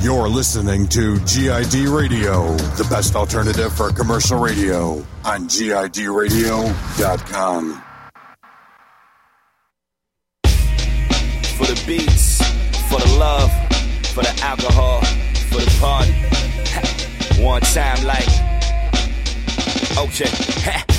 You're listening to GID Radio, the best alternative for commercial radio on GIDradio.com. For the beats, for the love, for the alcohol, for the party. One time, like, okay.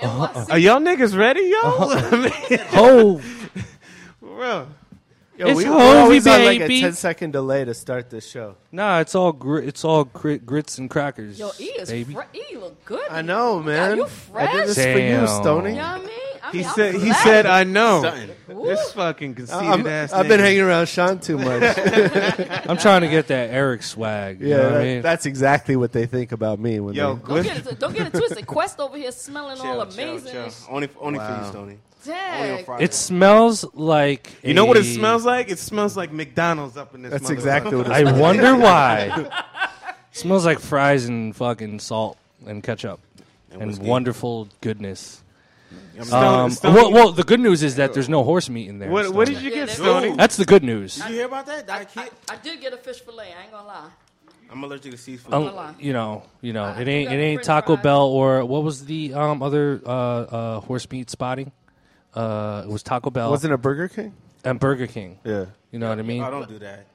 uh Are y'all niggas ready, yo? ho For real. Yo, It's we, we're Hovey, always on like a baby. 10 second delay to start this show. Nah, it's all grit. It's all grit, grits and crackers. Yo, E is baby. fre- E look good. I know, God, man. you fresh? I did this for you, Damn. Stoney. You know what I mean? I He I'm said. He glad. said, "I know." This fucking conceited I'm, ass. I've been nigga. hanging around Sean too much. I'm trying to get that Eric swag. You yeah, know what that- I mean? that's exactly what they think about me when Yo, they. Don't good. get, it, don't get it twisted. Quest over here smelling all Chill, chill, amazing. chill. and sh- Only, only for Wow. you, Stoney. Dang. Only on Friday. It smells like. You know what it a- smells like? It smells like McDonald's up in this. That's motherfucker. exactly what it smells I wonder why. smells like fries and fucking salt and ketchup and, whiskey. wonderful goodness. Stone- Um, Stoney- well, well, the good news is that there's no horse meat in there. What, what did you Yeah, get, they- Stoney? That's the good news. Did you hear about that? That I, kid? I did get a fish fillet. I ain't gonna lie. I'm allergic to seafood. Um, lie. you know, you know, I- it ain't it ain't Taco fries. Bell or what was the um other uh uh horse meat spotting? Uh, it was Taco Bell Wasn't it Burger King? and Burger King. Yeah. You know what I mean? I don't do that.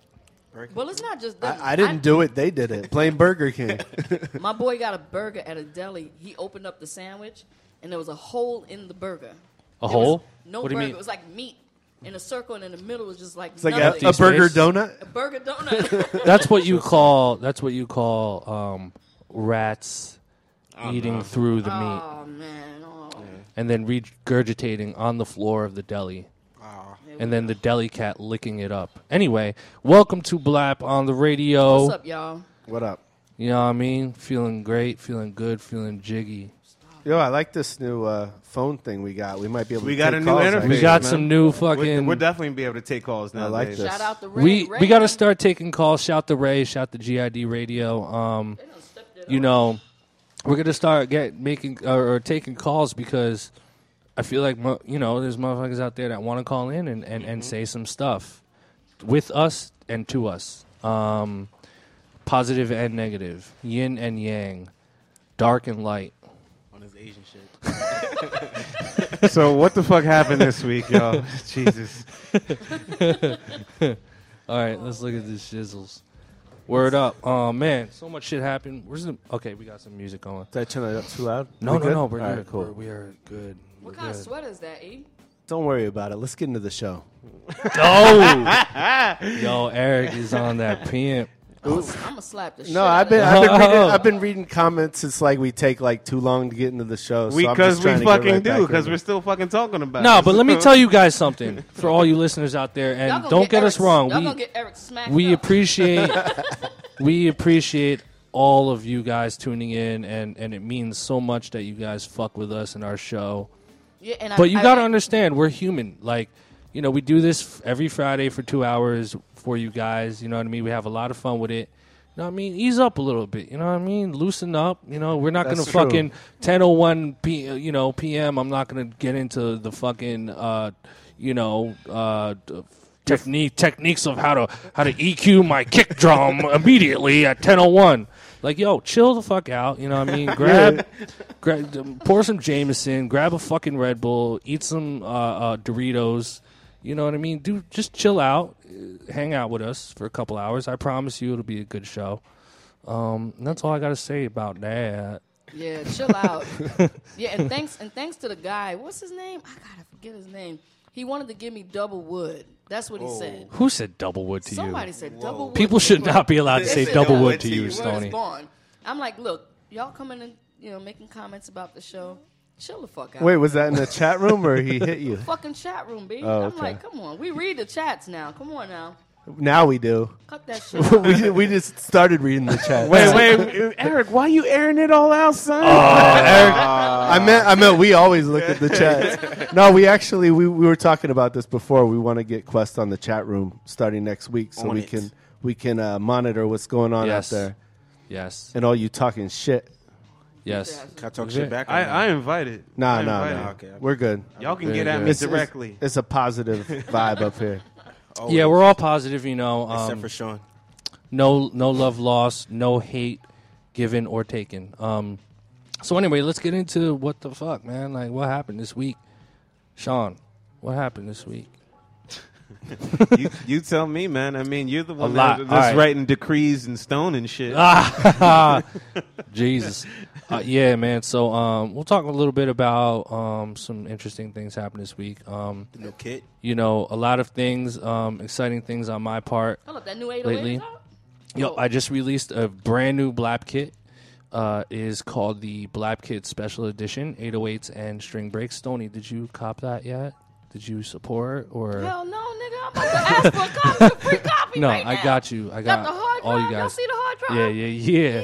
Well, it's not just that. I, I didn't do it. They did it. Plain Burger King. My boy got a burger at a deli. He opened up the sandwich, and there was a hole in the burger. A There hole? was No What do you burger. mean? It was like meat in a circle, and in the middle was just like It's like a, nothing. a burger donut. A burger donut. That's what you call that's what you call um rats eating through the meat oh man. Oh. and then regurgitating on the floor of the deli. And then the deli cat licking it up. Anyway, welcome to Blap on the radio. What's up, y'all? What up? You know what I mean? Feeling great, feeling good, feeling jiggy. Yo, I like this new uh, phone thing we got. We might be able We to got take a new calls, interface. actually. We got man. some new We're, fucking. we're definitely be able to take calls now. I like this. Shout out to Ray. we Ray we got to start taking calls. Shout the Ray, shout the GID radio. Um, they done stepped it you up. know, we're gonna start get making or, or taking calls because I feel like mo- you know there's motherfuckers out there that want to call in and, and, and say some stuff with us and to us, um, positive and negative, yin and yang, dark and light. On his Asian shit. So what the fuck happened this week, y'all? Jesus. All right, let's look at this shizzles. Word up. Oh man, so much shit happened. Where's the? Okay, we got some music going. Did I turn it up too loud? No, We no, good? no. We're All good. right, cool. We're, we are good. What We're kind of good. sweater is that, E? Don't worry about it. Let's get into the show. Oh, yo, Eric is on that pimp. I'm gonna slap the shit. No, I've been I've been, reading, I've been reading comments. It's like we take like too long to get into the show. So I'm Because just we trying fucking right do. Because we're still fucking talking about. It. No, it. but let me tell you guys something for all you listeners out there, and don't get Eric- us wrong. Y'all We gonna get Eric smacked we up. appreciate we appreciate all of you guys tuning in, and and it means so much that you guys fuck with us and our show. Yeah, and I- But you I- got to understand, we're human. Like, you know, we do this every Friday for two hours for you guys. You know what I mean? We have a lot of fun with it. You know what I mean? Ease up a little bit. You know what I mean? Loosen up. You know, we're not going to fucking 10:01 p. You know, p.m. I'm not going to get into the fucking, uh, you know, uh, technique techniques of how to how to EQ my kick drum immediately at 10:01. Like, yo, chill the fuck out. You know what I mean? Grab, grab, pour some Jameson, grab a fucking Red Bull, eat some uh, uh, Doritos. You know what I mean? Do just chill out, uh, hang out with us for a couple hours. I promise you, it'll be a good show. Um, that's all I got to say about that. Yeah, chill out. yeah, and thanks and thanks to the guy. What's his name? I gotta forget his name. He wanted to give me double wood. That's what he said. Who said double wood to you? Somebody you? said double wood. People should not be allowed to they say said double double wood wood to to you, you. Word is Stony. born. I'm like, look, y'all coming and you know, making comments about the show. Chill the fuck out. Wait, was that in the chat room or he hit you? fucking chat room, B. Oh, am like, come on, we read the chats now. Come on now, Now we do. cut that shit. we, we just started reading the chat. Wait, wait, Eric, why you airing it all out, son? Eric, I meant I meant we always look at the chat. No, we actually we, we were talking about this before. We want to get Quest on the chat room starting next week, so On we it. can we can uh, monitor what's going on Yes. out there Yes. and all you talking shit. Yes. Can I talk shit back? or I, no? I invited. Nah, I nah, invited. nah. Okay, okay. We're good. Y'all can Very get at good. me It's, it's, directly. it's a positive vibe up here. Oh, Yeah, we're all positive, you know. Except Um, for Sean. no, no love lost, no hate given or taken. Um, so anyway, let's get into what the fuck, man. Like, what happened this week, Sean? What happened this week? you, you tell me, man. I mean, you're the one lot. that- that's right. writing decrees and stone and shit. Ah, Jesus. Uh, yeah, man. So um, we'll talk a little bit about um, some interesting things happened this week. Um, The new kid. you know, a lot of things, um, exciting things on my part. Hold up, that new 808 Lately. Yo, Oh. I just released a brand new Blap kit. Uh, is called the Blap Kit Special Edition, 808s and string breaks. Stony, did you cop that yet? Did you support or? Hell no, nigga. I'm about to ask for a copy, a free copy no, right I now. got you. I Got got, the hard drive. all you Y'all guys. see the hard drive? Yeah, yeah, yeah. Yeah.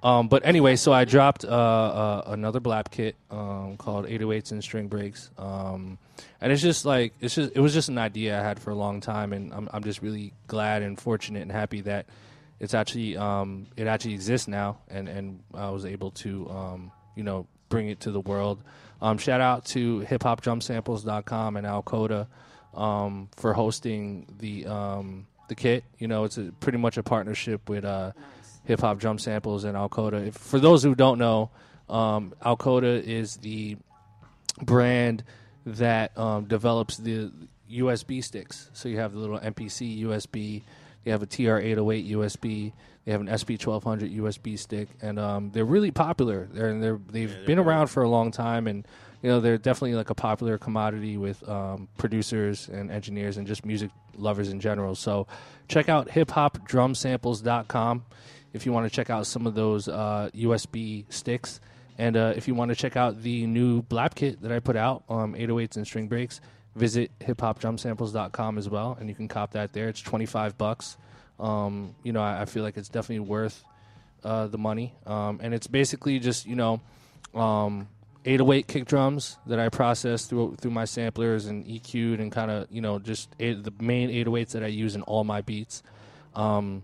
Um, but anyway, so I dropped uh, uh, another blap kit um, called 808s and string breaks, um, and it's just like it's just it was just an idea I had for a long time, and I'm I'm just really glad and fortunate and happy that it's actually um, it actually exists now, and and I was able to um, you know bring it to the world. Um, shout out to hiphopdrumsamples.com and Al Coda um, for hosting the um, the kit. You know, it's a, pretty much a partnership with uh, Hip Hop Drum Samples and Alcoda. If, for those who don't know, um, Alcoda is the brand that um, develops the USB sticks. So you have the little MPC USB, you have a TR808 USB, they have an SP1200 USB stick, and um, they're really popular. They're, they're they've been around for a long time, and you know they're definitely like a popular commodity with um, producers and engineers and just music lovers in general. So check out hiphopdrumsamples.com if you want to check out some of those uh, USB sticks. And uh, if you want to check out the new Blap kit that I put out, um, 808s and string breaks, visit hiphopdrumsamples.com as well, and you can cop that there. It's 25 bucks. Um, you know, I, I feel like it's definitely worth uh, the money. Um, and it's basically just, you know, um, 808 kick drums that I process through through my samplers and EQ'd and kind of, you know, just eight, the main 808s that I use in all my beats. Um,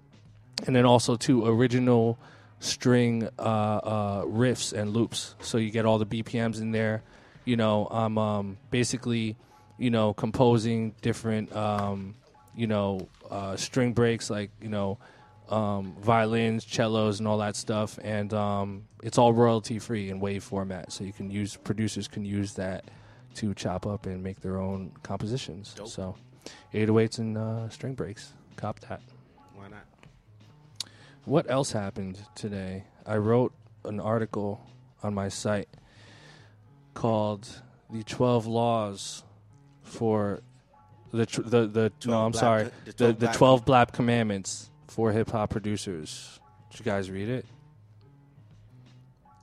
and then also two original string uh, uh, riffs and loops. So you get all the BPMs in there. You know, I'm um, basically, you know, composing different, um, you know, uh, string breaks like you know, um, violins, cellos, and all that stuff. And um, it's all royalty free in wave format, so you can use producers can use that to chop up and make their own compositions. So, 808s and uh, string breaks. Cop that. Why not? What else happened today? I wrote an article on my site called "The Twelve Laws for the tr- the the no, 12 I'm black- sorry, the the 12 the black- Twelve Blap Commandments for hip hop producers." Did you guys read it?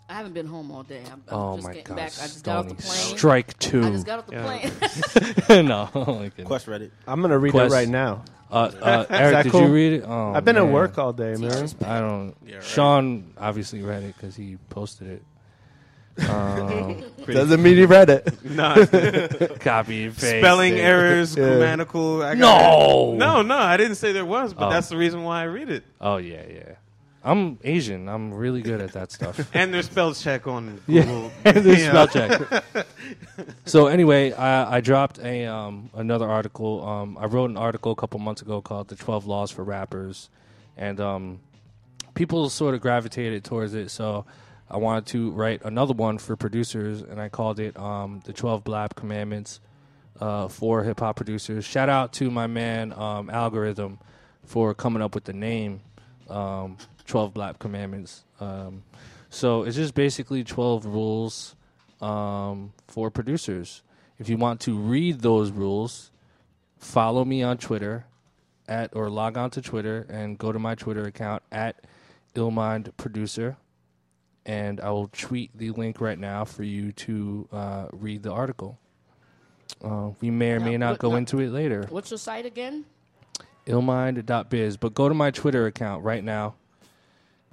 I haven't been home all day. I'm, I'm oh just my getting god! back. I just got off the plane. Strike two. I just got off the Yeah. plane. no, oh my goodness. Quest Reddit. I'm gonna read Quest. it right now. Uh, uh, Eric, did cool? you read it? Oh, I've been man. at work all day, man. I don't. Yeah, right. Sean obviously read it because he posted it. Um, Doesn't mean you read it. Nah, copy and paste spelling it. errors, Yeah. grammatical. I No! no, no. I didn't say there was, but Oh. that's the reason why I read it. Oh yeah, yeah. I'm Asian. I'm really good at that stuff. And there's spell check on Yeah. Google. There's Yeah. spell check. so anyway, I, I dropped a um, another article. Um, I wrote an article a couple months ago called "The Twelve Laws for Rappers," and um, people sort of gravitated towards it. So I wanted to write another one for producers, and I called it um, "The Twelve Blap Commandments uh, for Hip Hop Producers." Shout out to my man um, Algorithm for coming up with the name. Um, 12 Blap Commandments. Um, so it's just basically 12 rules um, for producers. If you want to read those rules, follow me on Twitter at or log on to Twitter and go to my Twitter account at Illmind Producer, and I will tweet the link right now for you to uh, read the article. Uh, we may or may not go into it later. What's your site again? illmind.biz. But go to my Twitter account right now,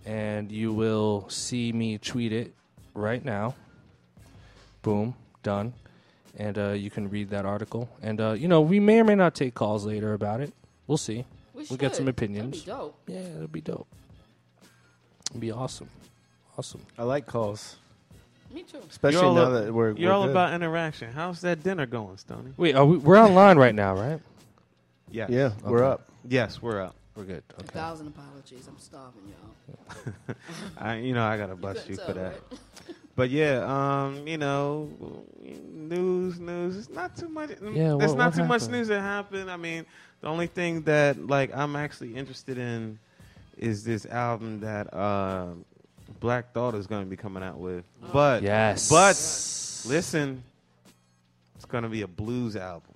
and you will see me tweet it right now. Boom, done. And uh, you can read that article. And, uh, you know, we may or may not take calls later about it. We'll see. We We'll get some opinions. That'd be dope. Yeah, it'll be dope. It'll be awesome. Awesome. I like calls, Me too. especially You're all now a- that we're You're we're all good. about interaction. How's that dinner going, Stoney? Wait, are we, we're online right now, right? Yeah. Yeah, we're Okay. up. Yes, we're up. We're good. A Okay. thousand apologies. I'm starving y'all. I, you know, I gotta You bust couldn't you tell, for that. right? But yeah, um, you know, news, news. It's not too much. Yeah, there's what- not what too much happened? news that happened. I mean, the only thing that like I'm actually interested in is this album that uh, Black Thought is going to be coming out with. But Yes. but listen, it's going to be a blues album.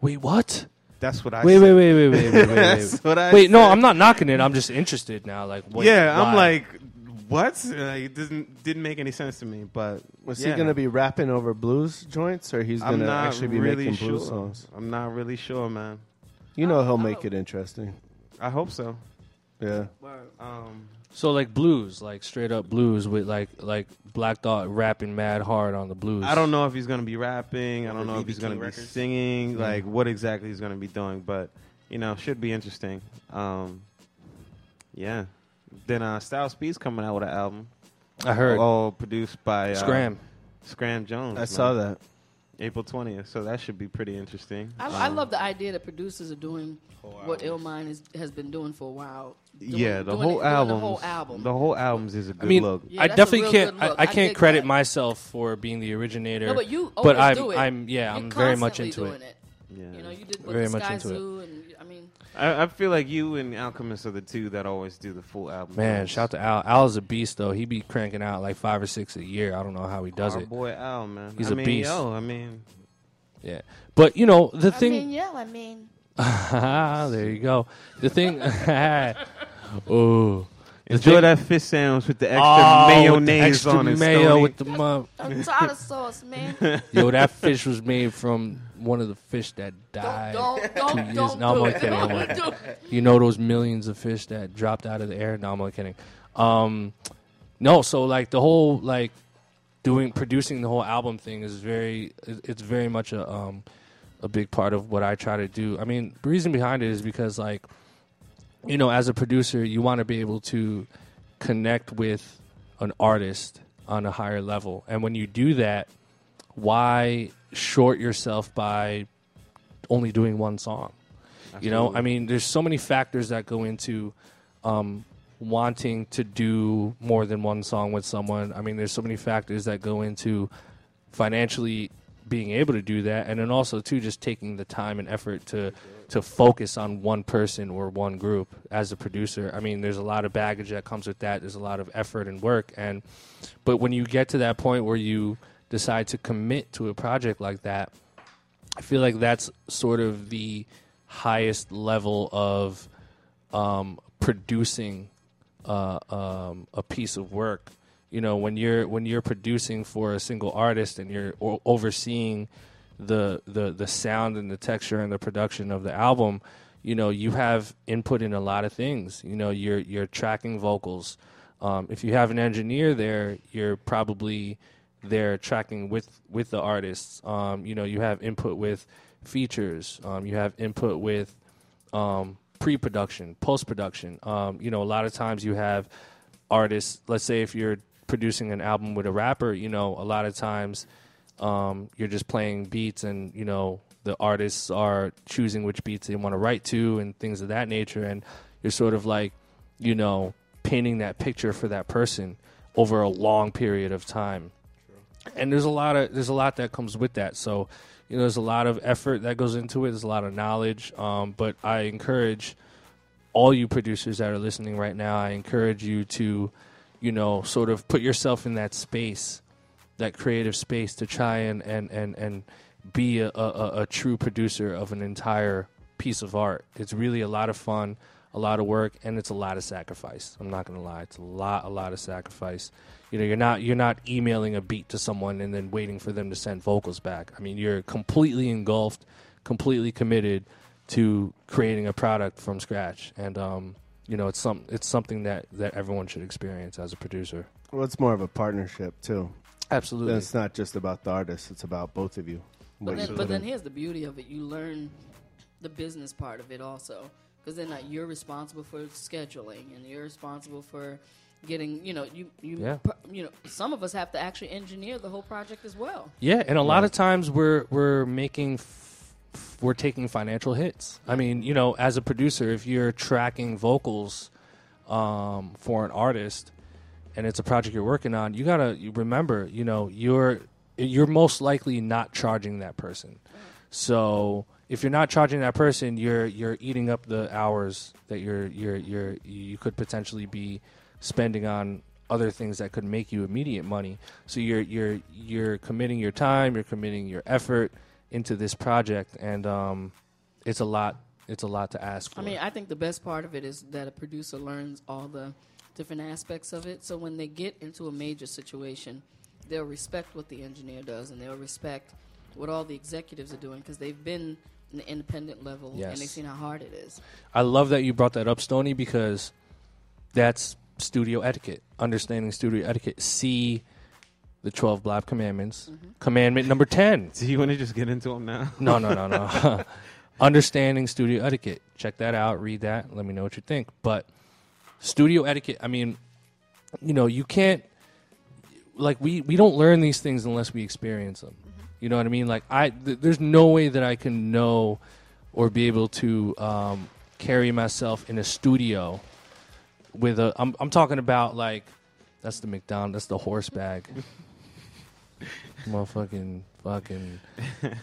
Wait, what? That's what I Wait, said. wait, wait, wait, wait, wait, wait. That's wait. what I Wait, no, said. I'm not knocking it. I'm just interested now. Like, what, yeah, I'm like, what? Uh, it didn't didn't make any sense to me. But Was yeah. he going to be rapping over blues joints, or he's going to not actually be really making sure. blues songs? I'm not really sure, man. You know, he'll make it interesting. I hope so. Yeah. But, um, so like blues, like straight up blues with like like Black Thought rapping mad hard on the blues. I don't know if he's gonna be rapping. I don't Over know if BB he's gonna King be Records? singing. Like what exactly he's gonna be doing, but you know, should be interesting. Um, yeah. Then uh, Styles P's coming out with an album, I heard all produced by uh, Scram. Scram Jones. I saw that. April twentieth, so that should be pretty interesting. I, I Um, love the idea that producers are doing what Illmind is, has been doing for a while. Doing- yeah, the whole it- album. The whole album. The whole albums is a good I mean, look. Yeah, I definitely can't. I, I I can't dig credit that. myself for being the originator. no, but you but I'm, do it. I'm yeah, You're I'm very much into doing it. Yeah. You know, you did with Very the much Sky into it. Zoo, and I I, I feel like you and Alchemist are the two that always do the full album. Man, albums. shout to Al. Al's a beast though. He be cranking out like five or six a year. I don't know how he does Our it. boy Al, man. He's I a mean, beast. Yo, I mean, Yeah, but you know the I thing. mean, yeah, I mean, there you go. The thing. oh. Enjoy thing- that fish sandwich with the extra Oh, with the mayonnaise extra on it. mayo Stoney. with the mu- I'm tired of sauce, man. Yo, that fish was made from one of the fish that died. don't, two don't, years- no, I'm only kidding, I'm only it. You know those millions of fish that dropped out of the air? No, I'm only kidding. Um, no, so like the whole like doing producing the whole album thing is very it's very much a um a big part of what I try to do. I mean, the reason behind it is because like you know, as a producer, you want to be able to connect with an artist on a higher level. And when you do that, why short yourself by only doing one song? You know, I mean, there's so many factors that go into um, wanting to do more than one song with someone. I mean, there's so many factors that go into financially being able to do that, and then also too just taking the time and effort to to focus on one person or one group as a producer. I mean, there's a lot of baggage that comes with that. There's a lot of effort and work, and but when you get to that point where you decide to commit to a project like that, I feel like that's sort of the highest level of um, producing uh, um, a piece of work. You know, when you're when you're producing for a single artist and you're o- overseeing the the the sound and the texture and the production of the album, you know, you have input in a lot of things. You know, you're you're tracking vocals. Um, if you have an engineer there, you're probably there tracking with with the artists. Um, you know, you have input with features. Um, you have input with um, pre-production, post-production. Um, you know, a lot of times you have artists. Let's say if you're producing an album with a rapper, you know, a lot of times um, you're just playing beats, and you know, the artists are choosing which beats they want to write to, and things of that nature. And you're sort of like, you know, painting that picture for that person over a long period of time. And there's a lot of there's a lot that comes with that. So, you know, there's a lot of effort that goes into it. There's a lot of knowledge. Um, but I encourage all you producers that are listening right now, I encourage you to, you know, sort of put yourself in that space, that creative space to try and and and and be a, a, a true producer of an entire piece of art. It's really a lot of fun, a lot of work, and it's a lot of sacrifice. I'm not gonna lie, it's a lot, a lot of sacrifice. You know, you're not you're not emailing a beat to someone and then waiting for them to send vocals back. I mean, you're completely engulfed, completely committed to creating a product from scratch, and um, you know, it's some it's something that that everyone should experience as a producer. Well, it's more of a partnership too. Absolutely. It's not just about the artist; it's about both of you. But then, but then here's the beauty of it: you learn the business part of it also, because then uh, you're responsible for scheduling and you're responsible for getting. You know, you you Yeah. you know, some of us have to actually engineer the whole project as well. Yeah, and a lot of times we're we're making f- f- we're taking financial hits. I mean, you know, as a producer, if you're tracking vocals um, for an artist and it's a project you're working on, you gotta you remember, you know, you're you're most likely not charging that person. So if you're not charging that person, you're you're eating up the hours that you're you're you're you could potentially be spending on other things that could make you immediate money. So you're you're you're committing your time, you're committing your effort into this project, and um, it's a lot. It's a lot to ask for. I mean, I think the best part of it is that a producer learns all the different aspects of it. So when they get into a major situation, they'll respect what the engineer does and they'll respect what all the executives are doing because they've been in the independent level and they've seen how hard it is. I love that you brought that up, Stony, because that's studio etiquette. Understanding studio etiquette. See the twelve Blap commandments. Commandment number ten. Do you want to just get into them now? No, no, no, no. Understanding studio etiquette. Check that out. Read that. Let me know what you think. But studio etiquette. I mean, you know, you can't like we we don't learn these things unless we experience them. You know what I mean? Like I, th- there's no way that I can know or be able to um, carry myself in a studio with a. I'm I'm talking about like that's the McDonald. That's the horse bag. Motherfucking fucking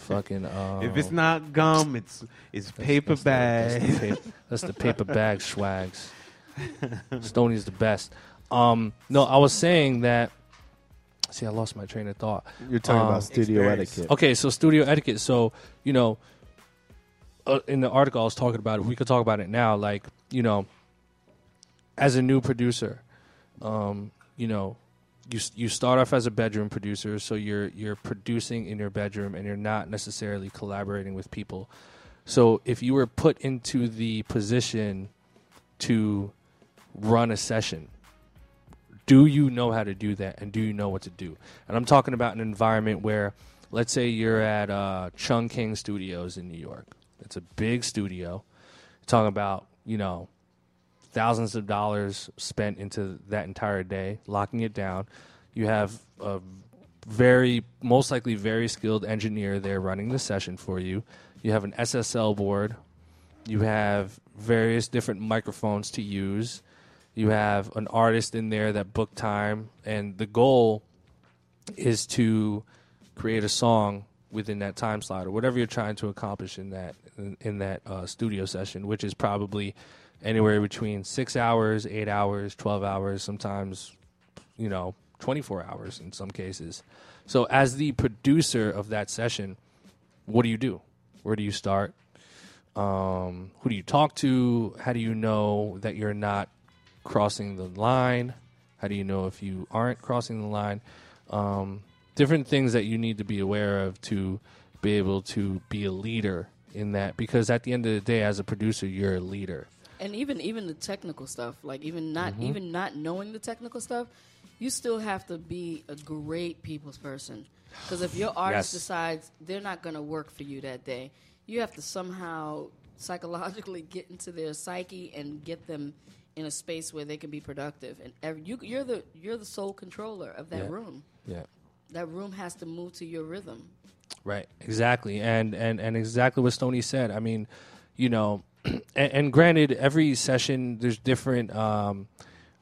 fucking. Um, if it's not gum, it's it's paper that's the- that's bag. the paper- That's the paper bag swags. Stoney's the best. Um, no, I was saying that. See, I lost my train of thought. You're talking Um, about studio experience. etiquette. Okay, so studio etiquette. So you know, uh, in the article I was talking about it. We could talk about it now. Like you know, as a new producer, um, you know, you you start off as a bedroom producer, so you're you're producing in your bedroom, and you're not necessarily collaborating with people. So if you were put into the position to run a session, do you know how to do that and do you know what to do? And I'm talking about an environment where, let's say you're at uh, Chung King Studios in New York. It's a big studio. talking about, you know, thousands of dollars spent into that entire day, locking it down. You have a very, most likely, very skilled engineer there running the session for you. You have an SSL board. You have various different microphones to use. You have an artist in there that booked time, and the goal is to create a song within that time slot or whatever you're trying to accomplish in that in, in that uh, studio session, which is probably anywhere between six hours, eight hours, twelve hours, sometimes you know 24 hours in some cases. So as the producer of that session, what do you do? Where do you start? Um, who do you talk to? How do you know that you're not crossing the line? How do you know if you aren't crossing the line? Um, different things that you need to be aware of to be able to be a leader in that. Because at the end of the day, as a producer, you're a leader. And even even the technical stuff like even not Mm-hmm. even not knowing the technical stuff you still have to be a great people's person because if your artist Yes. decides they're not going to work for you that day you have to somehow psychologically get into their psyche and get them in a space where they can be productive and every, you, you're the you're the sole controller of that Yeah. room Yeah. that room has to move to your rhythm Right. Exactly. And and and exactly what Stony said. I mean, you know, and, and granted, every session there's different, um,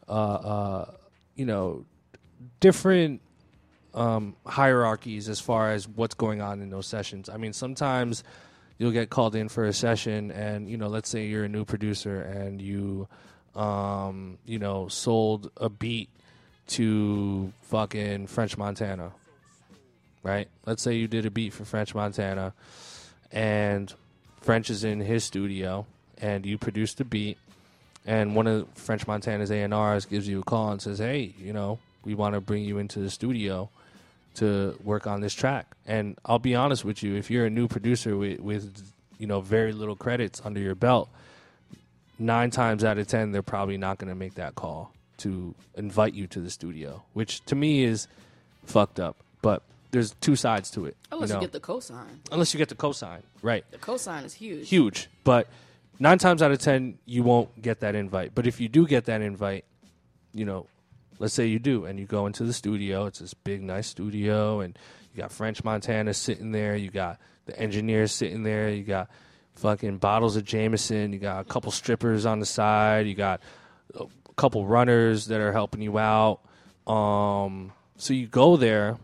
uh, uh, you know, different um, hierarchies as far as what's going on in those sessions. I mean, sometimes, you'll get called in for a session, and you know, let's say you're a new producer and you, um, you know, sold a beat to fucking French Montana, right? Let's say you did a beat for French Montana, and French is in his studio, and you produce the beat, and one of French Montana's A and R's gives you a call and says, "Hey, you know, we want to bring you into the studio to work on this track." And I'll be honest with you, if you're a new producer with, with you know very little credits under your belt, nine times out of ten they're probably not going to make that call to invite you to the studio, which to me is fucked up. But there's two sides to it. Unless you, you, get the cosign. unless you get the cosign, right? The cosign is huge. huge. But nine times out of ten, you won't get that invite. But if you do get that invite, you know, let's say you do, and you go into the studio. It's this big, nice studio, and you got French Montana sitting there. You got the engineers sitting there. You got fucking bottles of Jameson. You got a couple strippers on the side. You got a couple runners that are helping you out. Um, so you go there,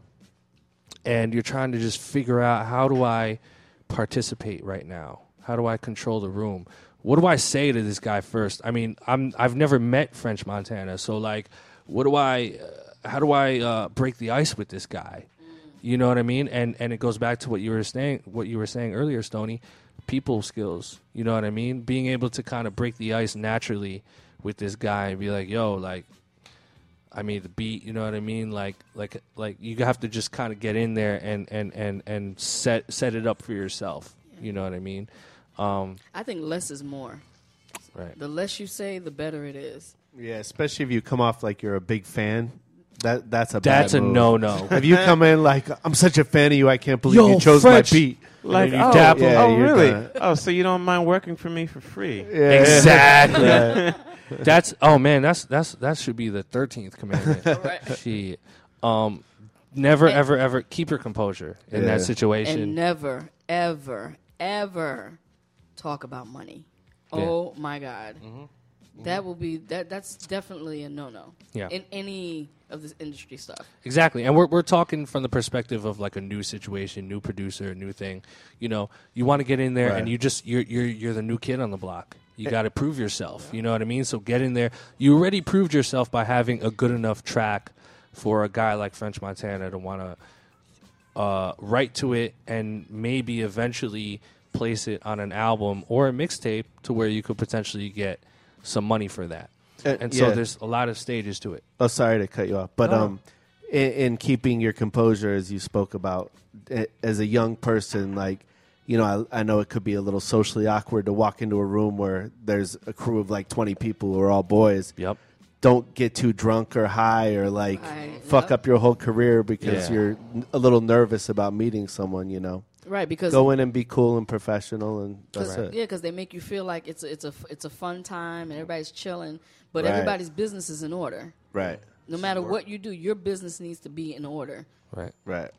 and you're trying to just figure out how do I participate right now? How do I control the room? What do I say to this guy first? I mean, I'm I've never met French Montana, so like, what do I? Uh, how do I uh, break the ice with this guy? You know what I mean? And and it goes back to what you were saying what you were saying earlier, Stony. People skills. You know what I mean? Being able to kind of break the ice naturally with this guy and be like, yo, like I made the beat, you know what I mean? Like like like you have to just kind of get in there and and and and set set it up for yourself. You know what I mean? Um, I think less is more. right. The less you say, the better it is. Yeah, especially if you come off like you're a big fan. That that's a That's bad a no no. If you come in like I'm such a fan of you, I can't believe Yo, you chose French. my beat. Like, you oh, dap 'em. Yeah, oh, really? gonna- Oh, so you don't mind working for me for free? Yeah. Exactly. That's oh man, that's that's that should be the thirteenth commandment. Right. Shit. Um, never And- ever ever keep your composure in Yeah. that situation. And never, ever, ever talk about money. Yeah. Mm-hmm. Oh my God. That will be that. That's definitely a no no. Yeah. In any of this industry stuff. Exactly, and we're we're talking from the perspective of like a new situation, new producer, new thing. You know, you want to get in there, Right. and you just you're you're you're the new kid on the block. You got to prove yourself. You know what I mean? So get in there. You already proved yourself by having a good enough track for a guy like French Montana to want to uh, write to it and maybe eventually place it on an album or a mixtape to where you could potentially get some money for that. Uh, And so yeah. there's a lot of stages to it. Oh, sorry to cut you off, but No. um, in, in keeping your composure, as you spoke about, eh, as a young person, like you know, I, I know it could be a little socially awkward to walk into a room where there's a crew of like twenty people who are all boys. Yep. Don't get too drunk or high or like Right, fuck yep. up your whole career because Yeah. you're a little nervous about meeting someone. You know, Right. Because go in and be cool and professional, and that's Cause, it. Yeah, because they make you feel like it's a, it's a it's a fun time and everybody's chilling, but Right. everybody's business is in order. Right, No matter what you do, your business needs to be in order. Right. right.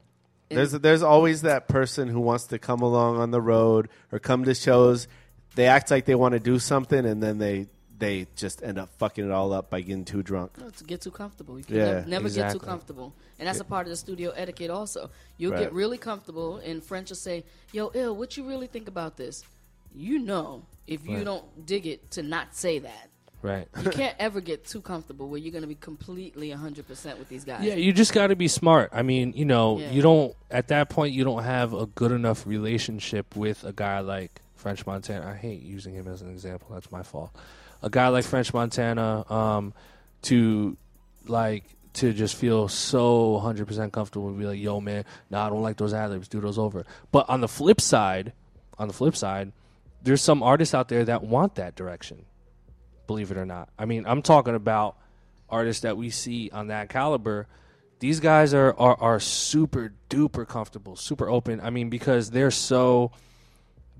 And- There's there's always that person who wants to come along on the road or come to shows. They act like they want to do something, and then they they just end up fucking it all up by getting too drunk. No, to get too comfortable. You can Yeah, never, never get too comfortable, and that's a part of the studio etiquette. Also, you'll Right. get really comfortable, and French will say, "Yo, ill, what you really think about this?" You know, if you Right. don't dig it, to not say that. Right. You can't ever get too comfortable where you're going to be completely 100% with these guys. Yeah, you just got to be smart. I mean, you know, Yeah. you don't at that point you don't have a good enough relationship with a guy like French Montana. I hate using him as an example. That's my fault. A guy like French Montana um, to like to just feel so 100% comfortable and be like, "Yo, man, nah, I don't like those ad libs. Do those over." But on the flip side, on the flip side, there's some artists out there that want that direction. Believe it or not. I mean, I'm talking about artists that we see on that caliber, these guys are, are are super duper comfortable, super open. I mean, because they're so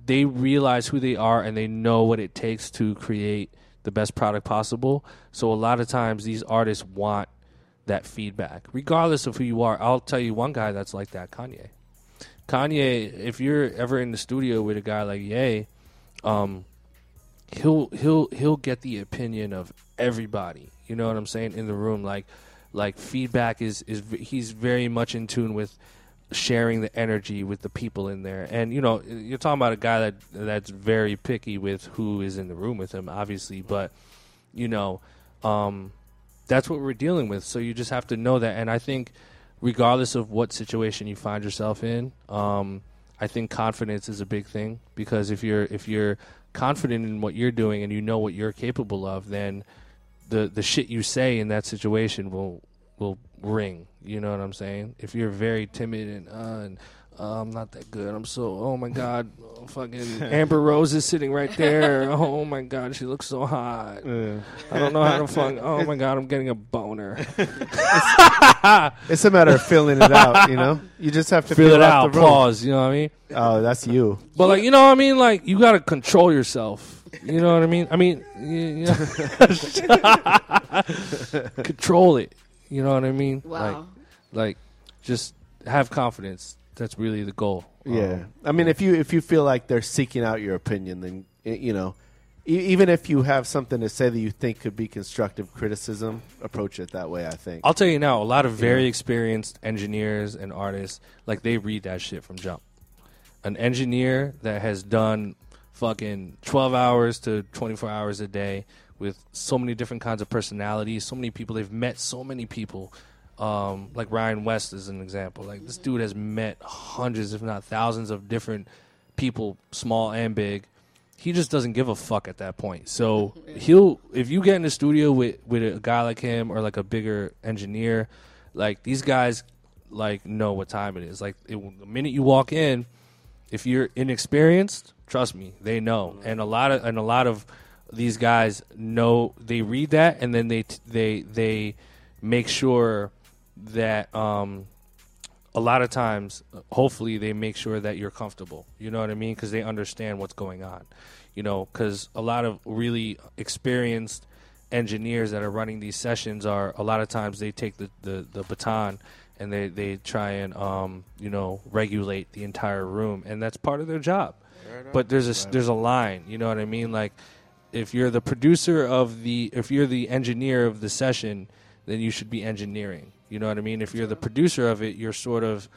they realize who they are and they know what it takes to create the best product possible. So a lot of times these artists want that feedback, regardless of who you are. I'll tell you one guy that's like that, Kanye. Kanye, if you're ever in the studio with a guy like Ye, um, he'll he'll he'll get the opinion of everybody. You know what I'm saying in the room. Like like feedback is is he's very much in tune with sharing the energy with the people in there. And you know, you're talking about a guy that that's very picky with who is in the room with him, obviously, but you know, um, that's what we're dealing with. So you just have to know that. And I think, regardless of what situation you find yourself in, um, I think confidence is a big thing because if you're if you're confident in what you're doing and you know what you're capable of, then the the shit you say in that situation will will ring. You know what I'm saying? If you're very timid and uh, and uh, I'm not that good. I'm so oh my god, oh, fucking Amber Rose is sitting right there. Oh my god, she looks so hot. I don't know how to fuck. Oh my god, I'm getting a boner. It's a matter of filling it out. You know, you just have to fill it out. The room. Pause. You know what I mean? Oh, that's you. But like you know what I mean? Like you got to control yourself. You know what I mean? I mean, you, you control it. You know what I mean? Like, Wow. like just have confidence. That's really the goal. Yeah, Um, I mean, if you if you feel like they're seeking out your opinion, then you know, e- even if you have something to say that you think could be constructive criticism, approach it that way. I think. I'll tell you now, a lot of very experienced engineers and artists, like they read that shit from jump. An engineer that has done fucking 12 hours to 24 hours a day with so many different kinds of personalities, so many people, they've met so many people. Um, like Ryan West is an example. Like this dude has met hundreds, if not thousands, of different people, small and big. He just doesn't give a fuck at that point. So he'll if you get in the studio with with a guy like him or like a bigger engineer, like these guys like know what time it is. Like it, the minute you walk in, if you're inexperienced, trust me, they know. And a lot of and a lot of these guys know they read that and then they they they make sure that um a lot of times hopefully they make sure that you're comfortable. You know what i mean? Because they understand what's going on. You know because a lot of really experienced engineers that are running these sessions are a lot of times they take the, the, the baton and they, they try and um, you know regulate the entire room and that's part of their job. But there's a s there's a line you know what i mean? Like if you're the producer of the if you're the engineer of the session then you should be engineering you know what i mean? If you're the producer of it you're sort of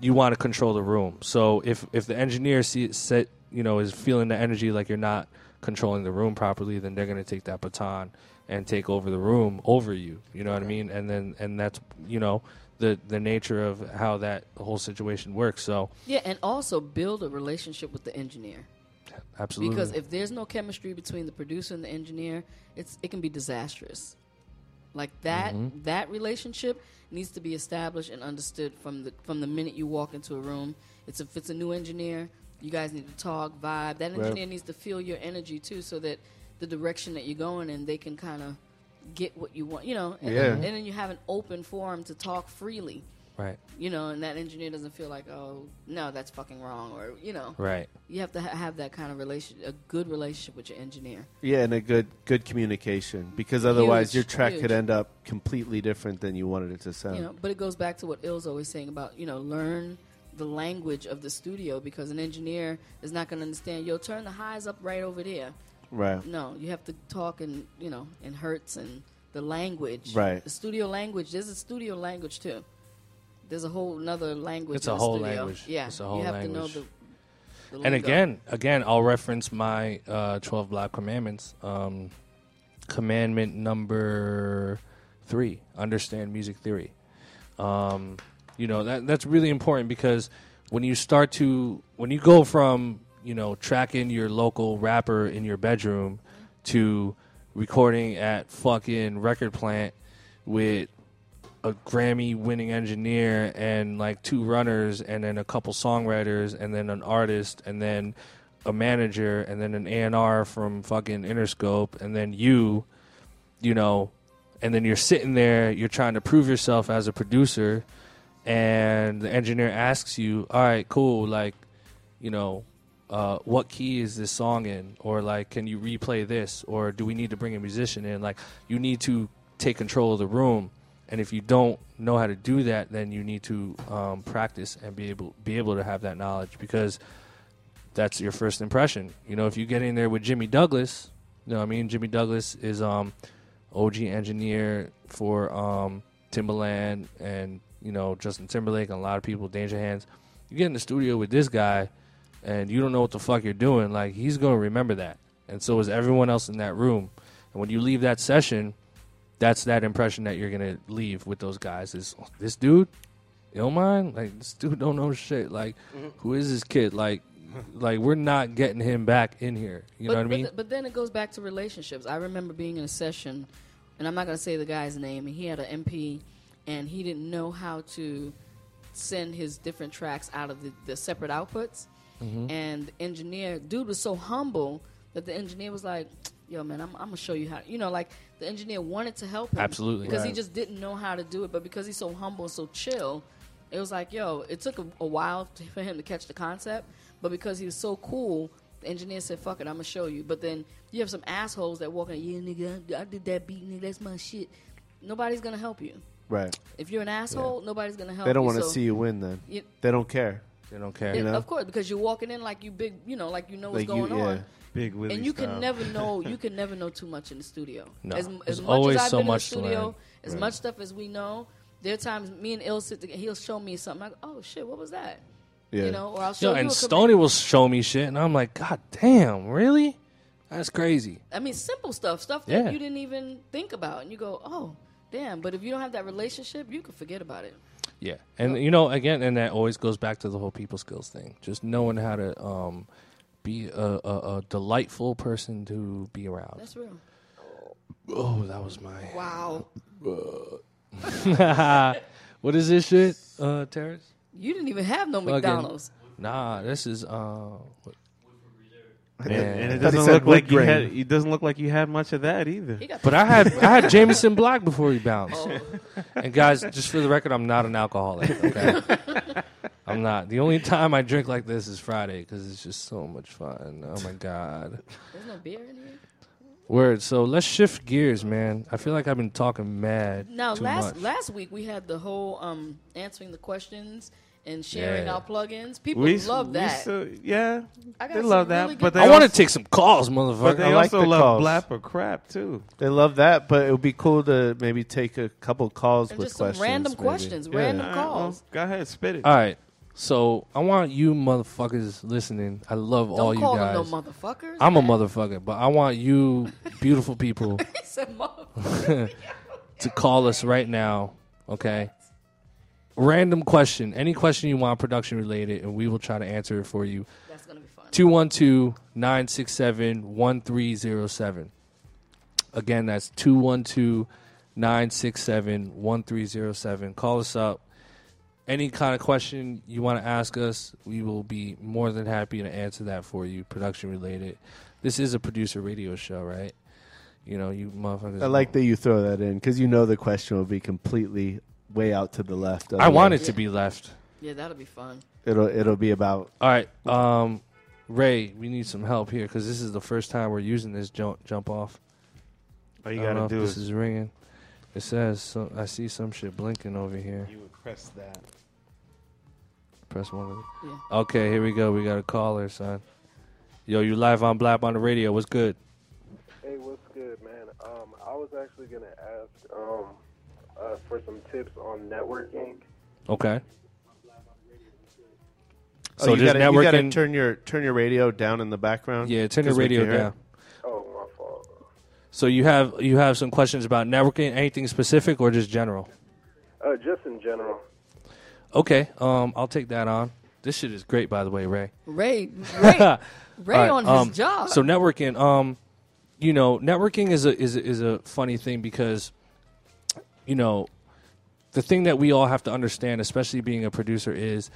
you want to control the room. So if if the engineer see set you know is feeling the energy like you're not controlling the room properly then they're going to take that baton and take over the room over you. You know what i mean? And then and that's you know the the nature of how that whole situation works. So Yeah, and also build a relationship with the engineer. absolutely. Because if there's no chemistry between the producer and the engineer, it's it can be disastrous. Like that Mm-hmm. that relationship needs to be established and understood from the from the minute you walk into a room. It's if it's a new engineer, you guys need to talk, vibe. That Right. engineer needs to feel your energy too, so that the direction that you're going in, they can kind of get what you want. You know, and, Yeah. and then you have an open forum to talk freely. Right You know, and that engineer doesn't feel like, oh no, that's fucking wrong, or you know. right You have to ha- have that kind of relation, a good relationship with your engineer. Yeah, and a good good communication because otherwise Huge, your track could end up completely different than you wanted it to sound. You know, but it goes back to what Ill's always saying about you know learn the language of the studio because an engineer is not going to understand. You'll turn the highs up right over there. Right. No, you have to talk in you know in hertz and the language. Right. The studio language. There's a studio language too. There's a whole another language. It's a whole studio. language. Yeah, It's a whole you have language. to know the. the and again, again, I'll reference my uh, twelve Blap commandments. Um, commandment number three: understand music theory. Um, you know that that's really important because when you start to when you go from you know tracking your local rapper in your bedroom to recording at fucking record plant with a Grammy winning engineer and like two runners and then a couple songwriters and then an artist and then a manager and then an A&R from fucking Interscope and then you you know and then you're sitting there you're trying to prove yourself as a producer and the engineer asks you all right cool like you know uh, what key is this song in? Or like can you replay this? Or do we need to bring a musician in? Like you need to take control of the room and if you don't know how to do that then you need to um, practice and be able be able to have that knowledge because that's your first impression you know if you get in there with jimmy douglas you know what i mean jimmy douglas is um og engineer for um timbaland and you know, Justin Timberlake and a lot of people, Danja Handz. You get in the studio with this guy, and you don't know what the fuck you're doing. Like he's gonna remember that, and so is everyone else in that room. And when you leave that session, that's that impression that you're gonna leave with those guys. Is this dude? Illmind? Like this dude don't know shit. Like who is this kid? Like like we're not getting him back in here. You but, know what I mean? th- but then it goes back to relationships. I remember being in a session, and I'm not going to say the guy's name, and he had an MP, and he didn't know how to send his different tracks out of the, the separate outputs. Mm-hmm. And the engineer, dude was so humble that the engineer was like, yo, man, I'm, I'm going to show you how. You know, like the engineer wanted to help him. Absolutely. Because he just didn't know how to do it. But because he's so humble and so chill, it was like, yo, it took a, a while to, for him to catch the concept, but because he was so cool, the engineer said, "Fuck it, I'm gonna show you." But then you have some assholes that walk in, yeah, nigga, I, I did that beat, nigga, that's my shit. Nobody's gonna help you. Right. If you're an asshole, nobody's gonna help. They don't want to So see you win. Then you- they don't care. they don't care. it- know? Of course, because you're walking in like you big, you know, like you know what's Like you- going yeah. on. Big Willie and you style. can never know. You can never know too much in the studio. No. as, as much always as I've so been much in the studio, learn. as much stuff as we know, there are times me and Ill sit together. He'll show me something. I like, oh shit, what was that? Yeah. You know, or I'll show Yo, you. and a Stony will show me shit, and I'm like, God damn, really? That's crazy. I mean, simple stuff, stuff that Yeah. you didn't even think about, and you go, "Oh, damn!" But if you don't have that relationship, you can forget about it. Yeah, and you know, again, and that always goes back to the whole people skills thing. Just knowing how to um, be a, a, a delightful person to be around. That's real. oh, that was my. Wow, what is this shit, uh, Terrence? you didn't even have no Fucking- McDonald's. Nah, this is uh. what- And it thought he doesn't said look like you wood had. It doesn't look like you had much of that either. He got But I had I had Jameson Black before he bounced. Oh. And guys, just for the record, I'm not an alcoholic. Okay, I'm not. The only time I drink like this is Friday because it's just so much fun. Oh my god. There's no beer in here. Word. So let's shift gears, man. I feel like I've been talking mad Now, too last much. last week we had the whole um, answering the questions and sharing Yeah. our plugins. People We love that. still- yeah, I got they some love that, really good but they I want to also- take some calls, But motherfucker. they I like also the love calls. blap or crap too. They love that, but it would be cool to maybe take a couple calls and with just some questions. random maybe. questions, Yeah. random All right, well, calls. go ahead, spit it. All right. So I want you motherfuckers listening. I love Don't all you call guys. them no motherfuckers. I'm a motherfucker, but I want you beautiful people to call us right now, okay? Random question, any question you want production related, and we will try to answer it for you. That's gonna be fun. 212 967 1307. Again, that's 212 967 1307. Call us up. Any kind of question you want to ask us, we will be more than happy to answer that for you, production related. This is a producer radio show, right? You know, you motherfuckers. I like that you throw that in because you know the question will be completely way out to the left. I want it otherwise to be left. Yeah, that'll be fun. It'll it'll be about All right, um, Ray, we need some help here because this is the first time we're using this jump jump off. All you I don't know gotta if do this is, is ringing. It says so, I see some shit blinking over here. you would press that. Press one. Of the, Yeah. okay, here we go. We got a caller, son. Yo, you live on Blap on the radio. What's good? Hey, what's good, man? Um, I was actually gonna ask um, uh, for some tips on networking. Okay. Oh, So you just gotta, you gotta turn your turn your radio down in the background. yeah, turn your 'cause we radio can down. Oh, my fault. So you have you have some questions about networking, anything specific or just general? Uh, just in general. Okay, um, I'll take that on. This shit is great, by the way, Ray. Ray, Ray, Ray All right, on his um, job. So networking, um, you know, networking is a is a, is a funny thing because, you know, the thing that we all have to understand, especially being a producer, is,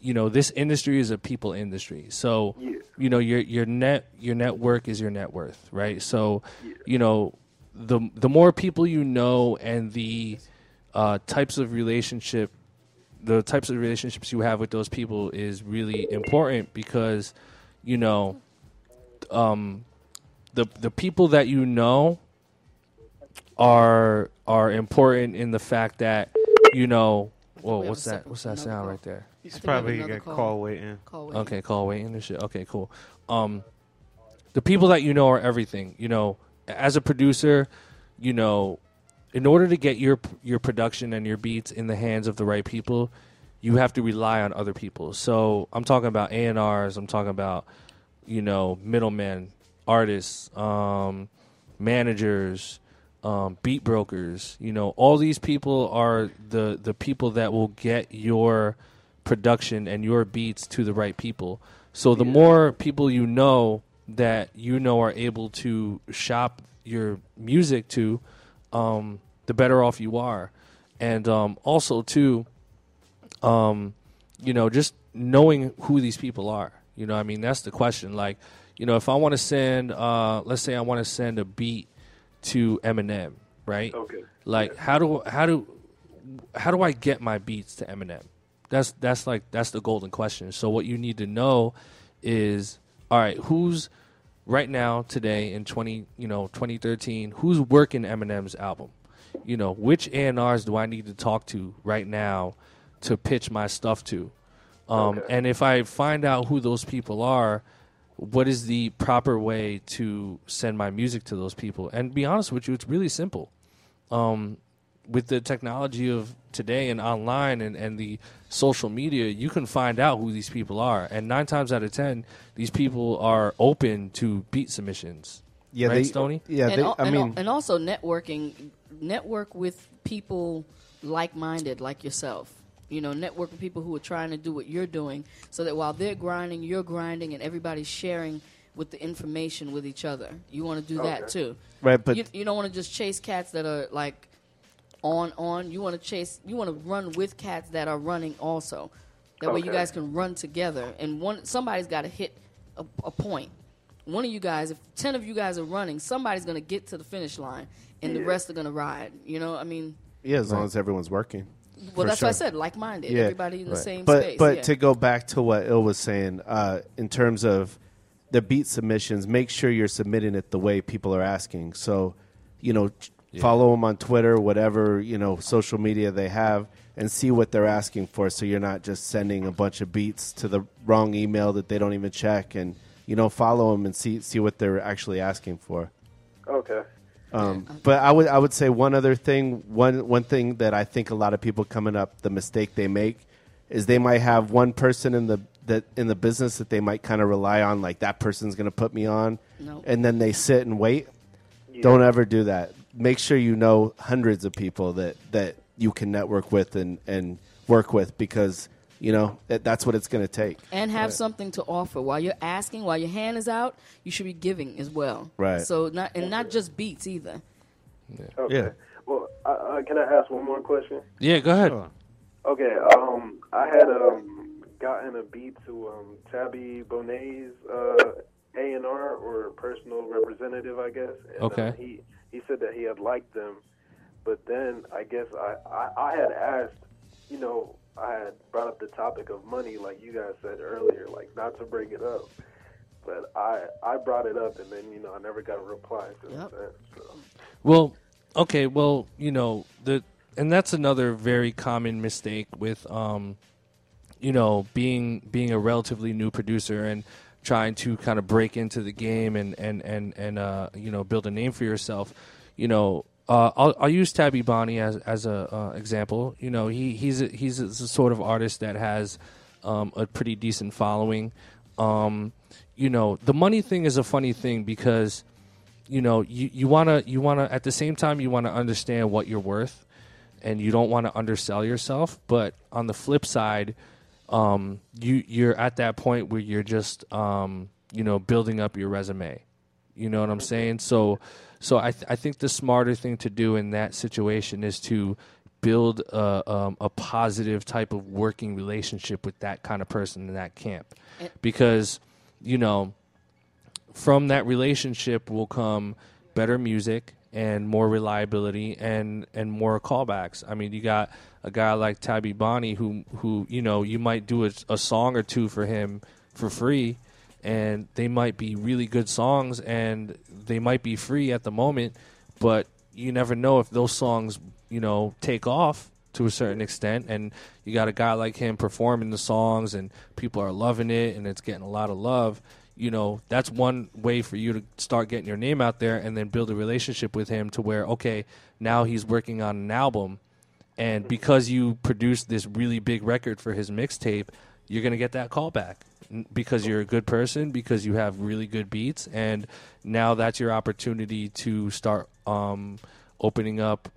you know, this industry is a people industry. So, Yeah. you know, your your net your network is your net worth, right? So, you know, the the more people you know and the uh, types of relationship the types of relationships you have with those people is really important because you know um the the people that you know are are important in the fact that you know whoa We what's that what's that sound call. right there He's think we have probably another got call. call waiting. Call Wade. okay call waiting and shit okay cool um the people that you know are everything you know as a producer you know in order to get your your production and your beats in the hands of the right people, you have to rely on other people. So I'm talking about A and R's. I'm talking about you know middlemen, artists, um, managers, um, beat brokers. You know, all these people are the the people that will get your production and your beats to the right people. So the more people you know that you know are able to shop your music to, um, the better off you are. And um, also too, um, you know, just knowing who these people are. You know, I mean, that's the question. Like, you know, if I want to send, uh, let's say I want to send a beat to Eminem, right? Okay. Like, how do how do how do I get my beats to Eminem? That's that's like that's the golden question. So what you need to know is, all right, who's right now today in twenty you know twenty thirteen, who's working Eminem's album? You know, which A&Rs do I need to talk to right now to pitch my stuff to? Um, Okay. And if I find out who those people are, what is the proper way to send my music to those people? And be honest with you, it's really simple. Um, with the technology of today and online and, and the social media, you can find out who these people are. And nine times out of ten, these people are open to beat submissions. Yeah, right, they, Stoney? Yeah, and, they, al- I and, al- mean, and also networking, network with people like-minded like yourself. You know, network with people who are trying to do what you're doing, so that while they're grinding, you're grinding, and everybody's sharing with the information with each other. You want to do that too. right, but you, you don't want to just chase cats that are like on on. You want to chase. You want to run with cats that are running also. That way, you guys can run together. And one somebody's got to hit a, a point. One of you guys, if ten of you guys are running, somebody's going to get to the finish line, and the rest are going to ride. You know, I mean, yeah, as long as everyone's working. well, For that's what I said. Like-minded, Yeah. everybody in the same but space. but yeah. to go back to what Ill was saying, uh, in terms of the beat submissions, make sure you're submitting it the way people are asking. So, you know, ch- follow them on Twitter, whatever you know social media they have, and see what they're asking for. So you're not just sending a bunch of beats to the wrong email that they don't even check, and you know, follow them and see see what they're actually asking for. Okay. Um, but I would I would say one other thing one one thing that I think a lot of people coming up the mistake they make is they might have one person in the that in the business that they might kind of rely on like that person's going to put me on No. and then they sit and wait. Yeah. Don't ever do that. Make sure you know hundreds of people that that you can network with and and work with because you know that, that's what it's going to take. and have something to offer while you're asking while your hand is out you should be giving as well Right. so not and not just beats either yeah, Okay. Yeah. Well, uh, uh, can I ask one more question? Yeah, go ahead. Okay. Um, I had um gotten a beat to um Tabi Bonney's uh A and R or personal representative, I guess. And, Okay. Uh, he he said that he had liked them, but then I guess I, I I had asked, you know, I had brought up the topic of money, like you guys said earlier, like not to bring it up. But I I brought it up, and then you know I never got a reply since Yep. then. So. Well, okay, well, you know, the and that's another very common mistake with um you know, being being a relatively new producer and trying to kind of break into the game and and and and uh you know, build a name for yourself. You know, uh, I'll, I'll use Tabi Bonney as as a uh, example. You know, he he's a, he's a, sort of artist that has um, a pretty decent following. Um, you know, the money thing is a funny thing because you know you, you want to you want to at the same time you want to understand what you're worth and you don't want to undersell yourself but on the flip side um, you you're at that point where you're just um, you know building up your resume. You know what i'm saying? So so i, th- I think the smarter thing to do in that situation is to build a, um, a positive type of working relationship with that kind of person in that camp. Because you know from that relationship will come better music and more reliability and and more callbacks. I mean, you got a guy like Tabi Bonney who who you know you might do a, a song or two for him for free, and they might be really good songs and they might be free at the moment, but you never know if those songs you know take off to a certain extent and you got a guy like him performing the songs and people are loving it and it's getting a lot of love you know that's one way for you to start getting your name out there and then build a relationship with him to where okay now he's working on an album. And because you produced this really big record for his mixtape you're going to get that call back because you're a good person because you have really good beats. And now that's your opportunity to start um, opening up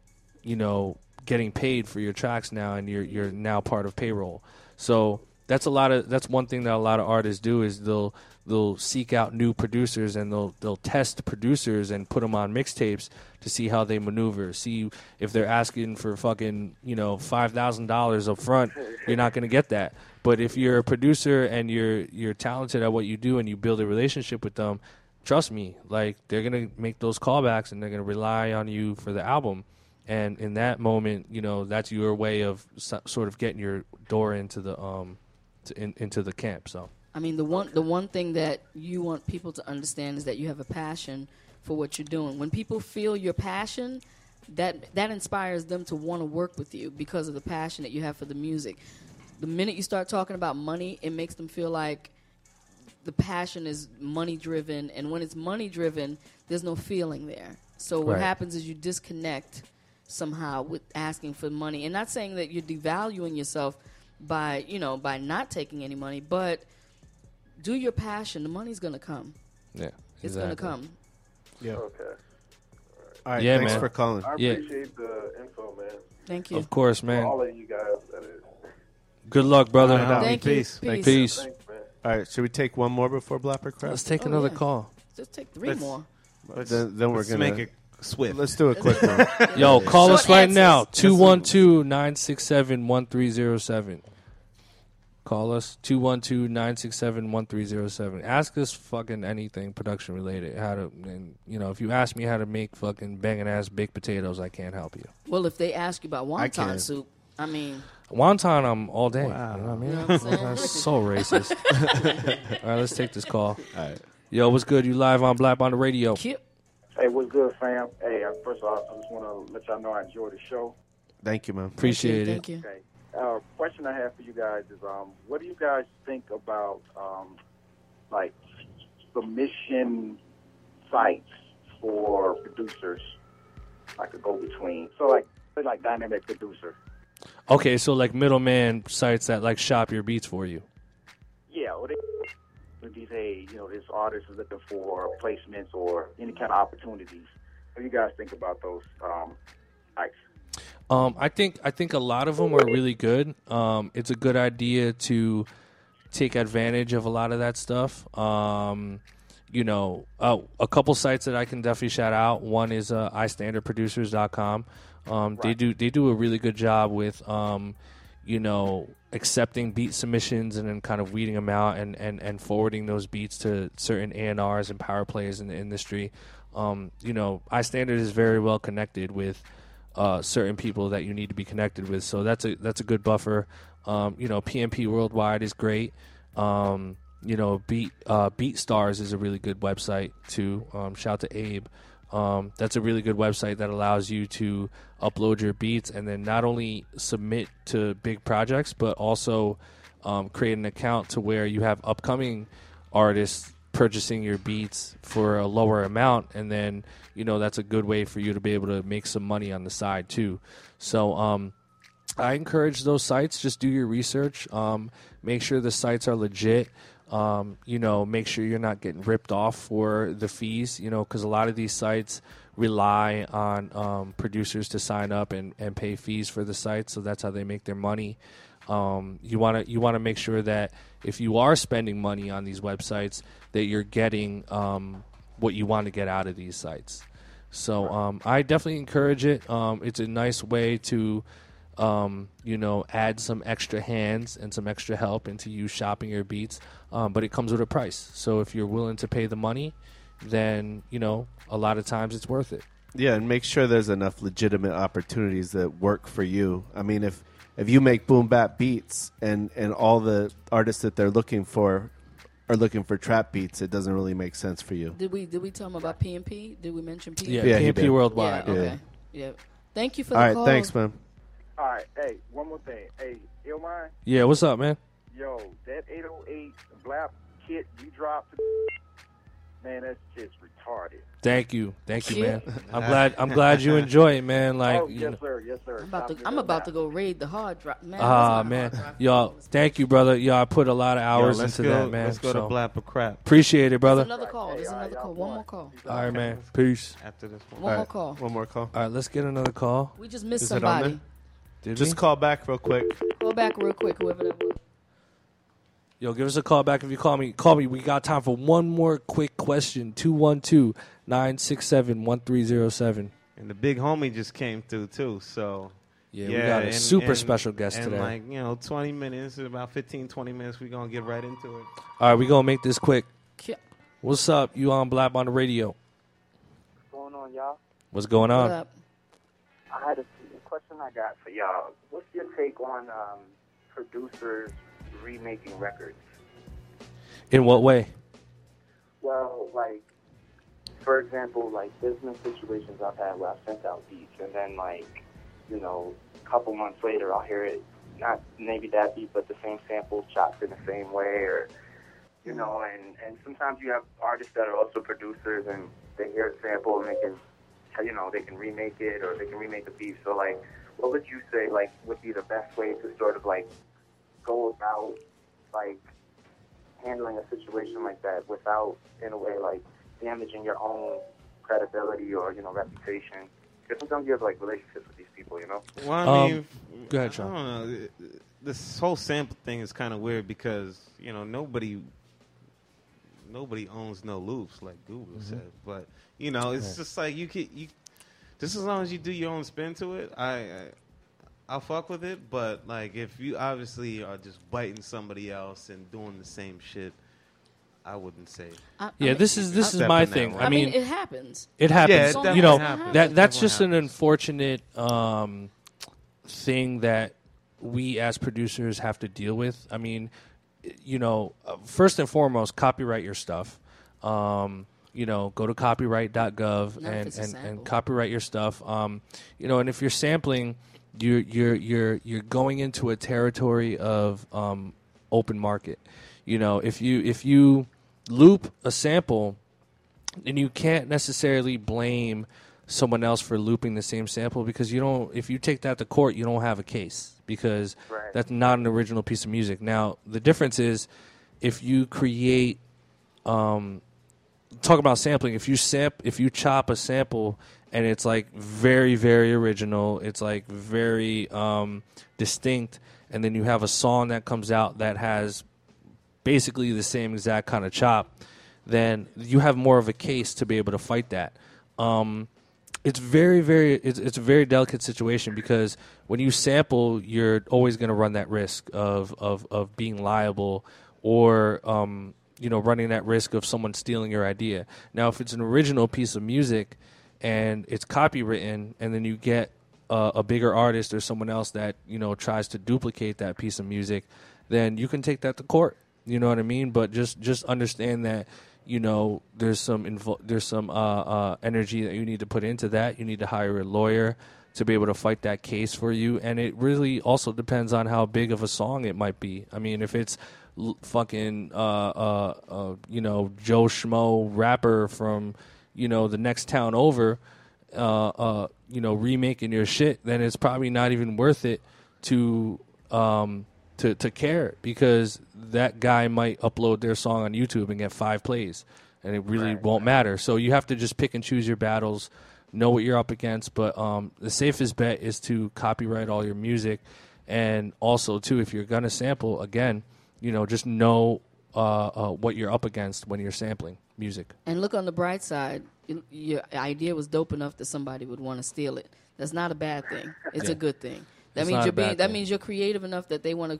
you know getting paid for your tracks now and you're you're now part of payroll. So that's a lot of that's one thing that a lot of artists do is they'll they'll seek out new producers and they'll they'll test producers and put them on mixtapes to see how they maneuver. See if they're asking for fucking you know $5000 up front you're not to get that. But if you're a producer and you're you're talented at what you do and you build a relationship with them trust me like they're to make those callbacks and they're to rely on you for the album. And in that moment you know that's your way of so, sort of getting your door into the um to, in, into the camp so I mean, the one the one thing that you want people to understand is that you have a passion for what you're doing. When people feel your passion, that that inspires them to want to work with you because of the passion that you have for the music. The minute you start talking about money, it makes them feel like the passion is money driven, and when it's money driven, there's no feeling there. So what Right. happens is you disconnect somehow with asking for money, and not saying that you're devaluing yourself by you know by not taking any money, but do your passion. The money's gonna come. yeah It's exactly. gonna come. Yeah. Okay. All right. Yeah, thanks man. for calling. I Yeah. appreciate the info, man. Thank you. of course For man all of you guys, that is. good luck brother All right, Thank you. peace. Peace. peace Thanks, man. All right. Should we take one more before Blapper let's take Oh, another yeah. call Just take 3 Let's- more. Let's, Then- then we're let's gonna- make it swift. Let's do a quick one. yo call Short us right answers. now 212-967-1307 call us 212-967-1307 ask us fucking anything production related how to and you know if you ask me how to make fucking banging ass baked potatoes i can't help you Well, if they ask you about I wonton can. soup, I mean, Wonton, I'm all day. Wow. You know what I mean? You know what That's so racist. all right, let's take this call. All right. Yo, what's good? You live on Blap on the radio. Kip, Hey, what's good, fam? Hey, uh, first of all, I just want to let y'all know I enjoy the show. Thank you, man. Appreciate thank it. you. Okay. Uh, question I have for you guys is, um, what do you guys think about, um, like, submission sites for producers, like a go-between? So, like, like Dynamic Producer. Okay, so like middleman sites that like shop your beats for you. Yeah, or they would be say, you know, this artist is looking for placements or any kind of opportunities. What do you guys think about those um, sites? Um, I think I think a lot of them are really good. Um, it's a good idea to take advantage of a lot of that stuff. Um, you know, uh, a couple sites that I can definitely shout out. One is uh, iStandardProducers.com. Um, They do they do a really good job with um, you know accepting beat submissions and then kind of weeding them out and, and, and forwarding those beats to certain A&Rs power players in the industry. Um, you know, iStandard is very well connected with uh, certain people that you need to be connected with. So that's a that's a good buffer. Um, you know, PMP Worldwide is great. Um, you know, Beat uh, BeatStars is a really good website too. Um, shout to Abe. Um, that's a really good website that allows you to upload your beats and then not only submit to big projects, but also um, create an account to where you have upcoming artists purchasing your beats for a lower amount and then you know that's a good way for you to be able to make some money on the side too. So um, i encourage those sites just do your research. Um, make sure the sites are legit. Um, you know make sure you're not getting ripped off for the fees you know because a lot of these sites rely on um, producers to sign up and, and pay fees for the site so that's how they make their money. Um, you want to you want to make sure that if you are spending money on these websites, that you're getting um, what you want to get out of these sites. So um, I definitely encourage it. Um, it's a nice way to um, you know add some extra hands and some extra help into you shopping your beats, um, but it comes with a price. So if you're willing to pay the money, then you know a lot of times it's worth it. Yeah, and make sure there's enough legitimate opportunities that work for you. I mean, if if you make boom bap beats and and all the artists that they're looking for are looking for trap beats, it doesn't really make sense for you. Did we did we tell them about PMP? Did we mention PMP? Yeah, Yeah, he PMP did. Worldwide. Yeah, Yeah. okay. Yeah. Thank you for All the right, call. thanks, man. All right, hey, one more thing. Hey, Illmind, Yeah, what's up, man? yo, that 808 Blap kit you dropped, man, that's just retarded. Thank you, thank you, man. I'm glad. I'm glad you enjoy it, man. Like, oh, you yes, know. sir, yes, sir. I'm about to I'm about to go raid the hard drive. Man, Ah where's my man, y'all. Thank you, brother. Y'all I put a lot of hours let's into go, that, man. Let's go so to Blap Or Crap appreciate it, There's brother. another call. There's Hey, another y'all call. One more call. All right, man. Peace. after this one. One All more right, call. One more call. All right, let's get another call. We just missed Is it on somebody. Did Just we? call back real quick. Go back real quick, whoever that was. Yo, give us a call back if you call me. Call me. We got time for one more quick question. 212-967-1307. And the big homie just came through too. So Yeah, we got a super special guest and today. like you know, 20 minutes, about 15, 20 minutes, we're gonna get right into it. All right, we gonna make this quick. Yeah. What's up? You on Blap on the radio? What's going on, y'all? What's going What on? up? I had a question I got for y'all. What's your take on um, producers remaking records? In what way? Well, like, for example, like business situations I've had where I've sent out beats, and then like, you know, a couple months later I'll hear it, not maybe that beat, but the same sample chopped in the same way, or you know, and and sometimes you have artists that are also producers, and they hear a sample and they can, you know, they can remake it or they can remake the beat. So like, what would you say like would be the best way to sort of like go about like handling a situation like that without, in a way, like damaging your own credibility or you know reputation. Because sometimes you have like relationships with these people, you know. Well, I Um, mean, go ahead, I don't know. This whole sample thing is kind of weird because you know nobody, nobody owns no loops like Google Mm-hmm. said. But you know, it's just like you can you, just as long as you do your own spin to it, I, I I'll fuck with it. But like if you obviously are just biting somebody else and doing the same shit, I wouldn't say. I, I Yeah, mean, this is this is my thing. I I mean, mean, it happens. it happens. Yeah, it you know, happens. that that's Definitely just an unfortunate um, thing that we as producers have to deal with. I mean, you know, uh, first and foremost, copyright your stuff. Um, you know, go to copyright.gov Not and, and, and copyright your stuff. Um, you know, and if you're sampling, you're you're you're you're going into a territory of um, open market. You know, if you if you loop a sample, then you can't necessarily blame someone else for looping the same sample because you don't. If you take that to court, you don't have a case because Right. that's not an original piece of music. Now the difference is if you create um, talk about sampling. If you samp, if you chop a sample and it's like very, very original, it's like very um, distinct, and then you have a song that comes out that has basically the same exact kind of chop, then you have more of a case to be able to fight that. Um, it's very, very, it's, it's a very delicate situation because when you sample, you're always going to run that risk of, of, of being liable or, um, you know, running that risk of someone stealing your idea. Now, if it's an original piece of music and it's copywritten and then you get a bigger artist or someone else that, you know, tries to duplicate that piece of music, then you can take that to court. You know what I mean? But just, just understand that you know there's some invo- there's some uh, uh, energy that you need to put into that. You need to hire a lawyer to be able to fight that case for you, and it really also depends on how big of a song it might be. I mean, if it's l- fucking uh, uh, uh, you know Joe Schmo rapper from you know the next town over, uh, uh, you know remaking your shit, then it's probably not even worth it to um, to to care because that guy might upload their song on YouTube and get five plays, and it really won't matter. So you have to just pick and choose your battles, know what you're up against. But um, the safest bet is to copyright all your music, and also too, if you're gonna sample again, you know, just know uh, uh, what you're up against when you're sampling music. And look on the bright side. you- Your idea was dope enough that somebody would want to steal it. That's not a bad thing. It's a good thing. That It's means you're being. That thing. means you're creative enough that they want to.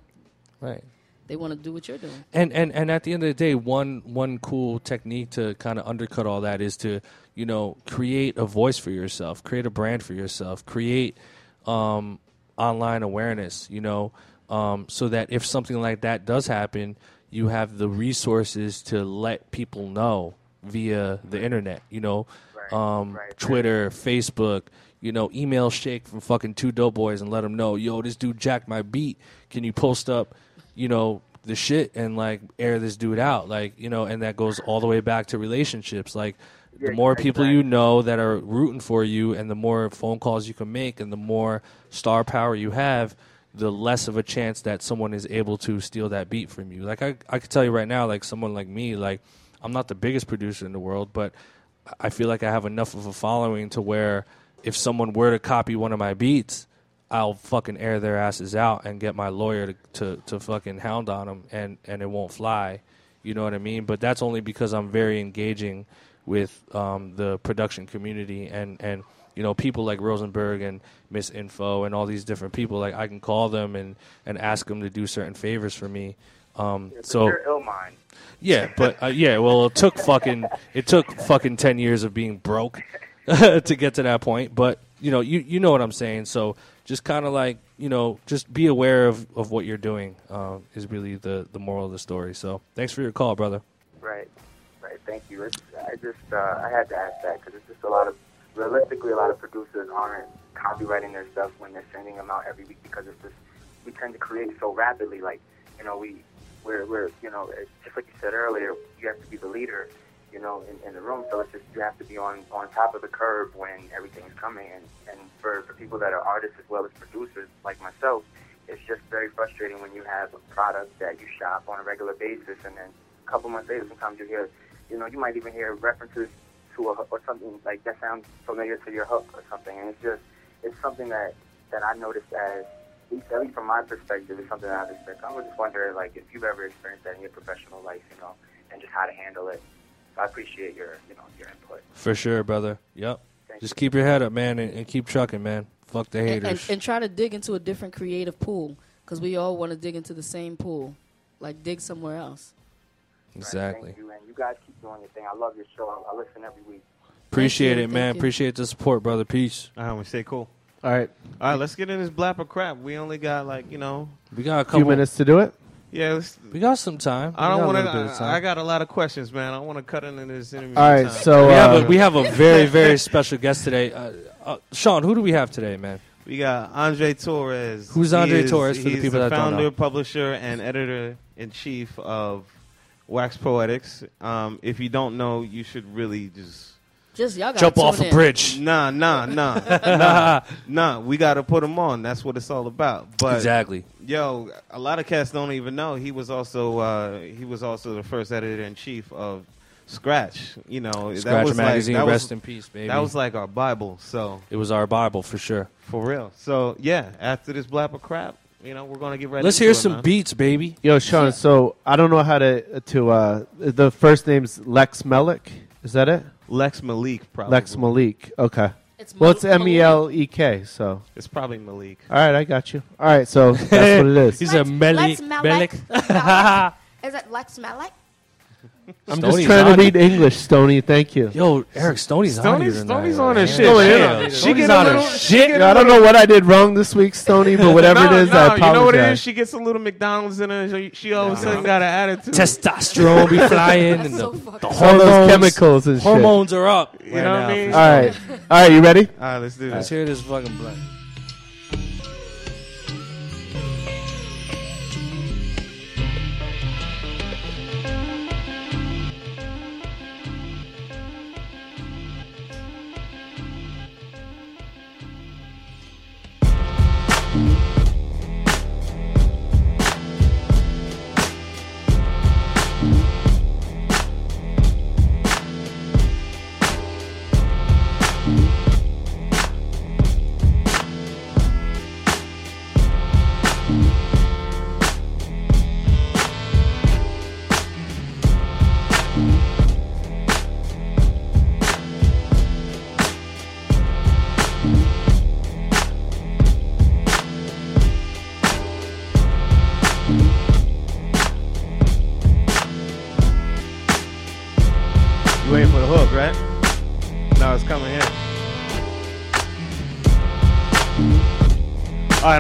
Right. They want to do what you're doing. And, and and at the end of the day, one one cool technique to kind of undercut all that is to you know create a voice for yourself, create a brand for yourself, create um, online awareness. You know, um, so that if something like that does happen, you have the resources to let people know via the internet. You know, Right, um, right, right. Twitter, Facebook. You know, email Shake from fucking two dope boys and let them know, yo, this dude jacked my beat. Can you post up, you know, the shit and like air this dude out like you know and that goes all the way back to relationships like the Yeah, more people you know that are rooting for you and the more phone calls you can make and the more star power you have the less of a chance that someone is able to steal that beat from you like i i could tell you right now like someone like me like i'm not the biggest producer in the world but i feel like i have enough of a following to where if someone were to copy one of my beats I'll fucking air their asses out and get my lawyer to, to, to fucking hound on them and, and it won't fly. You know what I mean? But that's only because I'm very engaging with um, the production community and, and you know people like Rosenberg and Miss Info and all these different people. Like I can call them and, and ask them to do certain favors for me. Um, But so Illmind. yeah, but uh, yeah, well, it took fucking it took fucking ten years of being broke to get to that point. But you know, you you know what I'm saying. So just kind of like you know, just be aware of, of what you're doing uh, is really the the moral of the story. So thanks for your call, brother. Right, right. Thank you. It's, I just uh, I had to ask that because it's just a lot of realistically a lot of producers aren't copywriting their stuff when they're sending them out every week because it's just we tend to create so rapidly. Like you know we we're we're you know just like you said earlier, you have to be the leader. You know, in, in the room, so it's just you have to be on on top of the curve when everything's coming. And and for, for people that are artists as well as producers like myself, it's just very frustrating when you have a product that you shop on a regular basis, and then a couple months later, sometimes you hear, you know, you might even hear references to a hook or something like that sounds familiar to your hook or something, and it's just it's something that that I noticed as at least, from my perspective, is something that I've experienced. I was just wondering, like, if you've ever experienced that in your professional life, you know, and just how to handle it. So I appreciate your, you know, your input. For sure, brother. Yep. Thank Just you. keep your head up, man, and, and keep trucking, man. Fuck the and, haters. and, and try to dig into a different creative pool because we all want to dig into the same pool. Like dig somewhere else. Right, exactly. Thank you, and you guys keep doing your thing. I love your show. I, I listen every week. Appreciate you, it, man. you. Appreciate the support, brother. Peace. All right, we say cool. All right, All right, let's get in this blap or crap. We only got like you know, We got a a couple few minutes to do it. yeah. Let's, We got some time. I don't want little bit of to. time. I got a lot of questions, man. I want to cut into this interview. All right, time. so we have uh, a we have a very very special guest today. Uh, uh, Sean, who do we have today, man? We got Andre Torres. Who's Andre is- Torres for the he's people that don't know, founder, publisher, and editor in chief of Wax Poetics. Um, if you don't know, you should really just Just y'all got Jump off a bridge. nah, nah, nah, nah, nah. We got to put him on. That's what it's all about. But exactly. yo, a lot of cats don't even know he was also uh, he was also the first editor in chief of Scratch. You know, that Scratch was magazine, like, that rest was, in peace, baby. That was like our Bible. So it was our Bible for sure. for real. So yeah, after this blap or crap, you know, we're gonna get ready. Let's hear it, some man. beats, baby. Yo, Sean. So I don't know how to to. Uh, the first name's Lex Malik. Is that it? Lex Malik, probably. Lex Malik. Okay. It's Well, it's M E L E K. So It's probably Malik. all right, I got you. All right, so that's what it is. He's a Melik. Melik. Is it Lex Malik? I'm Stoney's just trying to read English, Stony. Thank you. Yo, Eric Stoney's, on Stoney's- here tonight. Stoney's on his man. shit. Damn, She Stoney's get a on little- shit. get Yo, I don't know what I did wrong this week, Stony, but whatever no, it is, no, I apologize. you know what it is? She gets a little McDonald's in her. She, she all of a sudden got an attitude. Testosterone be flying, and the, so the fucking- All hormones, those chemicals and shit. hormones are up. You know what I mean? All right, all right, you ready? All right, let's do this. Let's hear this fucking blunt.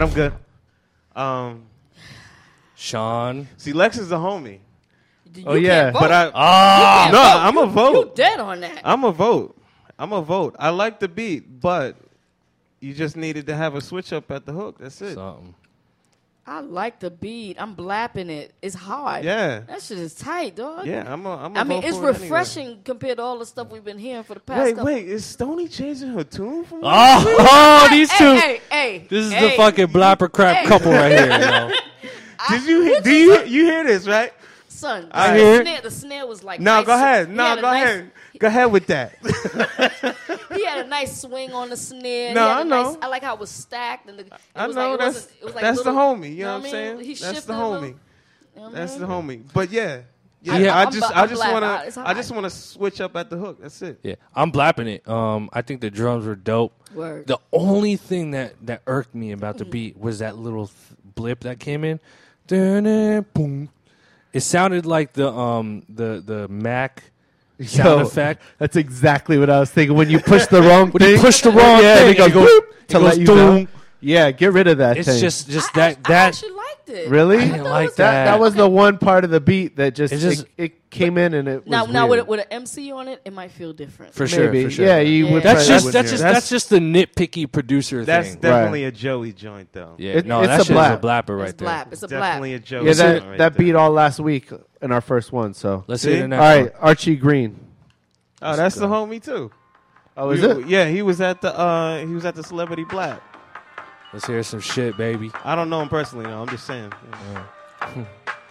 I'm good. Um, Sean. see, Lex is a homie, You Oh, yeah. can't vote. but I no, vote. I'm a You vote. dead on that. I'm a vote. I'm a vote. I like the beat, but you just needed to have a switch up at the hook. That's it. something. I like the beat. I'm blapping it. It's hard. Yeah. That shit is tight, dog. Yeah, I'm. A, I'm a I mean, it's for it anyway. refreshing compared to all the stuff we've been hearing for the past. Wait, couple. wait, is Stony changing her tune from? Oh, oh, these Hey, two. hey, hey, This is hey. the fucking blap or crap Hey. couple right here. You know? Did you hear, do you you hear this right? Son, I the, hear it. snare, the snare was like. No, nice. go ahead. He No, had a go nice- ahead. Go ahead with that. He had a nice swing on the snare. No, He had a I know. Nice, I like how it was stacked and the, it I was know like, it that's wasn't- it was like that's little- the homie. You know, know what I'm saying? mean? He That's the a little- homie. you know That's the homie. But yeah, yeah. Yeah. I I'm just bu- I just want it's to I just want to switch up at the hook. That's it. Yeah, I'm blapping it. Um, I think the drums were dope. Word. The only thing that that irked me about the beat was that little th- blip that came in. Dun-dun, boom. It sounded like the um the the Mac sound Yo, effect. That's exactly what I was thinking. When you push the wrong When thing, you push the wrong yeah, thing, and it goes, it goes- boop, it to goes let you know. Yeah, get rid of that It's thing. just just I, that I that actually liked it. really I didn't like that. that. That was the one part of the beat that just It it, just- it, came in and it was Now, now with, a- with an MC on it, it might feel different. for sure. Maybe. For sure. Yeah, you Yeah. would. That's just that's just it. that's just the nitpicky producer thing. That's thing. definitely a Joey joint though. yeah, It- no, it's that a shit a blapper right it's there. blap. It's a blap. Definitely a Joey yeah, that that beat all last week in our first one. So Let's See? hear the all next right, one. Archie Green. Oh, that's the homie too. Oh, is You- it? Yeah, he was at the uh he was at the Celebrity Black. Let's hear some shit, baby. I don't know him personally. No, I'm just saying. Am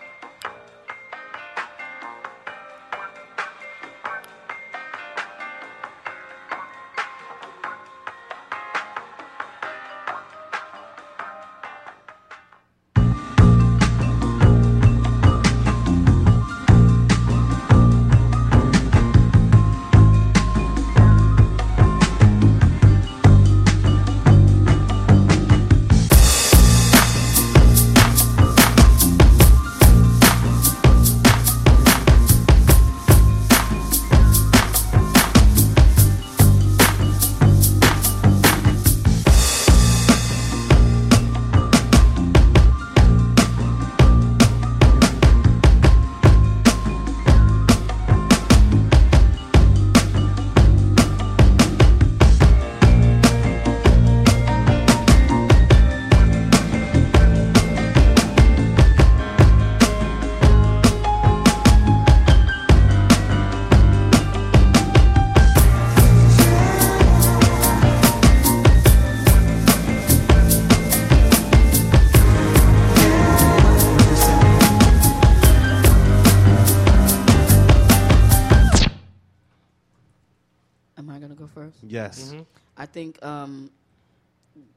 um,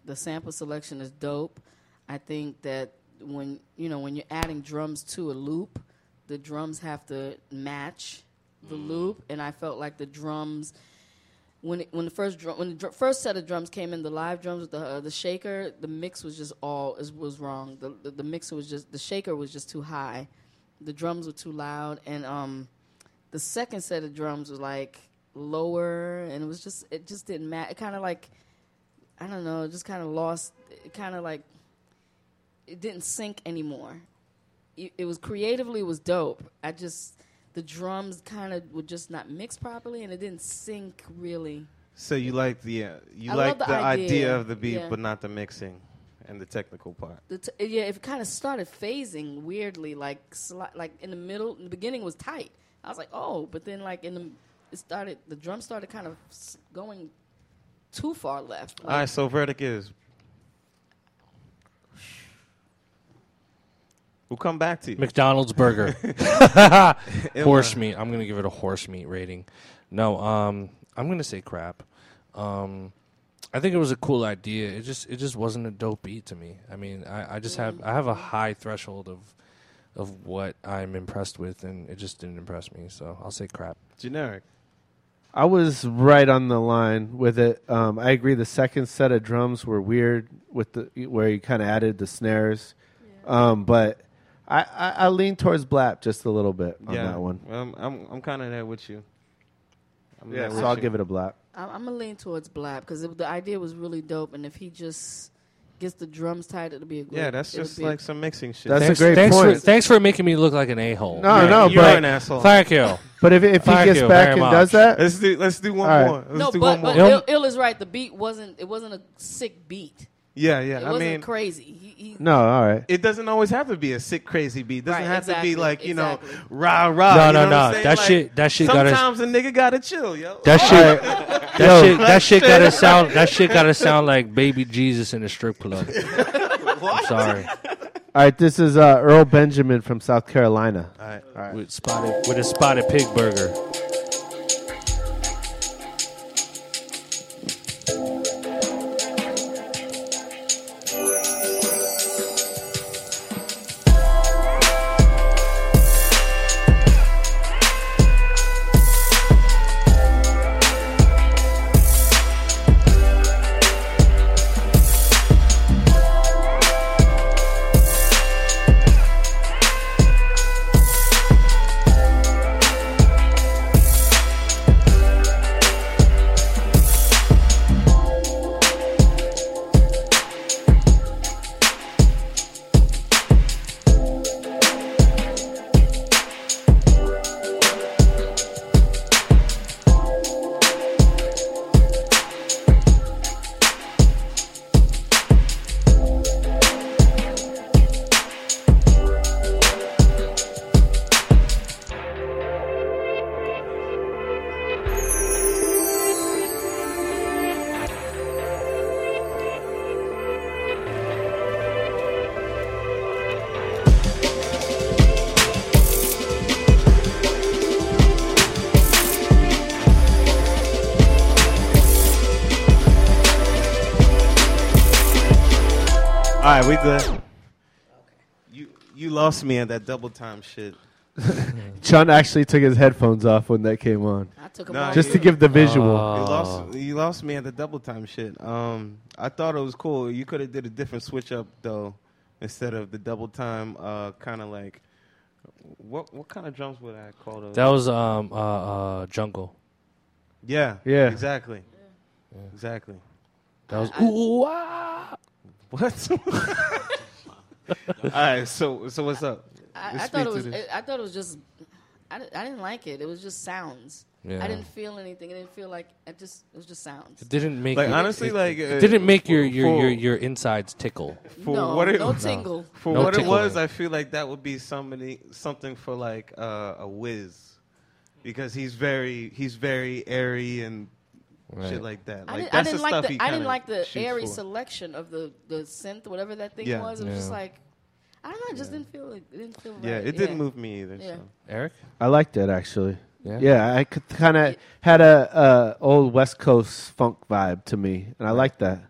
the sample selection is dope. I think that when you know when you're adding drums to a loop, the drums have to match the loop, and I felt like the drums when it, when the first drum when the dr- first set of drums came in, the live drums with the uh, the shaker, the mix was just all is, was wrong. The, the the mixer was just the shaker was just too high, the drums were too loud, and um, the second set of drums was like lower, and it was just it just didn't match. It kind of like I don't know, just kind of lost. It kind of like it didn't sync anymore. It, it was creatively it was dope. I just the drums kind of would just not mix properly, and it didn't sync really. So you like the uh, you I like the, the idea. idea. of the beat, Yeah. but not the mixing and the technical part. The t- yeah, it kind of started phasing weirdly, like sli- like in the middle. In the beginning was tight. I was like, oh, but then like in the it started the drum started kind of going too far left. All right, so verdict is. We'll come back to you. McDonald's burger. horse meat. I'm gonna give it a horse meat rating. No, um, I'm gonna say crap. Um, I think it was a cool idea. It just it just wasn't a dope beat to me. I mean, I, I just have I have a high threshold of of what I'm impressed with, and it just didn't impress me. So I'll say crap. Generic. I was right on the line with it. Um, I agree. The second set of drums were weird with the where you kind of added the snares, um, but I, I, I lean towards Blap just a little bit on yeah, that one. Um, I'm I'm kind of there with you. I'm Yeah, so I'll you. give it a Blap. I'm, I'm gonna lean towards Blap because the idea was really dope, and if he just gets the drums tight, it'll be a great. Yeah, that's it'll just be like some mixing shit. That's thanks, a great thanks point. For, thanks for making me look like an a hole. No, Yeah, no, you're but an asshole. Thank you. but if if he Thank gets you back very and does that, Let's do let's do one All right. more. Let's no, do but, one but more. Ill, Ill is right. The beat wasn't. It wasn't a sick beat. Yeah, yeah. It I wasn't mean, crazy. He, he No, all right. It doesn't always have to be a sick, crazy beat. It doesn't Right, have exactly, to be like you exactly. know, rah rah. No, you no, know what no. I'm? That Like, shit- that shit gotta- Sometimes a nigga gotta chill, yo. That shit, that Yo. shit, that shit gotta sound. That shit gotta sound like baby Jesus in a strip club. I'm sorry. All right, this is uh, Earl Benjamin from South Carolina. All right. All right. With spotted, with a spotted pig burger. Lost me at that double time shit. Chun actually took his headphones off when that came on, I took him Nah, off. just to give the visual. You Oh. lost you lost me at the double time shit. Um, I thought it was cool. You could have did a different switch up though, instead of the double time. Uh, kind of like what what kind of drums would I call those? That was um uh, uh jungle. yeah, Yeah. exactly, exactly. That was I- ooh ah. What? All right, so so what's up? I, I thought it was. this. I thought it was just. I, I didn't like it. It was just sounds. Yeah. I didn't feel anything. It didn't feel like. It just. It was just sounds. It didn't make Like it- honestly, it, like it uh, didn't make your for- your, for- your your insides tickle. for no, what it no tingle. for No what it was. I feel like that would be somebody something for like uh, a whiz, because he's very he's very airy and Right. shit like that. Like I, did, I that's didn't the like stuff the. he I didn't like the airy for. selection of the the synth, whatever that thing Yeah. was. It was just like. I don't know. It just didn't feel. like, It didn't feel right. Yeah, it didn't move me either. Yeah. So. Eric. I liked it actually. Yeah. Yeah, I could kind of had a, a old West Coast funk vibe to me, and I liked that.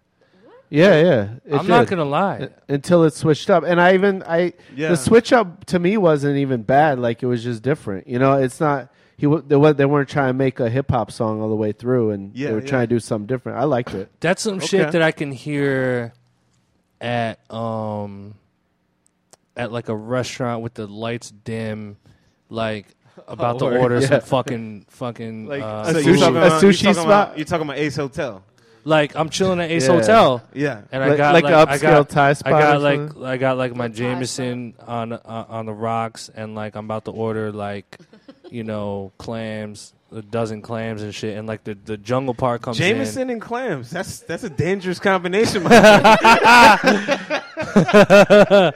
Yeah, yeah. it I'm not gonna lie. until it switched up, and I even I Yeah. the switch up to me wasn't even bad. Like it was just different. You know, it's not he they, they weren't trying to make a hip hop song all the way through, and Yeah, they were yeah. trying to do something different. I liked it. That's some shit that I can hear at um at like a restaurant with the lights dim, like about to order yeah. some fucking fucking Like uh, a So sushi- you're talking a about, you're spot? About, you're talking about Ace Hotel. like I'm chilling at Ace Yeah. Hotel Yeah. and I Like- got like like, a I upscale got, Thai I spot got like? I got like my Jameson on uh, on the rocks and like I'm about to order like you know clams a dozen clams and shit and like the the jungle part comes in Jameson and clams. That's that's a dangerous combination. my.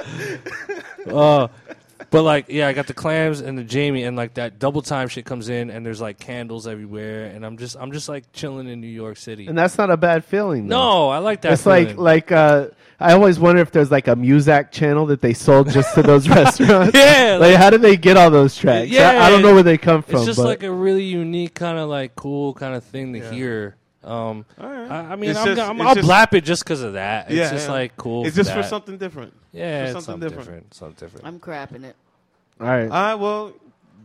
Uh, but like, yeah, I got the clams and the Jamie, and like that double time shit comes in, and there's like candles everywhere, and I'm just, I'm just like chilling in New York City. And that's not a bad feeling. though. no, I like that. it's like like uh, I always wonder if there's like a Muzak channel that they sold just to those restaurants. yeah, Like, how did they get all those tracks? I, I don't know where they come from. It's just but like a really unique kind of like cool kind of thing to hear. Um, All right. I, I mean, It's I'm, just, gonna, I'm I'll just- blap it just because of that. It's Yeah, just yeah. like cool. It's just that. for something different. Yeah, for something something different. different. Something different. I'm crapping it. all right. All right. Well,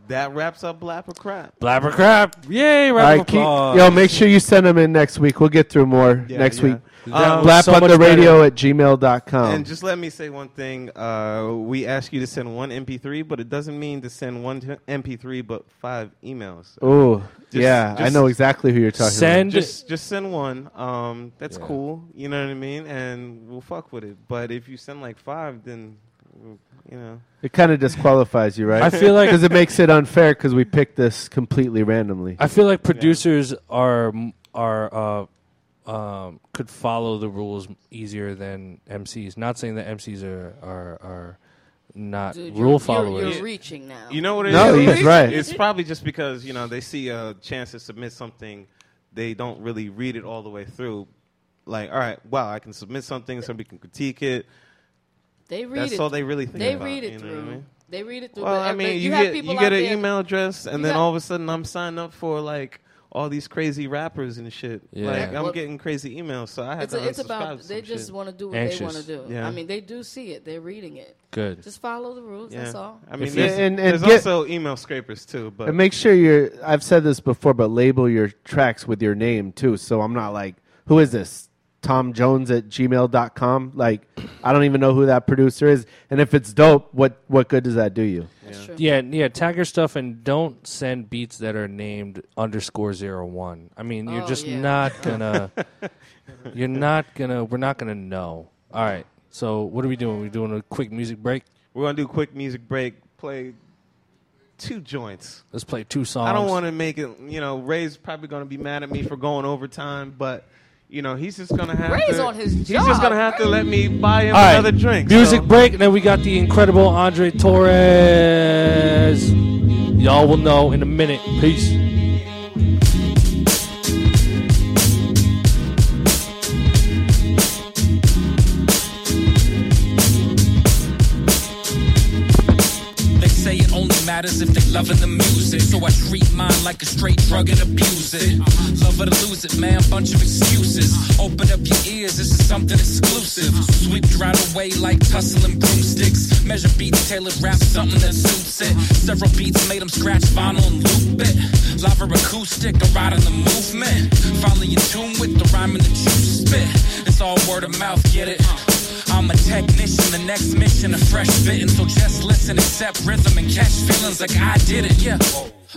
that wraps up Blap or Crap. Blap or crap! Yay! All right, keep, yo, make sure you send them in next week. We'll get through more Yeah, next yeah. week. That was Blap so on the radio better. at gmail.com. And just let me say one thing. Uh, we ask you to send one MP3, but it doesn't mean to send one t- MP3, but five emails. oh, Just- yeah, I know exactly who you're talking Send- Just just send one. Um, that's Yeah. cool. You know what I mean? And we'll fuck with it. But if you send like five, then you know. It kind of disqualifies you, right? I feel like because it makes it unfair because we picked this completely randomly. I feel like producers are are uh, um, could follow the rules easier than MCs. Not saying that MCs are are, are not Dude, rule you're, followers. You're, you're reaching now. You know what it is? No, he's right. It's probably just because you know they see a chance to submit something, they don't really read it all the way through. Like, all right, wow, I can submit something, somebody can critique it. They read That's it. all they really think about. They about, read it you know through. what I mean? They read it through. Well, but, I mean, you, have get people you get an there- email address, and you then got- all of a sudden I'm signed up for like all these crazy rappers and shit. Yeah. Like I'm Well- getting crazy emails, so I had It's, to a, it's about to they just want to do what Anxious. they want to do. Yeah. I mean, they do see it. They're reading it. Good. Just follow the rules. Yeah. That's all. I mean, there's, you- And- and there's get- also email scrapers too, but And make sure you're. I've said this before, but label your tracks with your name too. So I'm not like, who is this? Tom Jones at gmail.com. Like, I don't even know who that producer is. And if it's dope, what what good does that do you? That's true. Yeah, yeah. Tag your stuff and don't send beats that are named underscore zero one. I mean, you're Oh, just yeah. not gonna. you're not gonna. We're not gonna know. All right. So what are we doing? We're doing a quick music break. we're gonna do a quick music break. Play two joints. Let's play two songs. I don't want to make it. You know, Ray's probably gonna be mad at me for going overtime, but. You know, he's just gonna have Ray's to. on his he's job. just gonna have to let me buy him All right. another drink. Music so- break, and then we got the incredible Andre Torres. Y'all will know in a minute. Peace. They say it only matters if they loving the music. So I treat mine like a straight drug and abuse it. Uh-huh. Love it or lose it, man, bunch of excuses. Uh-huh. Open up your ears, this is something exclusive. Uh-huh. Sweep right away like tussling broomsticks. Measure beats, tailored rap, something that suits it. Several beats made them scratch vinyl and loop it. Lava acoustic, a ride in the movement. Finally in tune with the rhyme and the juice spit. It's all word of mouth, get it? I'm a technician, the next mission, a fresh fitting. So just listen, accept rhythm, and catch feelings like I did it. Yeah.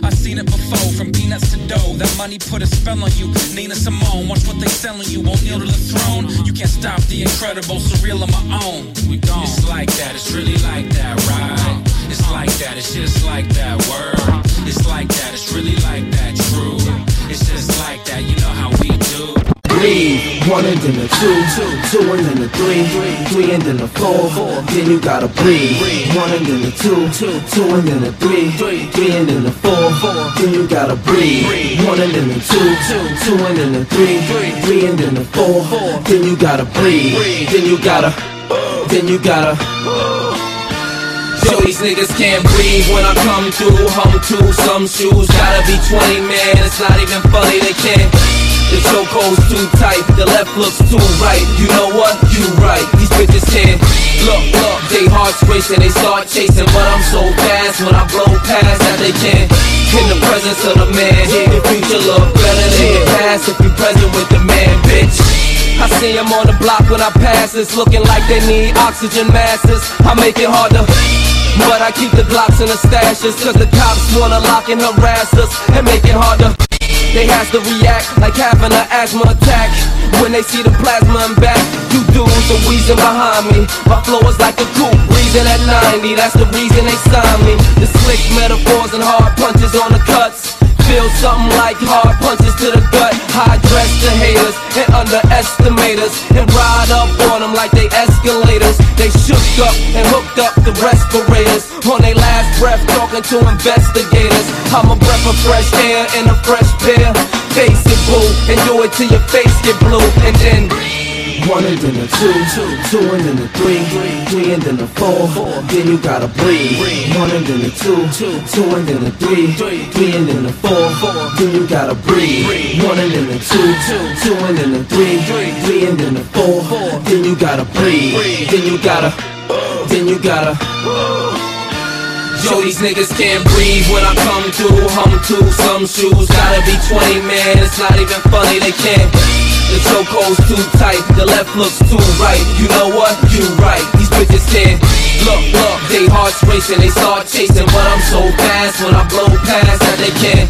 I seen it before, from peanuts to dough. That money put a spell on you. Nina Simone, watch what they selling you. Won't kneel to the throne. You can't stop the incredible, surreal on my own. We gone. It's like that, it's really like that, right? It's like that, it's just like that word. It's like that, it's really like that, true. It's just like that, you know how we do. Breathe. One and then a two, two and then a three, three and then a four. Then you gotta breathe. One and then a two, two and then a three, three and then a four. Then you gotta breathe. One and then a two, two and then a three, three and then a four. Then you gotta breathe. Then you gotta, then you gotta. Yo, these niggas can't breathe when I come to Hum to some shoes, gotta be 20, man. It's not even funny, they can't. The chokehold's too tight, the left looks too right. You know what? You right. These bitches can't. Look, look, they hearts racing, they start chasing, but I'm so fast when I blow past that they can't. In the presence of the man, your future look better than the past if you present with the man, bitch. I see them on the block when I pass, it's looking like they need oxygen masses. I make it hard to. But I keep the Glocks in the stashes, cause the cops wanna lock and harass us and make it hard to. They has to react like having an asthma attack when they see the plasma and back. You dudes are wheezing behind me. My flow is like a coupe, breathing at 90. That's the reason they signed me. The slick metaphors and hard punches on the cuts. Feel something like hard punches to the gut. High dress the haters and underestimate us. And ride up on them like they escalators. They shook up and hooked up the respirators. On their last breath, talking to investigators. I'm a breath of fresh air and a fresh pair. Face it, boo, and do it till your face get blue. And then. One and then a two, two and then a three, three and then a four. Then you gotta breathe. One and then a two, two and then a three, three and then a four. Then you gotta breathe. One and then a two, two and then a three, three and then a four. Then you gotta breathe. Then you gotta, then you gotta. Yo, these niggas can't breathe when I come through. Hum to some shoes, gotta be 20, man. It's not even funny, they can't. The chokehold's too tight, the left looks too right. You know what? You right. These bitches can't. Look, look, they hearts racing, they start chasing, but I'm so fast when I blow past that they can't.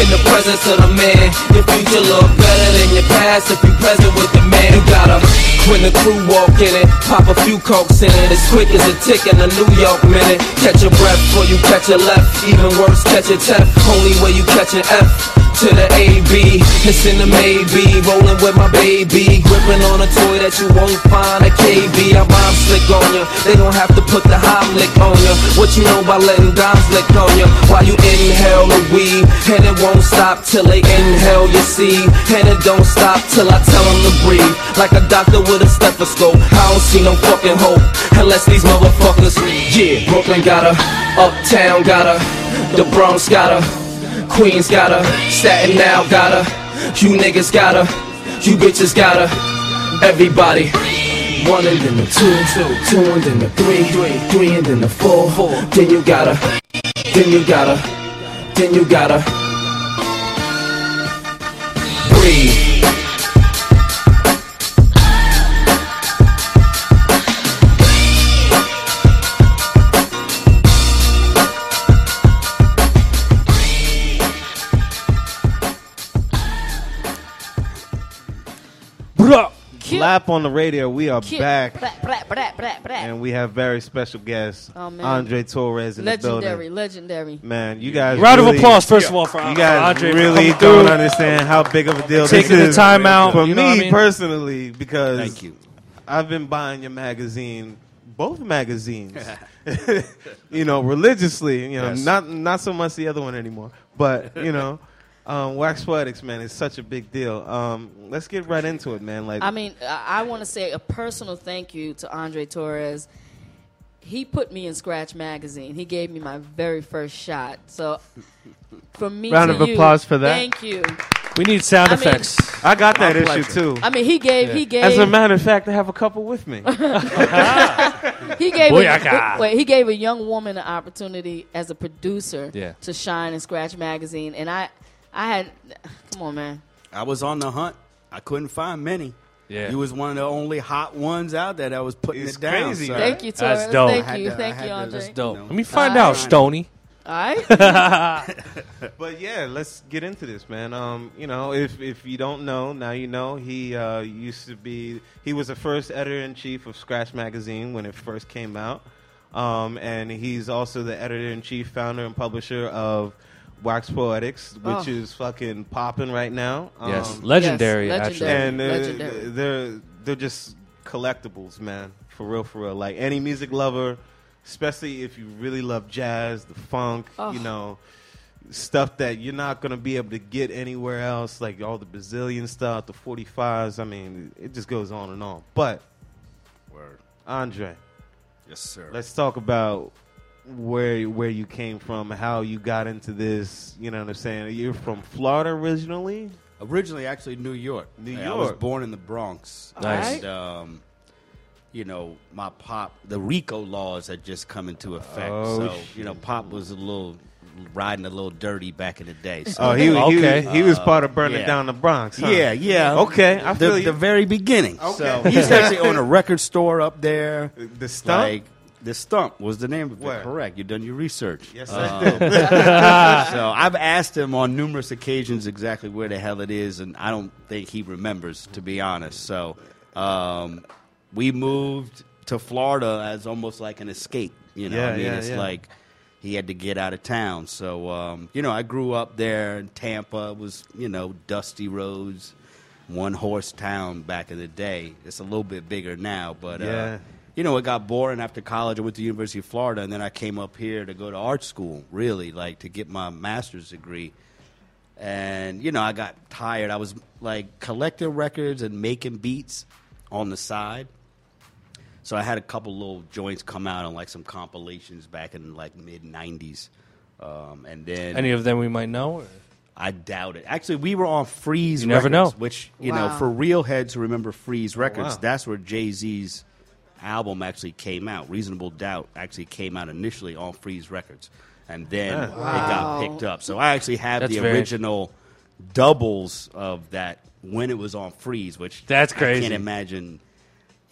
In the presence of the man, your future look better than your past if you present with the man. You gotta, when the crew walk in it, pop a few cokes in it. As quick as a tick in a New York minute. Catch your breath before you catch your left. Even worse, catch a tef. Only way you catch an F to the AB. It's in the maybe, rolling with my baby, gripping on a toy that you won't find at KB. I bomb slick on ya. They don't have to put the Heimlich on ya. What you know about letting dimes lick on ya? While you inhale the weed, and it won't stop till they inhale your seed, and it don't stop till I tell them to breathe. Like a doctor with a stethoscope. I don't see no fucking hope unless these motherfuckers. Yeah, Brooklyn got her, Uptown got her, the Bronx got her. Queens got her, Staten now got her, you niggas got her, you bitches got her, everybody. One and then the two, two, two and then the three, three, three and then the four, four. Then you gotta, then you gotta, then you gotta Breathe. Lap on the radio. We are Cute. back, Blah, blah, blah, blah, blah. and we have very special guests. Oh, man. Andre Torres in the legendary, building. legendary. Man, you guys. Round of really- applause, first of all, for you guys. Andre for really coming don't through. understand how big of a deal Taking this the is time out, for you me know what I mean? personally because Thank you. I've been buying your magazine, both magazines, you know, religiously. You know, Yes. not not so much the other one anymore, but you know. Um, Wax Poetics, man, is such a big deal. Um, let's get right into it, man. Like, I mean, I, I want to say a personal thank you to Andre Torres. He put me in Scratch Magazine. He gave me my very first shot. So, from me Round to of you, applause for that. Thank you. We need sound I mean- effects. I got that issue pleasure. too. I mean, he gave he gave As a matter of fact, I have a couple with me. he gave Booyaka. a, wait, he gave a young woman an opportunity as a producer Yeah. to shine in Scratch Magazine, and I I had come on, man. I was on the hunt. I couldn't find many. Yeah. You was one of the only hot ones out there that was putting It's it down. crazy, sir. Thank you, Torres. That's dope. Thank had you, to- I thank had you, to- Andre. That's dope. No. Let me find out, Stony. All right. But yeah, let's get into this, man. Um, you know, if if you don't know, now you know. He uh, used to be. He was the first editor in chief of Scratch Magazine when it first came out, um, and he's also the editor in chief, founder, and publisher of Wax Poetics, which Oh. is fucking popping right now. Yes, Um, legendary, Yes, actually. and uh, Legendary. they're they're just collectibles, man. For real, for real. Like any music lover, especially if you really love jazz, the funk, Oh. you know, stuff that you're not gonna be able to get anywhere else, like all the Brazilian stuff, the 45s. I mean, it just goes on and on. But Word. Andre, Yes, sir. let's talk about where where you came from, how you got into this. You know what I'm saying? You're from Florida originally. Originally, actually, New York. New I was York. born in the Bronx. Nice. And, um, you know, my pop, the RICO laws had just come into effect. Oh, so, you know, pop was a little riding a little dirty back in the day. So, Oh, he, Okay. he, he was part of burning yeah. down the Bronx. huh? Yeah, yeah. Okay, I feel the, you. the very beginning. Okay. So he used to actually own a record store up there. The Stump? Like, the Stump was the name of it. Correct. You've done your research. Yes, Um, I did. so I've asked him on numerous occasions exactly where the hell it is, and I don't think he remembers, to be honest. So um, we moved to Florida as almost like an escape. You know, Yeah, I mean, yeah, it's yeah. like he had to get out of town. So um, you know, I grew up there in Tampa. It was you know dusty roads, one horse town back in the day. It's a little bit bigger now, but Yeah. uh, you know, it got boring after college. I went to the University of Florida, and then I came up here to go to art school, really, like to get my master's degree. And, you know, I got tired. I was like collecting records and making beats on the side. So I had a couple little joints come out on like some compilations back in like mid 90s. Um, and then Any of them we might know? I doubt it. Actually, we were on Freeze You never Records, know. which, you Wow. know, for real heads who remember Freeze Records, wow. that's where Jay Z's album actually came out. Reasonable Doubt actually came out initially on Freeze Records. And then it got picked up. So I actually have That's the very- original doubles of that when it was on Freeze, which That's crazy. I can't imagine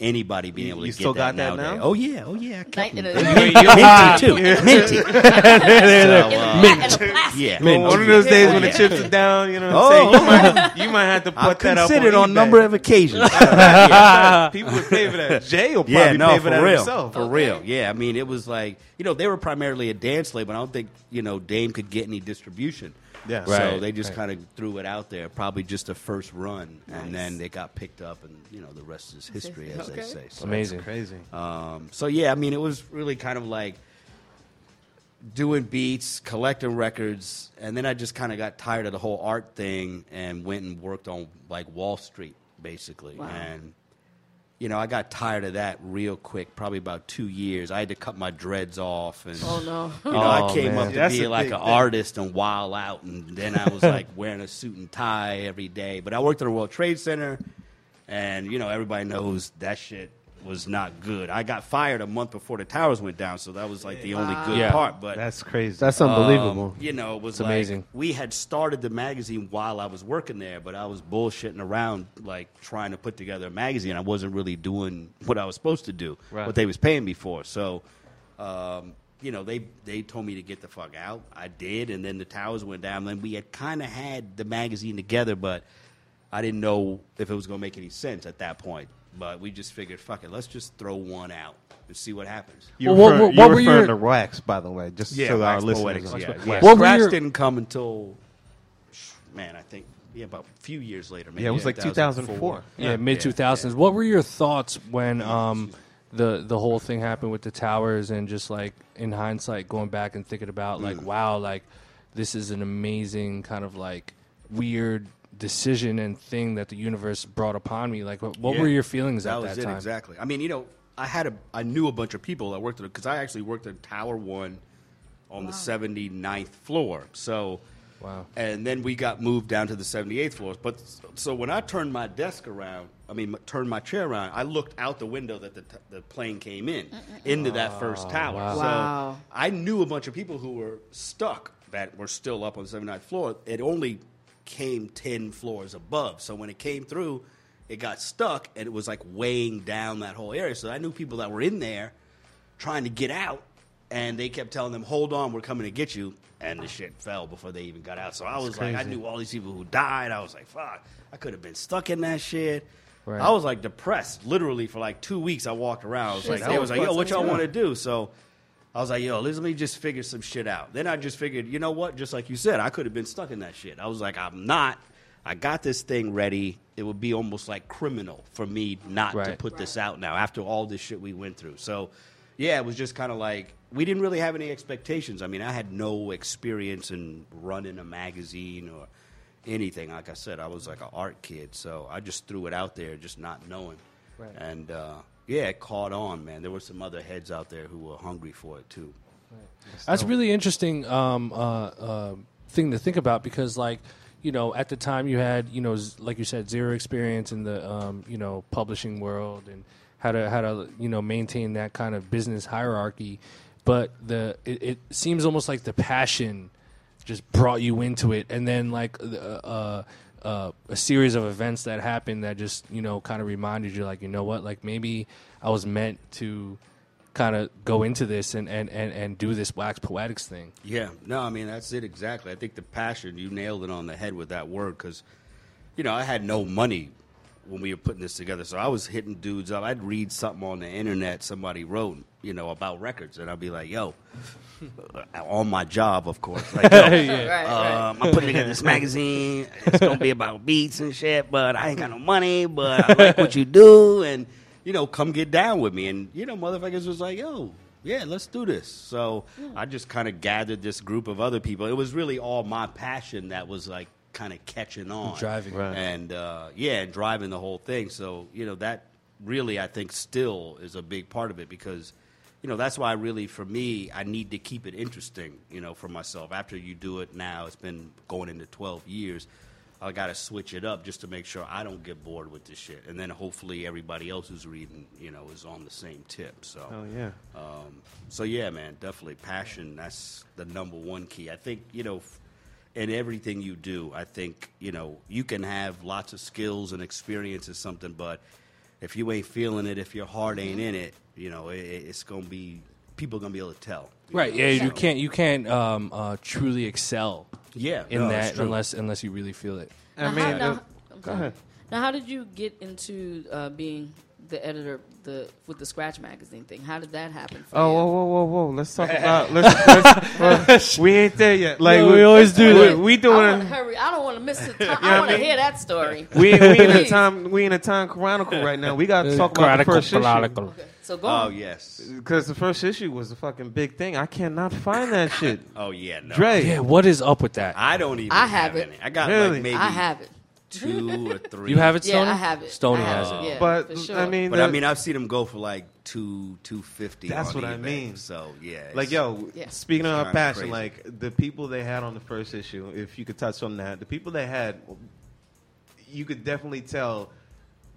anybody being You- able to you get still got that nowadays. now? Oh yeah, oh yeah. I kept Night in them. a- minty too, minty. There, there. So, uh, Mint. Yeah, Well, one of those days when the Yeah. chips are down, you know what Oh, I'm saying? You oh. might, you might have to put I've that up considered on on number of occasions. Yeah, People would pay for that. Jay will probably yeah, no, pay for for that real, himself. for real. Yeah, I mean, it was like you know they were primarily a dance label. I don't think you know Dame could get any distribution. Yeah. so they just right. kind of threw it out there, probably just a first run, Nice. and then they got picked up, and you know the rest is history, as they say. So, Amazing. Crazy. um, so yeah, I mean, it was really kind of like doing beats, collecting records, and then I just kind of got tired of the whole art thing and went and worked on like Wall Street, basically. Wow. And you know, I got tired of that real quick. Probably about two years. I had to cut my dreads off, and Oh no. you know, I Oh, came man. up to That's be like an thing. artist and wild out, and then I was like wearing a suit and tie every day. But I worked at the World Trade Center, and you know everybody knows that shit was not good. I got fired a month before the towers went down, so that was like the only good Yeah. part. But That's crazy. That's unbelievable. um, you know, it was It's like amazing. we had started the magazine while I was working there, but I was bullshitting around, like trying to put together a magazine. I wasn't really doing what I was supposed to do, Right. what they was paying me for. So, um, you know, they they told me to get the fuck out. I did, and then the towers went down. Then we had kind of had the magazine together, but I didn't know if it was going to make any sense at that point. But we just figured, fuck it, let's just throw one out and see what happens. You're Well, what- referring, what you're were referring your- to Wax, by the way, just Yeah, so our Wax listeners Poetics, know. yeah, Wax. yeah. What were Scratch your- didn't come until, man, I think, yeah, about a few years later. Maybe Yeah, it was like 2004. Yeah, mid two thousands. What were your thoughts when um, the the whole thing happened with the towers and just like in hindsight going back and thinking about like Mm. wow like this is an amazing kind of like weird decision and thing that the universe brought upon me. Like what, what Yeah. were your feelings that at was that it time? exactly. I mean, you know, I had a, I knew a bunch of people that worked at because I actually worked at Tower One on the 79th floor. So, Wow. and then we got moved down to the 78th floor. But so when I turned my desk around, I mean, turned my chair around, I looked out the window that the, t- the plane came in into that first oh, tower. wow. So Wow. I knew a bunch of people who were stuck that were still up on the 79th floor. It only came 10 floors above. So when it came through, it got stuck and it was like weighing down that whole area. So I knew people that were in there trying to get out and they kept telling them, "Hold on, we're coming to get you." And the shit fell before they even got out. So I was like, I knew all these people who died. I was like, "Fuck, I could have been stuck in that shit." Right. I was like depressed, literally for like two weeks. I walked around. I was like, they was was like, "Yo, what y'all want to do?" So I was like, "Yo, let me just figure some shit out." Then I just figured, you know what? Just like you said, I could have been stuck in that shit. I was like, I'm not. I got this thing ready. It would be almost like criminal for me not to Right. put this out now after all this shit we went through. So, yeah, it was just kind of like we didn't really have any expectations. I mean, I had no experience in running a magazine or anything. Like I said, I was like an art kid, so I just threw it out there, just not knowing. Right. And uh, yeah, it caught on, man. There were some other heads out there who were hungry for it too. That's really interesting um, uh, uh, thing to think about because, like, you know, at the time you had, you know, z- like you said, zero experience in the, um, you know, publishing world and how to how to you know maintain that kind of business hierarchy. But the it, it seems almost like the passion just brought you into it, and then like uh, uh, a series of events that happened that just you know kind of reminded you, like, you know what, like maybe I was meant to kind of go into this and, and, and, and do this wax poetics thing. Yeah, no, I mean that's it exactly. I think the passion you nailed it on the head with that word because, you know, I had no money when we were putting this together, so I was hitting dudes up. I'd read something on the internet somebody wrote, you know, about records, and I'd be like, "Yo," on my job, of course. Like, yo, Yeah. Right, right. um, I'm putting together this magazine. It's gonna be about beats and shit, but I ain't got no money. But I like what you do, and you know, come get down with me. And you know, motherfuckers was like, "Yo, yeah, let's do this." So I just kind of gathered this group of other people. It was really all my passion that was like kind of catching on, Driving. Right. and uh, yeah, and driving the whole thing. So you know, that really I think still is a big part of it because you know that's why really for me I need to keep it interesting you know for myself. After you do it now it's been going into 12 years I got to switch it up just to make sure I don't get bored with this shit. And then hopefully everybody else who's reading you know is on the same tip so. Oh yeah. um, so yeah man definitely passion that's the number one key. I think you know in everything you do I think you know you can have lots of skills and experience or something but if you ain't feeling it, if your heart ain't in it, you know, it, it's gonna be people gonna be able to tell. Right. know? Yeah. You can't. You can't um, uh, truly excel. Yeah, In no, that, unless unless you really feel it. Now, how, now, I'm go ahead. Now, how did you get into uh, being the editor the with the Scratch magazine thing? How did that happen? For Oh, you? whoa, whoa, whoa, whoa! Let's talk about. Let's. let's well, we ain't there yet. Like No, we always do we, that. We I doing. want to hurry. I don't want to miss the time. know I want to hear that story. We, we in a time. We in a time chronicle right now. We got to Uh, talk about the chronicle, first issue. chronicle. So go Oh on. yes. Because the first issue was a fucking big thing. I cannot find that shit. Oh yeah. No. Dre. Yeah. What is up with that? I don't even. I have it. any. I got Really? like maybe I have it. Two or three. You have it, Yeah, Stoney? I have it. Stoney I have has it. it. Yeah, But for sure. I mean, But the- I mean, I've seen them go for like two, two fifty. That's on what I mean. So yeah, like yo, Yeah. speaking of our passion, crazy. like the people they had on the first issue, if you could touch on that, the people they had, you could definitely tell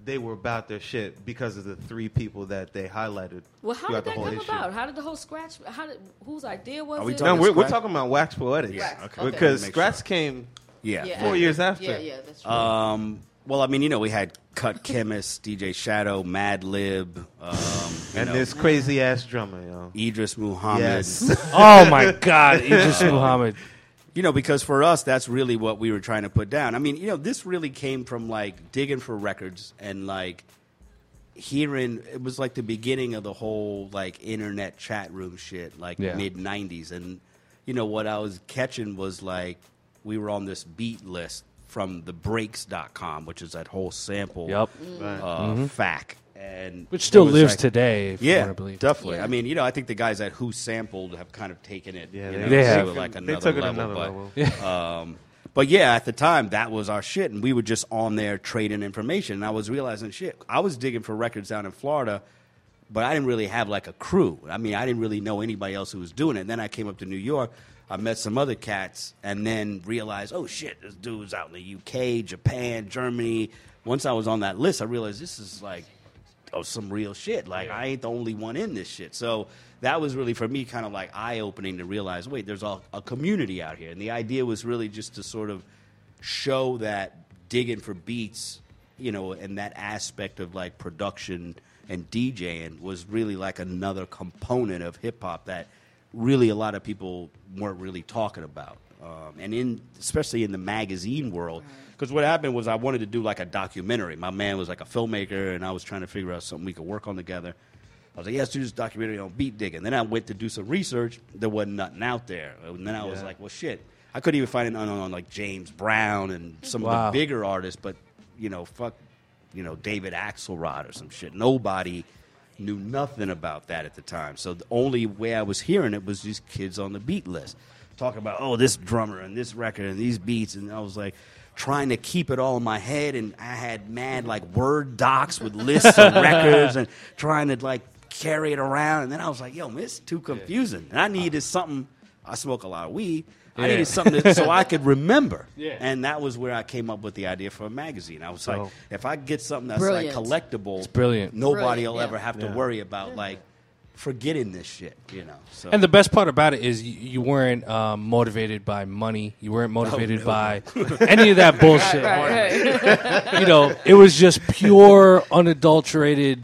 they were about their shit because of the three people that they highlighted. Well, how did that come issue. about? How did the whole Scratch? How did whose idea was Are we it? No, talking we're, we're talking about Wax Poetics. Yeah, okay. Because Scratch sure. came yeah. Yeah, four years after. Yeah, yeah, that's true. Um, well, I mean, you know, we had Cut Chemist, DJ Shadow, Madlib, um, you and know, this crazy ass drummer, yo. Idris Muhammad. Yes. Oh my God, Idris Muhammad. You know, because for us, that's really what we were trying to put down. I mean, you know, this really came from like digging for records and like hearing. It was like the beginning of the whole like internet chat room shit, like Yeah. mid '90s. And you know what I was catching was like we were on this beat list from the breaks.com, which is that whole sample Yep. uh, fac. And Which still lives like- today, yeah, want believe. definitely. Yeah. I mean, you know, I think the guys at WhoSampled have kind of taken it. Yeah, you they- know, They have. like They another took it another but, level. um, but yeah, at the time, that was our shit, and we were just on there trading information. And I was realizing, shit, I was digging for records down in Florida, but I didn't really have like a crew. I mean, I didn't really know anybody else who was doing it. And then I came up to New York. I met some other cats, and then realized, oh shit, this dude's out in the UK, Japan, Germany. Once I was on that list, I realized this is like oh, some real shit. Like I ain't the only one in this shit. So that was really for me kind of like eye opening to realize, wait, there's a, a community out here, and the idea was really just to sort of show that digging for beats, you know, and that aspect of like production and DJing was really like another component of hip hop that really a lot of people weren't really talking about. Um, and in especially in the magazine world, because what happened was I wanted to do like a documentary. My man was like a filmmaker, and I was trying to figure out something we could work on together. I was like, yeah, let's do this documentary on beat digging. Then I went to do some research. There wasn't nothing out there. And then I was like, well, shit. I couldn't even find it on, on like James Brown and some Wow. of the bigger artists, but you know, fuck, you know, David Axelrod or some shit. Nobody knew nothing about that at the time. So the only way I was hearing it was these kids on the beat list talking about, oh, this drummer and this record and these beats, and I was like trying to keep it all in my head, and I had mad like word docs with lists of records and trying to like carry it around, and then I was like, yo, man, it's too confusing, and I needed something. I smoke a lot of weed. I needed something that, so I could remember. Yeah. And that was where I came up with the idea for a magazine. I was So- like, if I get something that's Brilliant. like collectible, It's brilliant. Nobody Brilliant, will yeah. ever have to Yeah. worry about like forgetting this shit, you know. So And the best part about it is you, you weren't um, motivated by money. You weren't motivated no. by any of that bullshit. right, right. You know, it was just pure, unadulterated.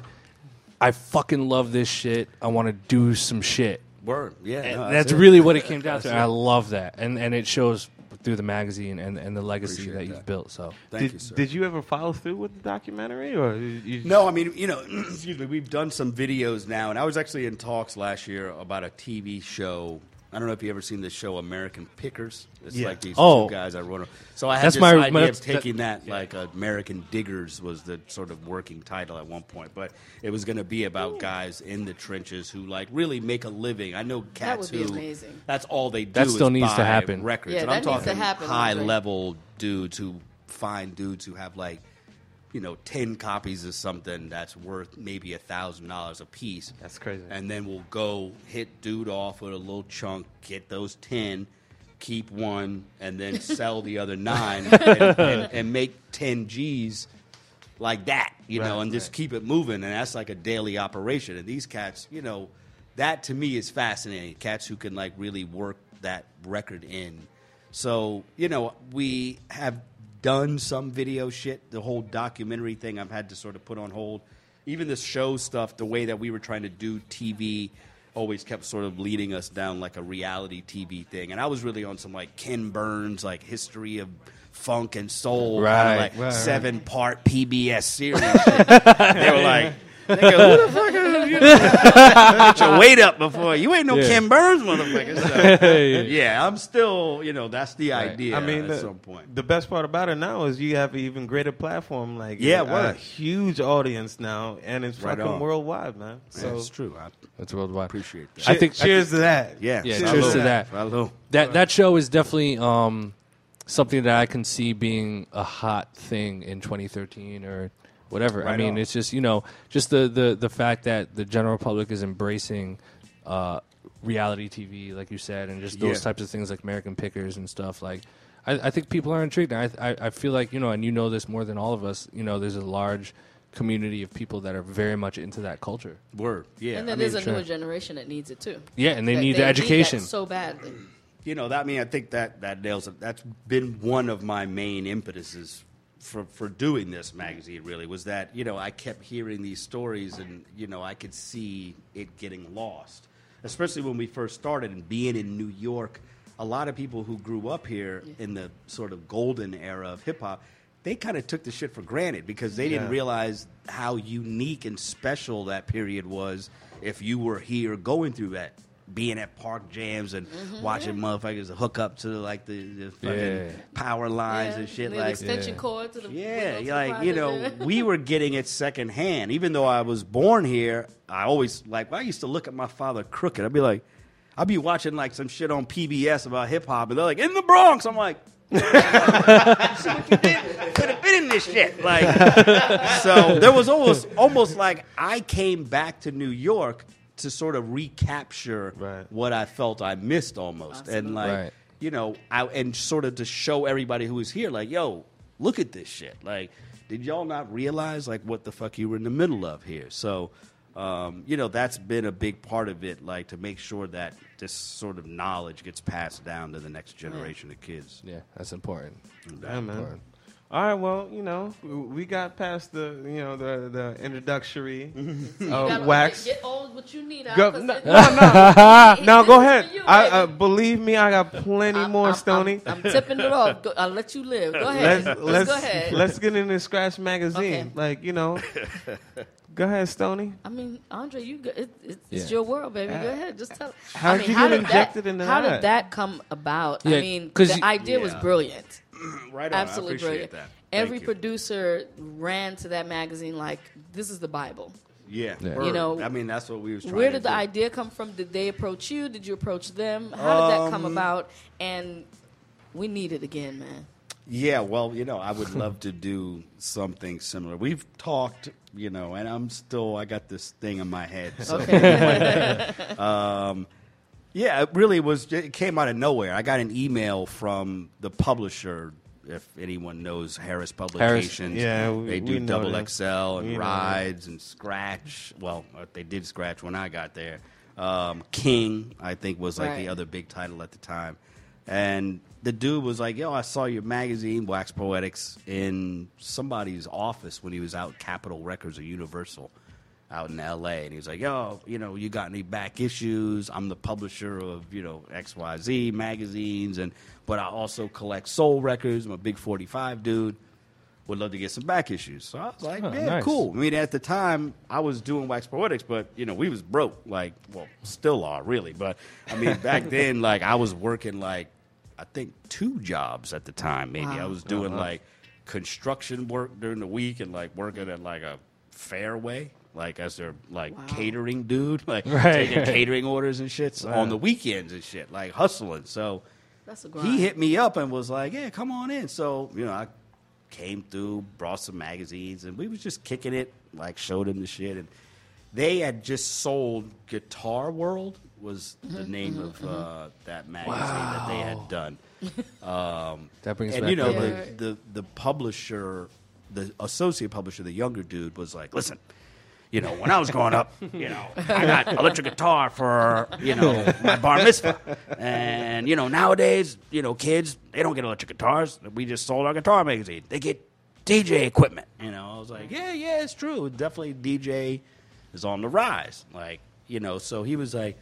I fucking love this shit. I want to do some shit. Word, yeah, And no, that's it. really what it came down to. And I love that, and and it shows through the magazine and, and the legacy Appreciate that you've that. built. So Thank did, you, sir. did you ever follow through with the documentary, or you, you No, I mean, you know, excuse me, we've done some videos now, and I was actually in talks last year about a TV show. I don't know if you ever seen the show American Pickers. It's Yeah. like these Oh. two guys I wrote. So I had That's this my- idea my- of taking that, like American Diggers was the sort of working title at one point, but it was going to be about guys in the trenches who like really make a living. I know cats would be who amazing. that's all they do. That still is needs to happen. Records, Yeah, and that I'm needs to happen, high level dudes who find dudes who have like you know, ten copies of something that's worth maybe a thousand dollars a piece. That's crazy. And then we'll go hit dude off with a little chunk, get those ten, keep one, and then sell the other nine, and, and, and make ten G's like that, you know, Right, and just keep it moving. And that's like a daily operation. And these cats, you know, that to me is fascinating. Cats who can like really work that record in. So, you know, we have done some video shit. The whole documentary thing I've had to sort of put on hold. even the show stuff, the way that we were trying to do TV, always kept sort of leading us down like a reality TV thing. And I was really on some like Ken Burns, like history of funk and soul, Right. kinda like Right, right. seven part PBS series. they were like. Nigga, who the fuck is you? Get your weight up before you ain't no Yeah. Ken Burns, motherfucker. So, Yeah. yeah, I'm still, you know, that's the idea. I mean, at the, some point. the best part about it now is you have an even greater platform. Like, Yeah, a word. huge audience now, and it's Right fucking on. worldwide, man. Yeah, So it's true. I That's worldwide. appreciate that. I think cheers to that. Yeah, Yeah, cheers to that. Salute. That that show is definitely um, something that I can see being a hot thing in 2013 or whatever. I mean, on. it's just you know just the, the the fact that the general public is embracing uh, reality TV, like you said, and just those Yeah. types of things like American Pickers and stuff. Like, I, I think people are intrigued. I, I I feel like you know, and you know this more than all of us. You know, there's a large community of people that are very much into that culture. Word. Yeah. and then I there's mean, a newer generation that needs it too. Yeah, and they That need the that education. so badly. you know that I mean I think that that nails it. That's been one of my main impetuses for for doing this magazine. Really was that you know I kept hearing these stories and you know I could see it getting lost, especially when we first started and being in New York. A lot of people who grew up here in the sort of golden era of hip hop. They kind of took the shit for granted because they didn't realize how unique and special that period was if you were here going through that being at park jams and Mm-hmm. watching motherfuckers hook up to like the, the fucking Yeah. power lines Yeah, and shit the like extension cord to the yeah, to you're the like you know, we were getting it secondhand. Even though I was born here, I always like. I used to look at my father crooked. I'd be like, I'd be watching like some shit on PBS about hip hop, and they're like, "In the Bronx." I'm like, "See what you did? Could have been in this shit." Like, so there was almost almost like I came back to New York to sort of recapture Right. what I felt I missed almost, and like Right. you know, I, and sort of to show everybody who was here, like, yo, look at this shit. Like, did y'all not realize like what the fuck you were in the middle of here? So, um, you know, that's been a big part of it, like to make sure that this sort of knowledge gets passed down to the next generation of kids. Yeah, that's important. Yeah, man. Important. All right, well, you know, we got past the, you know, the the introductory uh, wax. Get, get all what you need out. Go, 'cause no, it- no, no, no, go ahead. you, I, uh, believe me, I got plenty I'm- more, I'm- Stony. I'm, I'm tipping it off. Go, I'll let you live. Go ahead. let's Let's, let's go ahead. let's get into Scratch Magazine. Okay. Like you know, go ahead, Stony. I mean, Andre, you go, it, it, it's Yeah. your world, baby. Go ahead, just tell. How'd I mean, you how get did injected that, into How that? did that come about? Yeah, I mean, 'cause the you- idea was brilliant. Right on. I Absolutely appreciate brilliant. that. Every you. producer ran to that magazine like this is the Bible. Yeah, Yeah. You know, I mean, that's what we was trying Where to did the do. idea come from? Did they approach you? Did you approach them? How did that come Um, about? And we need it again, man. Yeah, well, you know, I would love to do something similar. We've talked, you know, and I'm still I got this thing in my head. So um, yeah, it really was. It came out of nowhere. I got an email from the publisher. If anyone knows Harris Publications, Yeah, we- they do Double them. XL and We. Rides and Scratch. Well, uh, they did Scratch when I got there. Um, King, I think, was like the other big title at the time. And the dude was like, "Yo, I saw your magazine, Wax Poetics, in somebody's office when he was out at Capitol Records or Universal, out in L.A." And he was like, "Yo, you know, you got any back issues? I'm the publisher of you know X Y Z magazines, and but I also collect soul records. I'm a big 45 dude. Would love to get some back issues." So I was like, Oh, "Yeah, nice. cool." I mean, at the time, I was doing Wax Poetics, but you know, we was broke. Like, well, still are really, but I mean, back then, like, I was working like I think two jobs at the time. Maybe I was doing uh-huh. like construction work during the week and like working at like a fairway, like as their like Wow. catering dude, like Right, taking right. catering orders and shit so- on the weekends and shit, like hustling. So That's a grind. he hit me up and was like, "Yeah, come on in." So you know, I came through, brought some magazines, and we was just kicking it. Like showed him the shit, and they had just sold Guitar World was the Mm-hmm, name of uh, that magazine that they had done. Um, That brings and back you know the, the the publisher, the associate publisher, the younger dude was like, "Listen." You know, when I was growing up, you know, I got electric guitar for, you know, my bar mitzvah. And, you know, nowadays, you know, kids, they don't get electric guitars. We just sold our guitar magazine. They get DJ equipment. You know, I was like, yeah, yeah, it's true. Definitely DJ is on the rise. Like, you know, so he was like,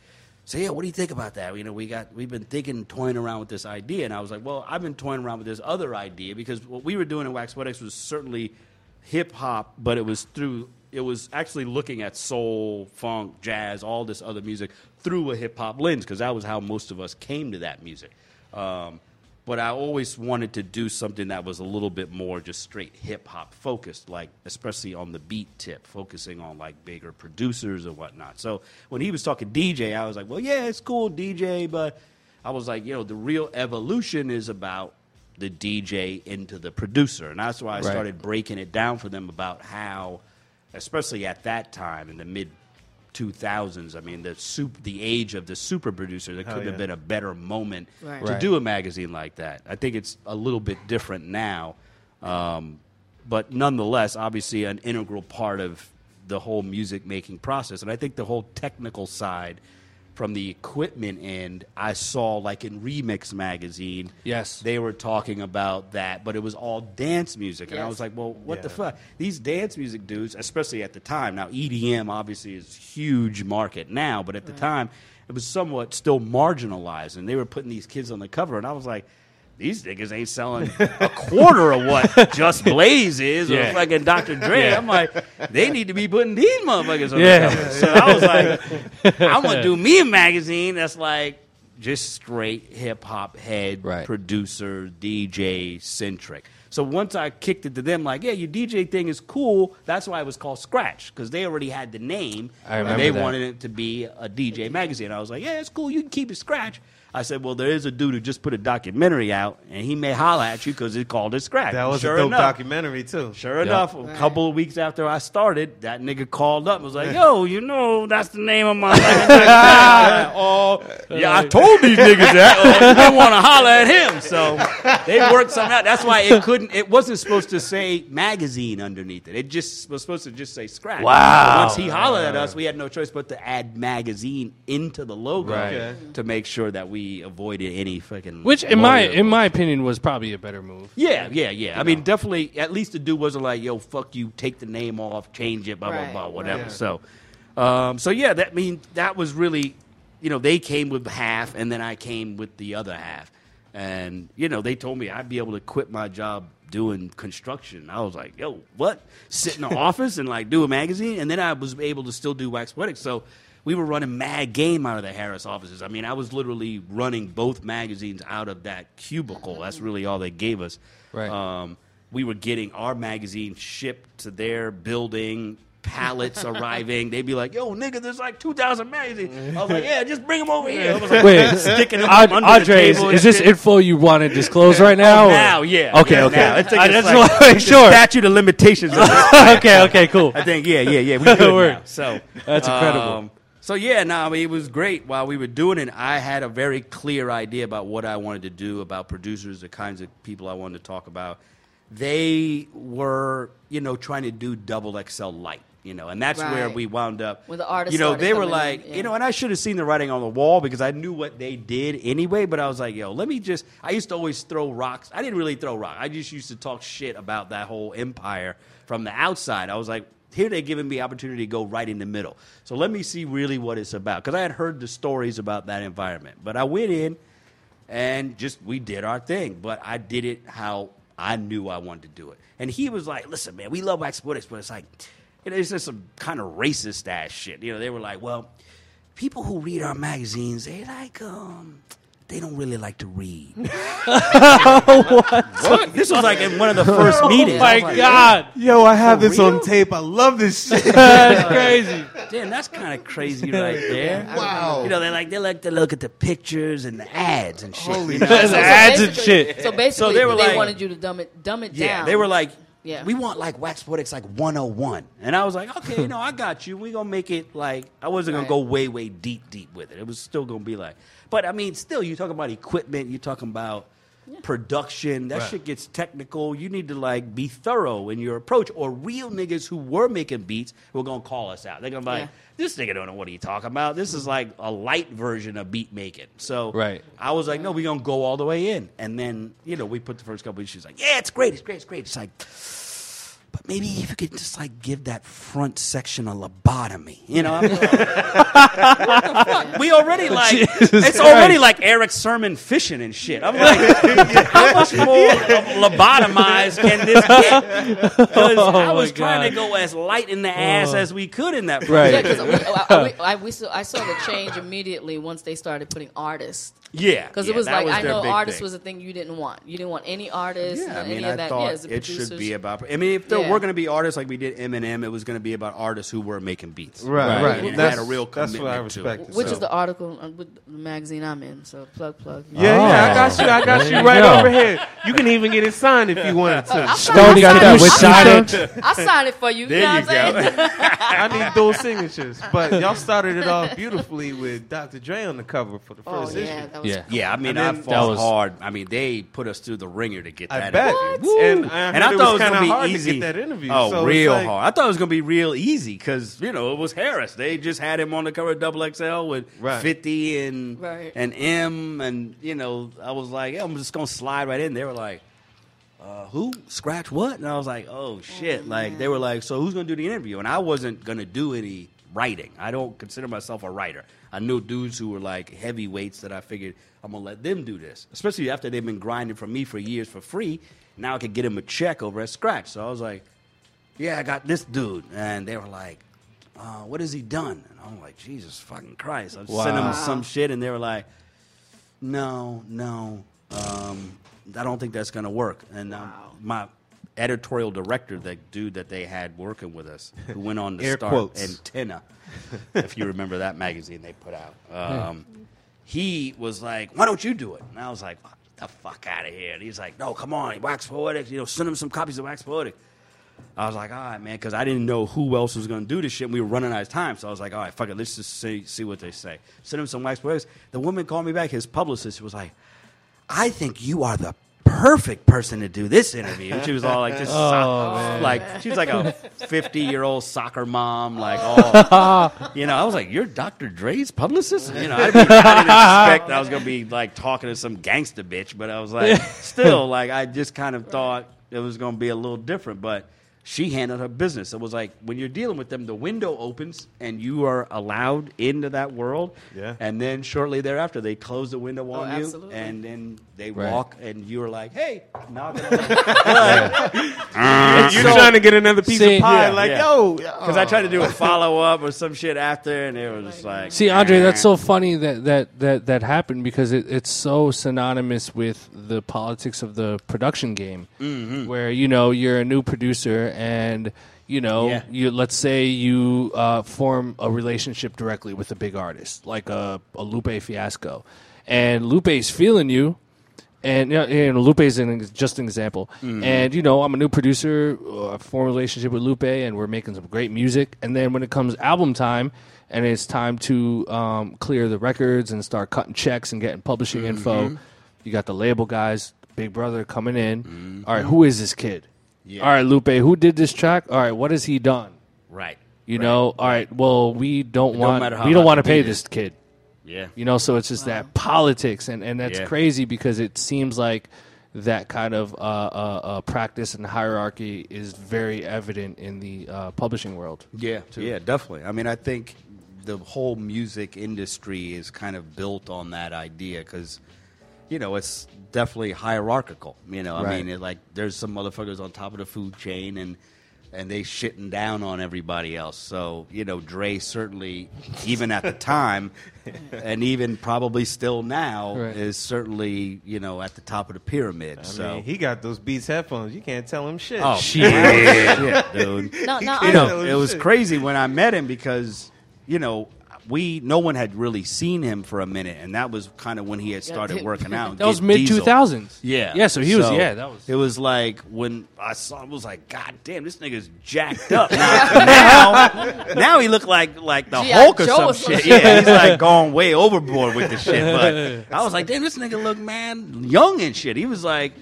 so yeah, what do you think about that? You know, we got we've been thinking, toying around with this idea, and I was like, well, I've been toying around with this other idea because what we were doing in Wax Poetics was certainly hip hop, but it was through it was actually looking at soul, funk, jazz, all this other music through a hip hop lens because that was how most of us came to that music. Um, but I always wanted to do something that was a little bit more just straight hip hop focused, like especially on the beat tip, focusing on like bigger producers and whatnot. So when he was talking DJ, I was like, well, yeah, it's cool, DJ, but I was like, you know, the real evolution is about the DJ into the producer, and that's why I Right. started breaking it down for them about how, especially at that time in the mid 2000s. I mean, the soup, the age of the super producer. There couldn't have been a better moment Right. to Right. do a magazine like that. I think it's a little bit different now, um, but nonetheless, obviously, an integral part of the whole music making process. And I think the whole technical side. From the equipment end, I saw like in Remix magazine, Yes. they were talking about that, but it was all dance music, and I was like, well, what the fuck? These dance music dudes, especially at the time. Now EDM obviously is huge market now, but at the time it was somewhat still marginalized, and they were putting these kids on the cover, and I was like. These niggas ain't selling a quarter of what Just Blaze is or Yeah. fucking Dr. Dre. Yeah. I'm like, they need to be putting these motherfuckers on Yeah. the cover. So I was like, I'm gonna do me a magazine that's like just straight hip hop head Right. producer DJ centric. So once I kicked it to them, like, yeah, your DJ thing is cool. That's why it was called Scratch because they already had the name. I and they that. wanted it to be a DJ magazine. I was like, yeah, it's cool. You can keep it Scratch. I said, well, there is a dude who just put a documentary out, and he may holla at you because it called it Scratch. That was sure a dope enough, documentary too. Sure enough, a couple of weeks after I started, that nigga called up and was like, "Yo, you know that's the name of my." oh, yeah, I told these niggas that. They want to holler at him, so they worked something out. That's why it couldn't. It wasn't supposed to say magazine underneath it. It just was supposed to just say scratch. Wow. So once he hollered at us, we had no choice but to add magazine into the logo Right. Okay. to make sure that we avoided any fucking. Which, in my lawyer- in my opinion, was probably a better move. yeah, yeah, yeah. I mean, definitely. At least the dude wasn't like, "Yo, fuck you, take the name off, change it, blah Right, blah blah, whatever." right. So, um, so yeah, that mean that was really, you know, they came with half, and then I came with the other half, and you know, they told me I'd be able to quit my job doing construction. I was like, "Yo, what? Sit in the office and like do a magazine?" And then I was able to still do wax poetics. So. We were running mad game out of the Harris offices. I mean, I was literally running both magazines out of that cubicle. That's really all they gave us. Right. Um, we were getting our magazine shipped to their building, pallets arriving. They'd be like, "Yo, nigga, there's like two thousand magazines." I was like, "Yeah, just bring them over here." I was like, Wait, sticking them Ad- under Andre, the is, table. is and this shit. info you want to disclose right now? Oh, now, yeah. Okay, Yeah, okay. now. I think I it's just like want to make the sure. statute of limitations. okay, okay, cool. I think, yeah, yeah, yeah. We good Word. now. So That's incredible. So yeah, no, I mean, it was great while we were doing it. I had a very clear idea about what I wanted to do about producers, the kinds of people I wanted to talk about. They were, you know, trying to do double XL light, you know, and that's where we wound up. With the artists you know, they were coming in, like, yeah. you know, and I should have seen the writing on the wall because I knew what they did anyway. But I was like, yo, let me just. I used to always throw rocks. I didn't really throw rocks. I just used to talk shit about that whole empire from the outside. I was like, here they're giving me opportunity to go right in the middle. So let me see really what it's about because I had heard the stories about that environment. But I went in and just we did our thing. But I did it how I knew I wanted to do it. And he was like, "Listen, man, we love wax poetics, but it's like it is just some kind of racist ass shit." You know, they were like, "Well, people who read our magazines, they like um." They don't really like to read. what? This was like in one of the first oh meetings. Oh my like, God. Yo, I have For this on tape. I love this shit. That's crazy. Damn, that's kind of crazy right there. Wow. You know, they like they like to look at the pictures and the ads and shit. Holy you know? There's So ads and basically- shit. So basically, they they, were like- wanted you to dumb it, dumb it Yeah, down. they were like, Yeah. we want like wax poetics like 101. And I was like, okay, you know, I got you. We're going to make it like, I wasn't going Right. to go way, way deep, deep with it. It was still going to be like, but I mean, still, you're talking about equipment, you're talking about production. That Right. shit gets technical. You need to like be thorough in your approach. Or real niggas who were making beats were going to call us out. They're going to be like, Yeah. this nigga don't know what he talking about. This is like a light version of beat making. So Right. I was like, no, we're gonna go all the way in. And then, you know, we put the first couple issues like, yeah, it's great, it's great, it's great. It's like, but maybe if you could just like give that front section a lobotomy, you know? I'm like, what the fuck? We already like Jesus it's already Christ. like Erick Sermon fishing and shit. I'm like, how much more lobotomized can this get? Because Oh, I was my trying to go as light in the ass Oh. as we could in that. Right. Yeah, 'cause we, I, I, I, we saw, I saw the change immediately once they started putting artists. Yeah, because yeah, it was like was I know artists thing. was a thing you didn't want. You didn't want any artists. Yeah, I any mean, of I that. thought yeah, as the it should producers. be about. I mean, if there Yeah. were going to be artists like we did Eminem, it was going to be about artists who were making beats. Right, right. And it That's- had a real that's what I commitment to it. respect. Which So- is the article uh, with the magazine I'm in. So plug, plug. Yeah, yeah, I got you. I got you you right go. over here. You can even get it signed if you wanted to. I'll sign- Stoney I'll got that it. with I'll sign sign- I'll sign it for you. There you know you what I'm? I need those signatures. But y'all started it off beautifully with Dr. Dre on the cover for the Oh, first yeah, issue. that was Yeah. Yeah, I mean, And I then- fought That was- hard. I mean, they put us through the ringer to get I that. bet. What? And I and I thought it was kinda gonna be hard to easy. get that interview. Oh, real hard. I thought it was gonna be real easy because you know it was Harris. They just had him on the cover of Double XL with Right. Fifty and Right. and M, and you know I was like, yeah, I'm just gonna slide right in. They were like. Uh, who scratch what? And I was like, oh shit! like they were like, so who's gonna do the interview? And I wasn't gonna do any writing. I don't consider myself a writer. I knew dudes who were like heavyweights that I figured I'm gonna let them do this, especially after they've been grinding for me for years for free. Now I could get them a check over at Scratch. So I was like, yeah, I got this dude, and they were like, uh, what has he done? And I'm like, Jesus fucking Christ! I sent him some shit, and they were like, no, no, um, I don't think that's gonna work. And um, my editorial director, the dude that they had working with us, who went on to Air start quotes. Antenna, if you remember that magazine they put out, um, he was like, "Why don't you do it?" And I was like, "Fuck the fuck out of here!" And he's like, "No, come on, Wax Poetic, you know, send him some copies of Wax Poetic." I was like, all right, man, because I didn't know who else was going to do this shit. And we were running out of time. So I was like, all right, fuck it. Let's just see, see what they say. Send him some wax poetics. The woman called me back. His publicist was like, I think you are the perfect person to do this interview. And she was all like, this, Oh, so- like, she was like a 50 year old soccer mom. Like, oh, you know, I was like, you're Dr. Dre's publicist? You know, I didn't, I didn't expect I was going to be like talking to some gangster bitch, but I was like, still, like, I just kind of thought it was going to be a little different. But she handled her business. It was like when you're dealing with them, the window opens and you are allowed into that world. Yeah. And then shortly thereafter, they close the window on you, and then they Right. walk, and you're like, "Hey, knock it on." You're trying to get another piece See- of pie, Yeah, like, yeah. yo. Because I tried to do a follow up or some shit after, and it was just like, See, Andre, that's so funny that that that, that happened because it, it's so synonymous with the politics of the production game, Mm-hmm. where you know you're a new producer and you know Yeah. you let's say you uh, form a relationship directly with a big artist like a, a Lupe Fiasco, and Lupe's feeling you. And you know, and Lupe is an, just an example. And you know, I'm a new producer, uh, I form a relationship with Lupe, and we're making some great music. And then when it comes album time, and it's time to um, clear the records and start cutting checks and getting publishing info, you got the label guys, Big Brother coming in. All right, who is this kid? Yeah. All right, Lupe, who did this track? All right, what has he done? right. You know, all right. Well, we don't don't want matter how we don't want to pay this kid. Yeah. You know, so it's just that politics, and, and that's Yeah. crazy because it seems like that kind of uh, uh, uh, practice and hierarchy is very evident in the uh, publishing world. Yeah, yeah, definitely. I mean, I think the whole music industry is kind of built on that idea because, you know, it's definitely hierarchical. You know, I Right. mean, it, like there's some motherfuckers on top of the food chain and and they shitting down on everybody else. So you know, Dre certainly, even at the time, and even probably still now, Right. is certainly you know at the top of the pyramid. I so. mean, he got those Beats headphones. You can't tell him shit. Oh Shit. shit, dude! No, no, you know, it was crazy when I met him because you know we no one had really seen him for a minute, and that was kind of when he had started working out. That was mid two thousands. Yeah, yeah. So he was yeah. That was It was like when I saw. I was like, God damn, this nigga's jacked up. Now, now, he looked like like the G.I. Hulk or Joe some shit. Yeah, he's like going way overboard with the shit. But I was like, damn, this nigga look man young and shit. He was like.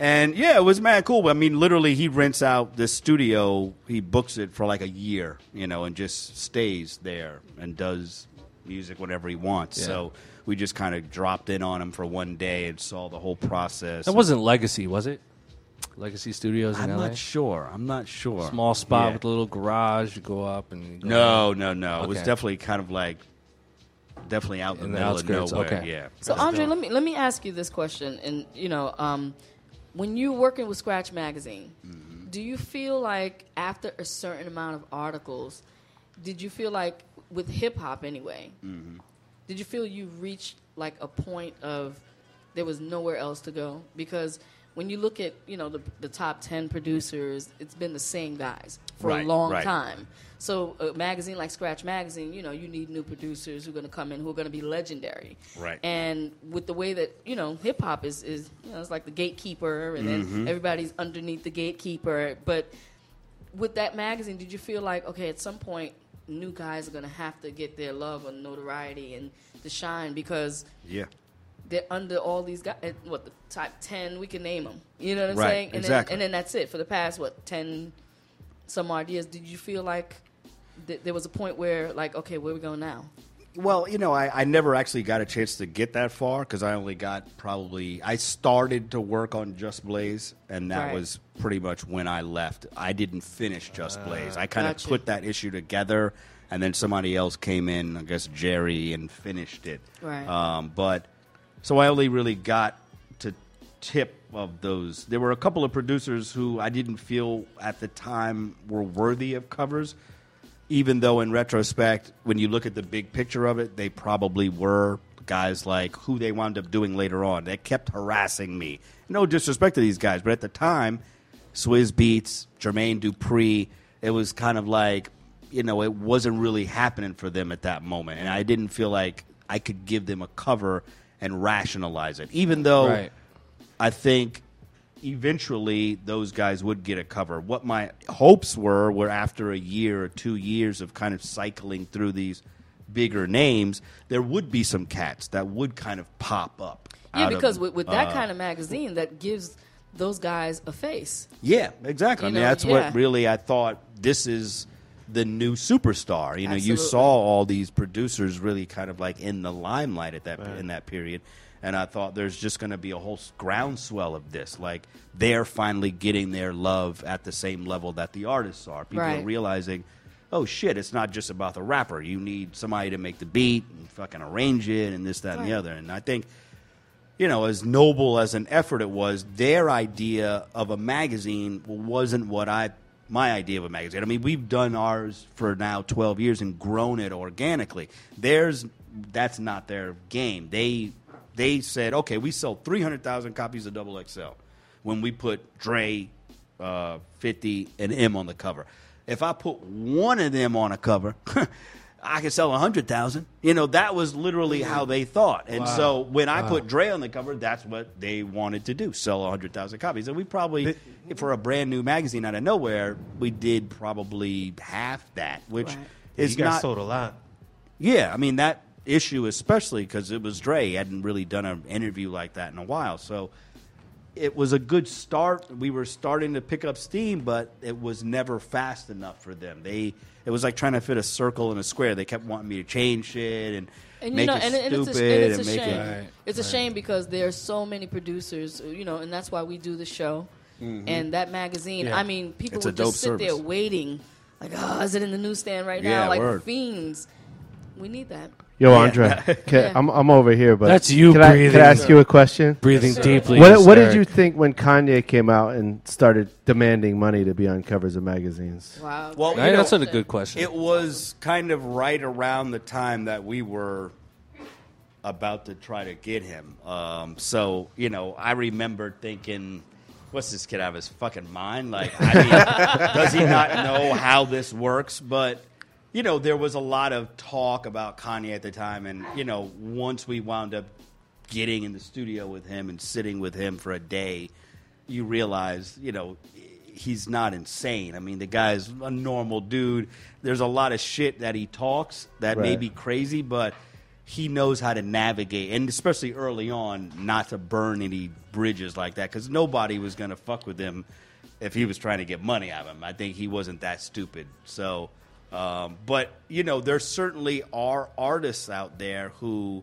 And yeah, it was mad cool. I mean, literally, he rents out this studio. He books it for like a year, you know, and just stays there and does music whenever he wants. Yeah. So we just kind of dropped in on him for one day and saw the whole process. that wasn't legacy, was it? Legacy Studios in I'm LA. not sure. I'm not sure. Small spot Yeah. with a little garage. You go up and you go No, down. no, no. It was definitely kind of like definitely out in the, the middle outskirts, of nowhere. okay. Yeah. So Andre, let me let me ask you this question, and you know, um, when you're working with Scratch Magazine, Mm-hmm. do you feel like after a certain amount of articles, did you feel like with hip hop anyway, Mm-hmm. did you feel you reached like a point of there was nowhere else to go? Because when you look at you know the the top ten producers, it's been the same guys for Right, a long right. time. So a magazine like Scratch Magazine, you know, you need new producers who are going to come in who are going to be legendary. Right. And with the way that you know hip hop is is you know it's like the gatekeeper, and then Mhm. everybody's underneath the gatekeeper. But with that magazine, did you feel like okay, at some point, new guys are going to have to get their love and notoriety and to shine because Yeah. they're under all these guys. eh, What the top ten? We can name them. You know what I'm Right, saying? And exactly. Then, and then that's it for the past what ten some odd years. Did you feel like th- there was a point where like okay, where we going now? Well, you know, I, I never actually got a chance to get that far because I only got probably I started to work on Just Blaze, and that Right. was pretty much when I left. I didn't finish Just Blaze. I kind of Gotcha. put that issue together, and then somebody else came in, I guess Jerry, and finished it. Right. Um, but so I only really got to tip of those. There were a couple of producers who I didn't feel at the time were worthy of covers even though in retrospect, when you look at the big picture of it, they probably were guys like who they wound up doing later on. They kept harassing me. No disrespect to these guys, but at the time, Swizz Beatz, Jermaine Dupri, it was kind of like, you know, it wasn't really happening for them at that moment. And I didn't feel like I could give them a cover and rationalize it. Even though Right. I think eventually those guys would get a cover. What my hopes were were after a year or two years of kind of cycling through these bigger names, there would be some cats that would kind of pop up. Yeah, out of, because with, with that uh, kind of magazine, that gives those guys a face. yeah, exactly. I mean, know, that's yeah. what really I thought. This is the new superstar. You know, you saw all these producers really kind of like in the limelight at that in that period, and I thought there's just going to be a whole groundswell of this. Like they're finally getting their love at the same level that the artists are. People are realizing. Oh shit! It's not just about the rapper. You need somebody to make the beat and fucking arrange it and this, that, and the other. And I think you know, as noble as an effort it was, their idea of a magazine wasn't what I my idea of a magazine. I mean, we've done ours for now 12 years and grown it organically. Theirs that's not their game. They they said, "Okay, we sell 300,000 copies of Double XL when we put Dre uh, 50 and M on the cover. If I put one of them on a cover, I could sell 100,000. You know, that was literally how they thought. And Wow. so when I Wow. put Dre on the cover, that's what they wanted to do sell 100,000 copies. And we probably, for a brand new magazine out of nowhere, we did probably half that, which Right. is you guys not. sold a lot. Yeah, I mean, that issue, especially because it was Dre, he hadn't really done an interview like that in a while. So it was a good start. We were starting to pick up steam, but it was never fast enough for them. They it was like trying to fit a circle in a square. They kept wanting me to change shit and, And you make know, it and, and stupid it's a, and it's a make shame. it. Right, It's a right. shame because there's so many producers, you know, and that's why we do the show. And that magazine, Yeah. I mean, people Mm-hmm. It's would just dope sit there waiting, like, oh, is it in the newsstand right Yeah, now? Like word. fiends. We need that. Yo, Andre, can, Yeah. I'm I'm over here, but That's you Can I, breathing. can I ask you a question? Breathing deeply. What What did you think when Kanye came out and started demanding money to be on covers of magazines? Wow. Well, great you know, that's a good question. It was kind of right around the time that we were about to try to get him. Um, so, you know, I remember thinking, what's this kid out of his fucking mind? Like, I mean, does he not know how this works? But, you know, there was a lot of talk about Kanye at the time. And, you know, once we wound up getting in the studio with him and sitting with him for a day, you realize, you know, he's not insane. I mean, the guy's a normal dude. There's a lot of shit that he talks that may be crazy, but he knows how to navigate, and especially early on, not to burn any bridges like that, because nobody was going to fuck with him if he was trying to get money out of him. I think he wasn't that stupid. So, um, but you know, there certainly are artists out there who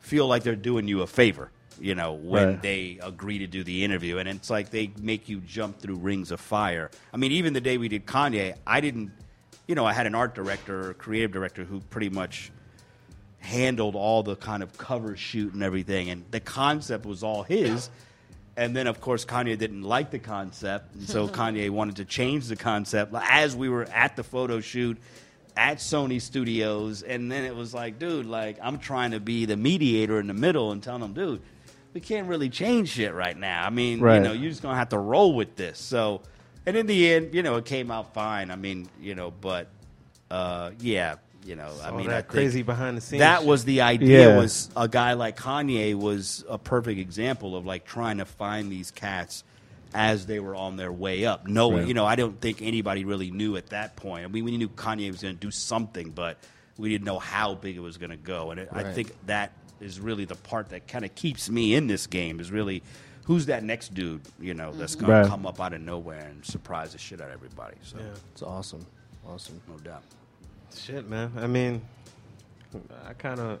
feel like they're doing you a favor. you know, when Right. they agree to do the interview. And it's like they make you jump through rings of fire. I mean, even the day we did Kanye, I didn't, you know, I had an art director or creative director who pretty much handled all the kind of cover shoot and everything. And the concept was all his. And then, of course, Kanye didn't like the concept. And so Kanye wanted to change the concept as we were at the photo shoot at Sony Studios. And then it was like, dude, like, I'm trying to be the mediator in the middle and telling them, dude, we can't really change shit right now. I mean, Right. you know, you're just going to have to roll with this. So, and in the end, you know, it came out fine. I mean, you know, but, uh, yeah. You know, I mean, that I crazy behind the scenes That was the idea. Yeah. Was a guy like Kanye was a perfect example of like trying to find these cats as they were on their way up. No, Right. you know, I don't think anybody really knew at that point. I mean, we knew Kanye was going to do something, but we didn't know how big it was going to go. And it, I think that is really the part that kind of keeps me in this game. Is really who's that next dude, you know, that's going Right. to come up out of nowhere and surprise the shit out of everybody. So, Yeah. It's awesome. Awesome. no doubt. Shit, man. I mean, I kind of.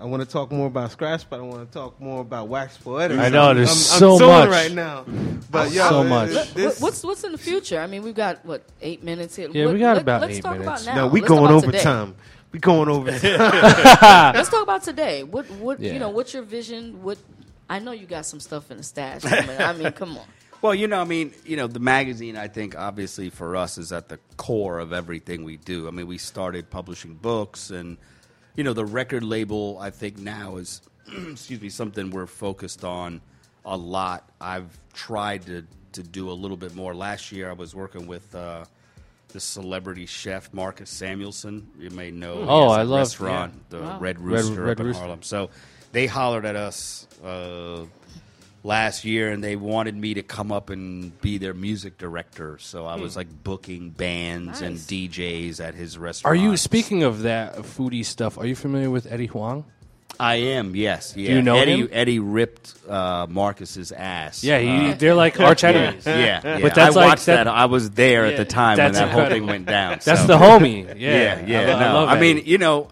I want to talk more about Scratch, but I want to talk more about Wax Poetic. I know, there's I'm, so I'm torn much. right now. But yo, So much. it- What- this- what's what's in the future? I mean, we've got what eight minutes here. Yeah, What- we got let- about let's eight talk minutes. About now. no, we Let's going over today. time. We going over time. Let's talk about today. What what Yeah. you know? What's your vision? What I know you got some stuff in the stash. I mean, I mean come on. Well, you know, I mean, you know, the magazine, I think, obviously for us is at the core of everything we do. I mean, we started publishing books, and, you know, the record label, I think now is, excuse me, something we're focused on a lot. I've tried to, to do a little bit more. Last year, I was working with uh, the celebrity chef, Marcus Samuelsson. You may know. Oh, I love- restaurant, yeah. the Wow. Red Red- Rooster Red up in Rooster. Harlem. So they hollered at us uh, last year and they wanted me to come up and be their music director. So I was like booking bands and DJs at his restaurant. Are you speaking of that foodie stuff? Are you familiar with Eddie Huang? I am, yes. Yeah. you know Eddie, him? Eddie ripped uh, Marcus's ass. Yeah, he, Uh, they're like arch enemies. yeah, yeah. But that's I like- watched that- that. I was there at the time when that's that whole thing went down. That's so- the homie. Yeah, Yeah, yeah. I, lo- I no. love I mean, you know,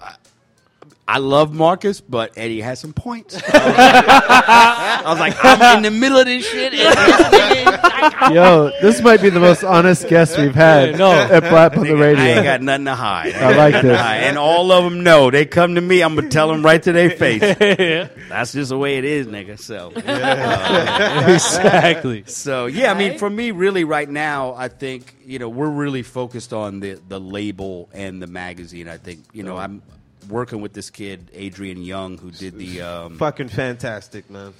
I, I love Marcus, but Eddie has some points. I was like, I'm in the middle of this shit. Yo, this might be the most honest guest we've had no. at Blap on the Radio. I ain't got nothing to hide. I like this. And all of them know. They come to me, I'm going to tell them right to their face. That's just the way it is, nigga. So, um, exactly. so yeah, I mean, for me, really, right now, I think you know we're really focused on the the label and the magazine. I think you know I'm working with this kid Adrian Younge who did the um, Fucking fantastic, man.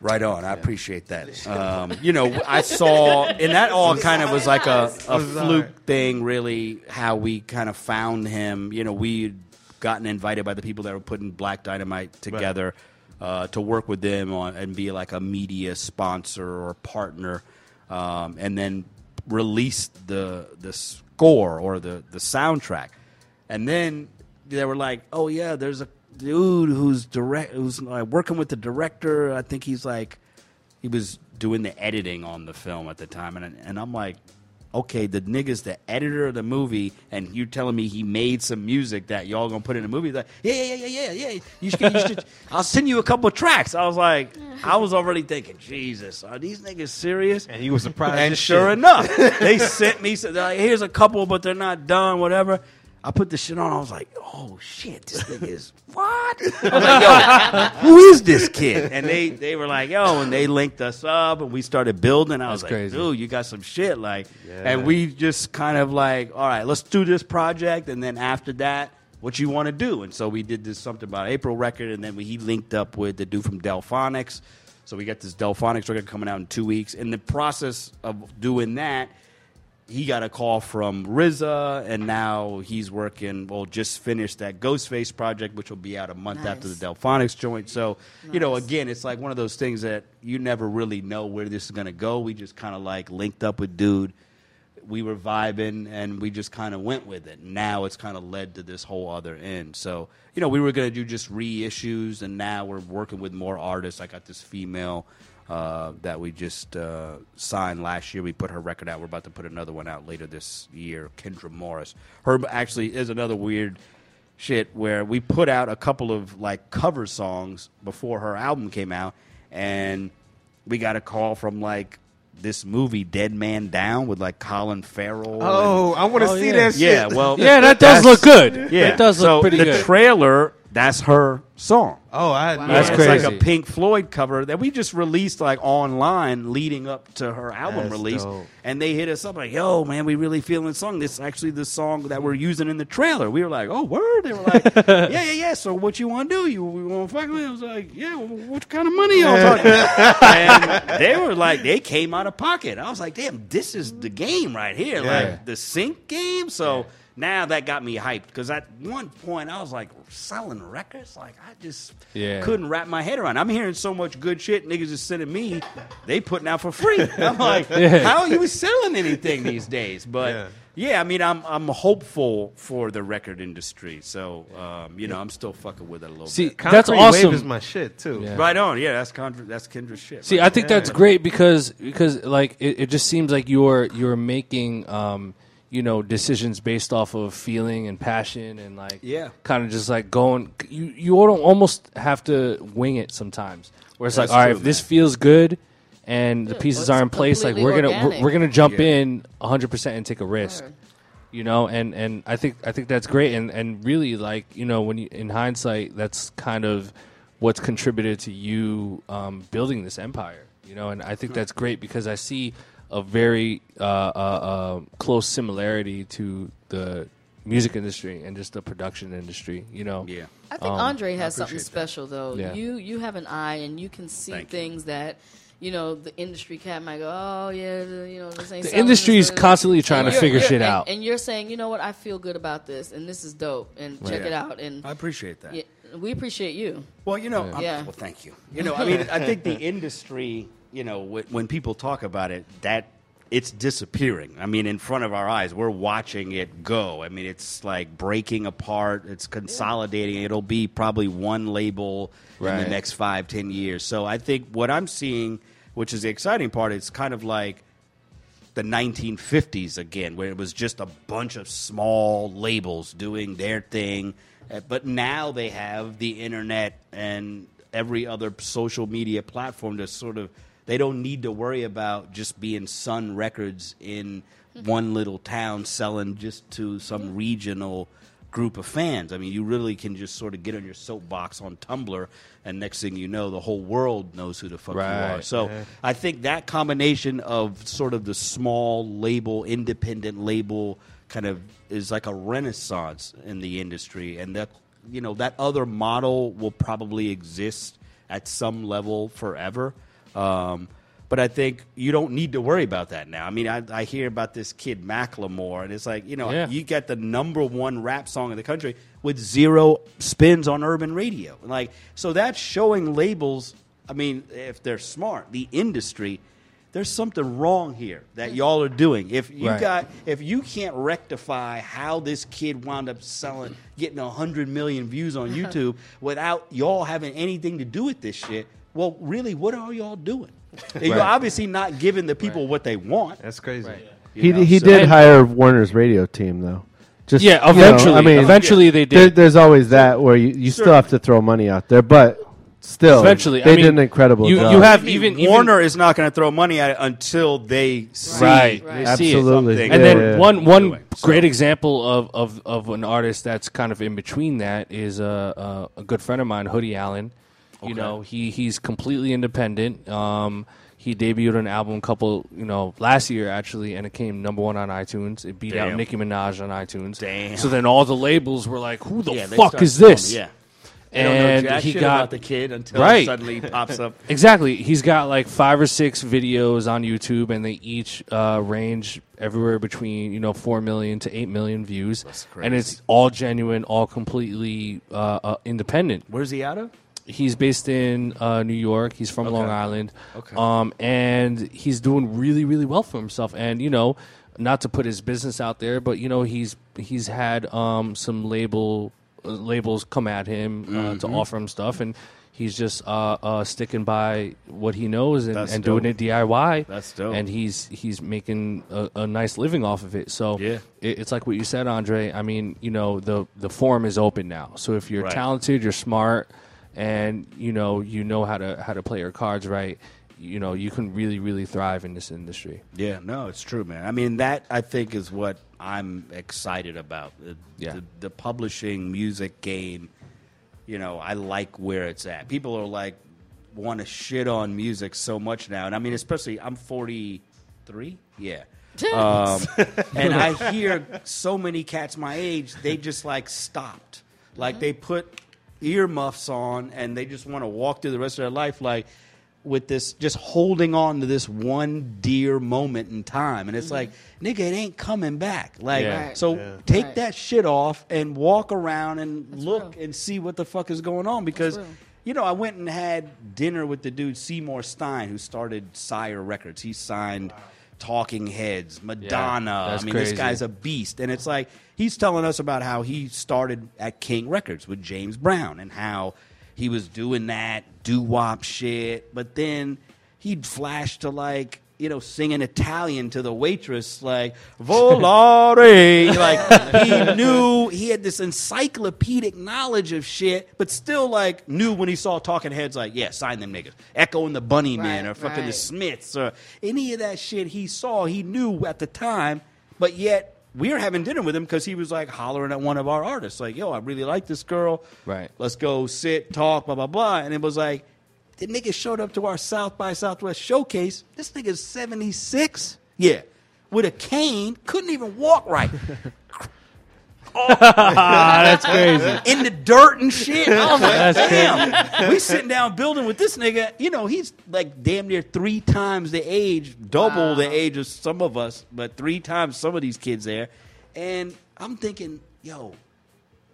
Right on. I appreciate that. Um, you know, I saw, and that all kind of was like a, a fluke thing, really, how we kind of found him. You know, we'd gotten invited by the people that were putting Black Dynamite together uh, to work with them on and be like a media sponsor or partner, um, and then release the the score or the the soundtrack, and then they were like, "Oh yeah, there's a dude who's direct who's like working with the director. I think he's like he was doing the editing on the film at the time, and and I'm like." Okay, the nigga's the editor of the movie, and you telling me he made some music that y'all gonna put in the movie? Like, yeah, yeah, yeah, yeah, yeah. You should, you should, I'll send you a couple of tracks. I was like, I was already thinking, Jesus, are these niggas serious? And you were surprised. And sure shit. enough, they sent me. Like, here's a couple, but they're not done. Whatever. I put the shit on. I was like, oh shit, this thing is what? I was like, yo, who is this kid? And they they were like, yo, and they linked us up, and we started building. I was That's like, crazy. dude, you got some shit, like. Yeah. And we just kind of like, all right, let's do this project, and then after that. What you want to do, and so we did this something about April record, and then we, he linked up with the dude from Delfonics, so we got this Delfonics record coming out in two weeks. In the process of doing that, he got a call from RZA, and now he's working. Well, just finished that Ghostface project, which will be out a month after the Nice. Delfonics joint. So, you know, again, it's like one of those things that you never really know where this is going to go. We just kind of like linked up with dude. We were vibing, and we just kind of went with it. Now it's kind of led to this whole other end. So, you know, we were going to do just reissues, and now we're working with more artists. I got this female uh, that we just uh, signed last year. We put her record out. We're about to put another one out later this year. Kendra Morris. Her actually is another weird shit where we put out a couple of like cover songs before her album came out, and we got a call from like this movie Dead Man Down with like Colin Farrell. Oh, and- I wanna Oh, see yeah. that Yeah, well, Yeah, that does look good. Yeah, it does look so pretty the good. trailer. That's her song. Oh, I Wow. no That's idea. It's like a Pink Floyd cover that we just released like online leading up to her album That's release. dope. And they hit us up like, yo, man, we really feeling the song. This is actually the song that we're using in the trailer. We were like, oh, word? They were like, yeah, yeah, yeah. So what you want to do? You want to fuck with me? I was like, yeah, well, what kind of money y'all talking about? and they were like, they came out of pocket. I was like, damn, this is the game right here. Yeah. Like the sync game. So now that got me hyped because at one point I was like, selling records? Like, I just Yeah. couldn't wrap my head around. I'm hearing so much good shit. Niggas is sending me. They putting out for free. I'm like, Yeah. how are you selling anything these days? But Yeah. yeah. I mean, I'm I'm hopeful for the record industry. So um, you know, I'm still fucking with it a little See, bit. that's awesome. Wave is my shit too. Yeah. Right on. Yeah, that's Condra, that's Kendra's shit. See, right I think that's great because because like it, it just seems like you're you're making um you know decisions based off of feeling and passion and like Yeah. kind of just like going you you almost have to wing it sometimes where it's That's like all right true, if this feels good and the pieces well, are in place like we're completely gonna we're, we're gonna jump Yeah. in 100% and take a risk Word. you know and and i think i think that's great and and really like you know when you in hindsight that's kind of what's contributed to you um, building this empire you know and i think that's great because i see a very uh, uh, uh, close similarity to the music industry and just the production industry you know Yeah. I think Um, Andre has something appreciate that. special though. Yeah. You you have an eye and you can see Thank you. things that you know the industry cat might go, oh yeah, you know this ain't The industry is constantly trying And to figure shit and- out. And you're saying, you know what, I feel good about this, and this is dope, and check Yeah. it out, and I appreciate that. yeah, we appreciate you. Well, you know, I'm- Yeah. well, thank you. You know, I mean, I think the industry, you know, when, when people talk about it, that it's disappearing. I mean, in front of our eyes, we're watching it go. I mean, it's like breaking apart. It's consolidating. It'll be probably one label in the next five, ten years. So I think what I'm seeing, which is the exciting part, it's kind of like the 1950s again, where it was just a bunch of small labels doing their thing. Uh, But now they have the internet and every other social media platform to sort of, they don't need to worry about just being Sun Records in one little town selling just to some regional group of fans. I mean, you really can just sort of get on your soapbox on Tumblr, and next thing you know, the whole world knows who the fuck you are. Right. So I think that combination of sort of the small label, independent label, kind of is like a renaissance in the industry, and that you know that other model will probably exist at some level forever. Um, but I think you don't need to worry about that now. I mean, I, I hear about this kid Macklemore, and it's like you know Yeah. you got the number one rap song in the country with zero spins on urban radio. Like, so that's showing labels. I mean, if they're smart, the industry, there's something wrong here that y'all are doing. If you Right. got, if you can't rectify how this kid wound up selling, getting hundred million views on YouTube without y'all having anything to do with this shit, well, really, what are y'all doing? You're obviously not giving the people what they want. That's crazy. you He know, he so- did And- hire Warner's radio team though. Just Yeah, you know, eventually. I mean, Eventually they there- did. there's always that where you, you still have to throw money out there, but still, Eventually, I they mean, did an incredible you- job. you have I mean, even- even- Warner is not going to throw money at it until they see Right, Right. they see it. Absolutely. something. And Yeah, then yeah. one one Doing, so. great example of, of, of an artist that's kind of in between that is a a, a good friend of mine, Hoodie Allen. You know, he he's completely independent. Um, he debuted an album couple, you know, last year actually, and it came number one on iTunes. It beat out Nicki Minaj on iTunes. Damn. So then all the labels were like, "Who the Yeah, fuck is this?" Yeah. They don't know And he got the kid until Right. suddenly pops up. Exactly. He's got like five or six videos on YouTube, and they each uh, range everywhere between you know four million to eight million views, That's and it's all genuine, all completely uh, uh, independent. Where's he out of? He's based in uh, New York. He's from. Long Island, Okay. um, and he's doing really, really well for himself. And you know, not to put his business out there, but you know, he's he's had um, some label uh, labels come at him uh, to Mhm. offer him stuff, and he's just uh, uh, sticking by what he knows and, That's and doing dope. it DIY. That's dope. And he's he's making a, a nice living off of it. So Yeah. it, it's like what you said, Andre. I mean, you know, the the forum is open now. So if you're Right. talented, you're smart, and you know you know how to how to play your cards right, you know you can really really thrive in this industry. Yeah, no, it's true, man. I mean, that I think is what I'm excited about. The, Yeah. the, the publishing music game. You know, I like where it's at. People are like want to shit on music so much now, and I mean, especially I'm 43. Yeah. Um, and I hear so many cats my age, they just like stopped. Like they put earmuffs on and they just want to walk through the rest of their life like with this just holding on to this one dear moment in time and it's like nigga it ain't coming back like Yeah. Right. so Yeah. take Right. that shit off and walk around and look and see what the fuck is going on because you know i went and had dinner with the dude seymour stein who started sire records he signed talking heads madonna. That's i mean crazy. this guy's a beast. And it's like he's telling us about how he started at king records with james brown and how he was doing that doo-wop shit. But then he'd flash to like you know singing italian to the waitress like volare like he knew he had this encyclopedic knowledge of shit but still like knew when he saw talking heads like yeah sign them niggas Echo and the Bunnymen or fucking the smiths or any of that shit he saw he knew at the time but yet we were having dinner with him because he was like hollering at one of our artists, like, "Yo, I really like this girl. Right. Let's go sit, talk, blah blah blah." And it was like, the nigga showed up to our South by Southwest showcase. This nigga's seventy six, yeah, with a cane, couldn't even walk right. Oh. Ah, that's crazy. in the dirt and shit. I was like, That's damn. we sitting down building with this nigga. You know, he's like damn near three times the age, double the age of some of us, but three times some of these kids there. And I'm thinking, yo,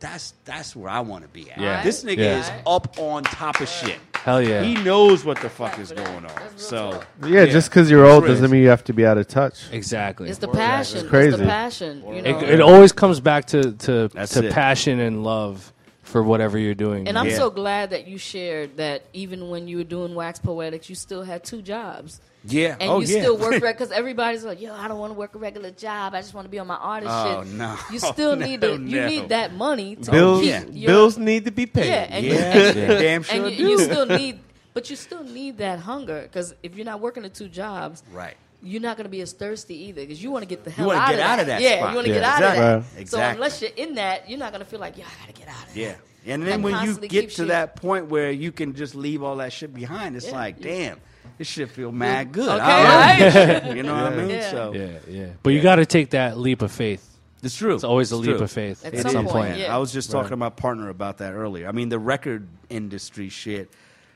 that's that's where I want to be at. Yeah. This nigga Yeah. is up on top of shit. Hell yeah. He knows what the fuck is going on. So Yeah, just because you're old doesn't mean you have to be out of touch. Exactly. It's the passion. It's, crazy. the passion. You know? It, it always comes back to to, That's to it. passion and love for whatever you're doing. And I'm Yeah. so glad that you shared that even when you were doing Wax Poetics, you still had two jobs. Yeah. And oh you yeah. still work because everybody's like, yo, I don't want to work a regular job. I just want to be on my artist Oh, shit. no. You still No, need to, you need that money to Bills, keep yeah. your, bills need to be paid. Yeah, and yeah, you, and, damn sure and you, do. you still need, but you still need that hunger because if you're not working the two jobs, right. you're not going to be as thirsty either because you want to get the hell wanna out, get of out that. of that Yeah, spot. you want to Yeah. get out of that. Right. So unless you're in that, you're not going to feel like, yeah, I got to get out of that. Yeah. And then And when you get to you- that point where you can just leave all that shit behind, it's Yeah. like, damn, this shit feel mad good. Okay, I right? You know what I mean? Yeah. So yeah, yeah. But you got to take that leap of faith. it's true. It's always a It's leap true. of faith At at, some some point, point. yeah. I was just talking Right. to my partner about that earlier. I mean, the record industry shit,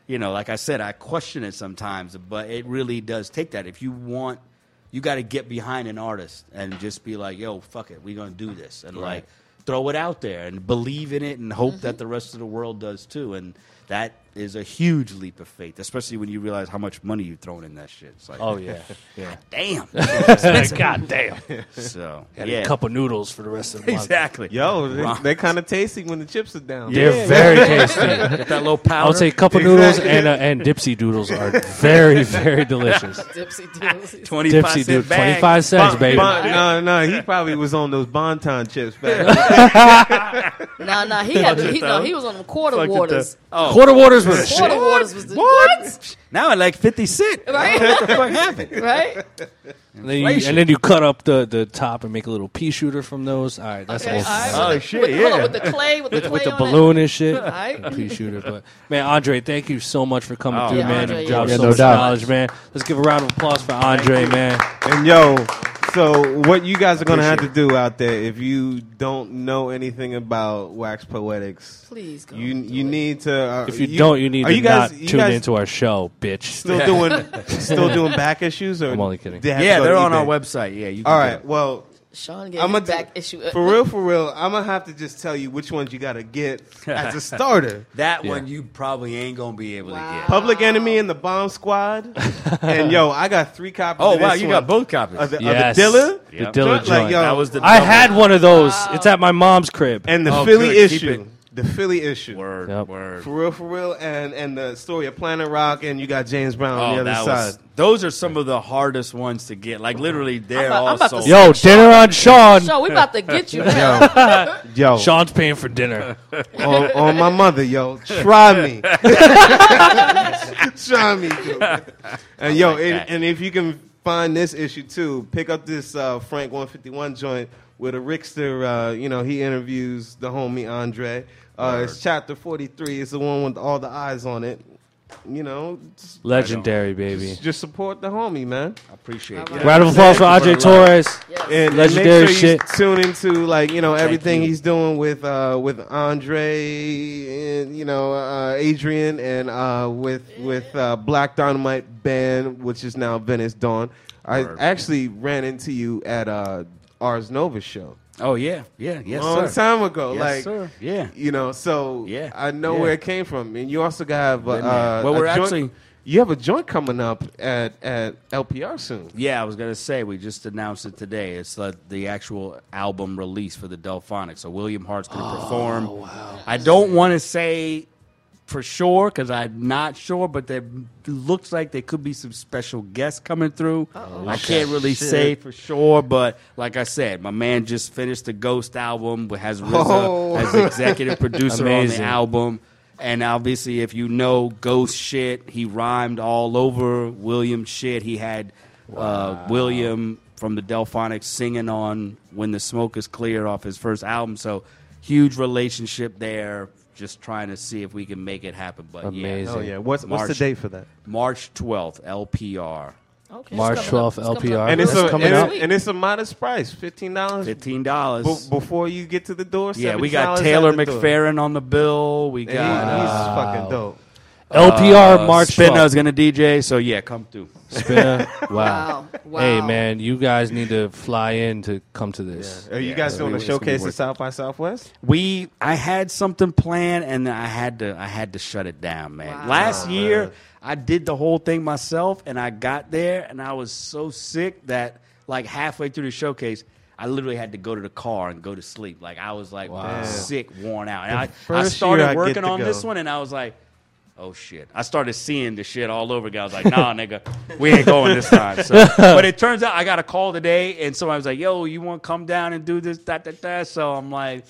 you know, like I said, I question it sometimes, but it really does take that. If you want, you got to get behind an artist and just be like, yo, fuck it, we're going to do this. And like, throw it out there and believe in it and hope that mm-hmm. the rest of the world does too. And that is a huge leap of faith, especially when you realize how much money you've thrown in that shit. It's like, Oh yeah, yeah. damn. God damn. so, Got yeah. a cup of noodles for the rest of the month. Exactly. Yo, they, Ron- they're kind of tasty when the chips are down. They're very tasty. Get that little powder. I'll say cup of noodles and uh, and dipsy doodles are very very delicious. Dipsy doodles. 25 Dipsy cent twenty five cents, Bon- baby. bon- no, no, he probably was on those Bonton chips back. No, no, he had he, no, he was on the quarter Fucked waters. Oh, Quarter waters was the Quarter shit. waters was the what? now I like 50 cent. Right? What the fuck happened? Right? And then, you, and then you cut up the, the top and make a little pea shooter from those. All right, that's Okay, old. all right. Oh, With the- shit, with, hold on, yeah. with the clay, with the clay with the on balloon and shit. All right. A pea shooter, but man, Andre, thank you so much for coming Oh, through, yeah, man. Andre, you dropped yeah. so no much doubt. knowledge, man. Let's give a round of applause for Andre, man. and yo, so what you guys are gonna have to do out there if you don't know anything about Wax Poetics, Please go. you you it. need to. Uh, If you, don't, you need to you guys, not you tune guys into our show, bitch. Still doing, still doing back issues, or I'm only kidding. they have to Yeah, they're on our website. Yeah, you can All get well, Sean gave I'm me gonna back issue. for real, for real. I'm gonna have to just tell you which ones you gotta get as a starter. That Yeah. one you probably ain't going to be able Wow. to get. Public Enemy and the Bomb Squad, and yo, I got three copies. Oh, of wow, you one. got both copies. of the, Yes. of the Dilla, The Yep. Dilla Like, joint. yo, that was the I had one of those. It's at my mom's crib. and the Oh, Philly good. Keep issue. It. the Philly issue. Word, Yep. word. For real, for real, and and the story of Planet Rock, and you got James Brown on Oh, the other that side. was, those are some of the hardest ones to get. Like literally, they're about- I'm all about sold. to Yo, dinner on Sean. So we about to get you now. Yo, Sean's paying for dinner. on, on my mother, yo, try me, try me, yo. and yo, like and, and if you can find this issue too, pick up this uh, Frank 151 joint with a Rickster. Uh, you know, he interviews the homie Andre. Uh, it's chapter 43. It's the one with all the eyes on it. You know, just, Legendary, baby. just, just support the homie, man. I appreciate All that. Round of applause for Andre Torres. and, and Legendary make sure shit. You tune into like you know everything you. he's doing with uh, with Andre and you know uh, Adrian and uh, with with uh, Black Dynamite Band, which is now Venice Dawn. I Word. actually ran into you at uh, Ars Nova show. Oh yeah, yeah, yes, long sir. time ago, Yes, like sir. Yeah. you know. So Yeah, I know yeah. where it came from, and you also have uh, Been. Well, we're actually- you have a joint coming up at at LPR soon. Yeah, I was gonna say we just announced it today. It's uh, the actual album release for the Delfonics. So William Hart's gonna perform. Wow. I don't want to say for sure because I'm not sure, but there looks like there could be some special guests coming through. I can't really say for sure, but like I said, my man just finished the Ghost album, but has RZA Oh. as executive producer on the album. And obviously, if you know Ghost shit, he rhymed all over William shit. He had uh, William from the Delfonics singing on "When the Smoke Is Clear" off his first album. So huge relationship there. Just trying to see if we can make it happen. But Amazing. Oh yeah, what's what's the date for that? March twelfth, LPR, Okay, March it's coming up. 12th, LPR. And it's That's a coming and, up. and it's a modest price, fifteen dollars. fifteen dollars. B- before you get to the door, yeah, we got Taylor the door. McFerrin on the bill. We got he- he's uh, fucking dope. LPR uh, March Spinna's 12th. gonna DJ. So yeah, come through. Spinna. Wow. Wow. Wow. Hey man, you guys need to fly in to come to this. Are you Yeah, guys doing a it's gonna be showcase worth at South by Southwest? We I had something planned and I had to I had to shut it down, man. Wow. Last year I did the whole thing myself and I got there and I was so sick that like halfway through the showcase I literally had to go to the car and go to sleep. Like I was like sick, worn out. And I, I started year I get working on go. this one and I was like, Oh shit! I started seeing the shit all over again. I was like, "Nah, nigga, we ain't going this time." So, but it turns out I got a call today, and somebody was like, "Yo, you want to come down and do this, that, that, that?" So I'm like,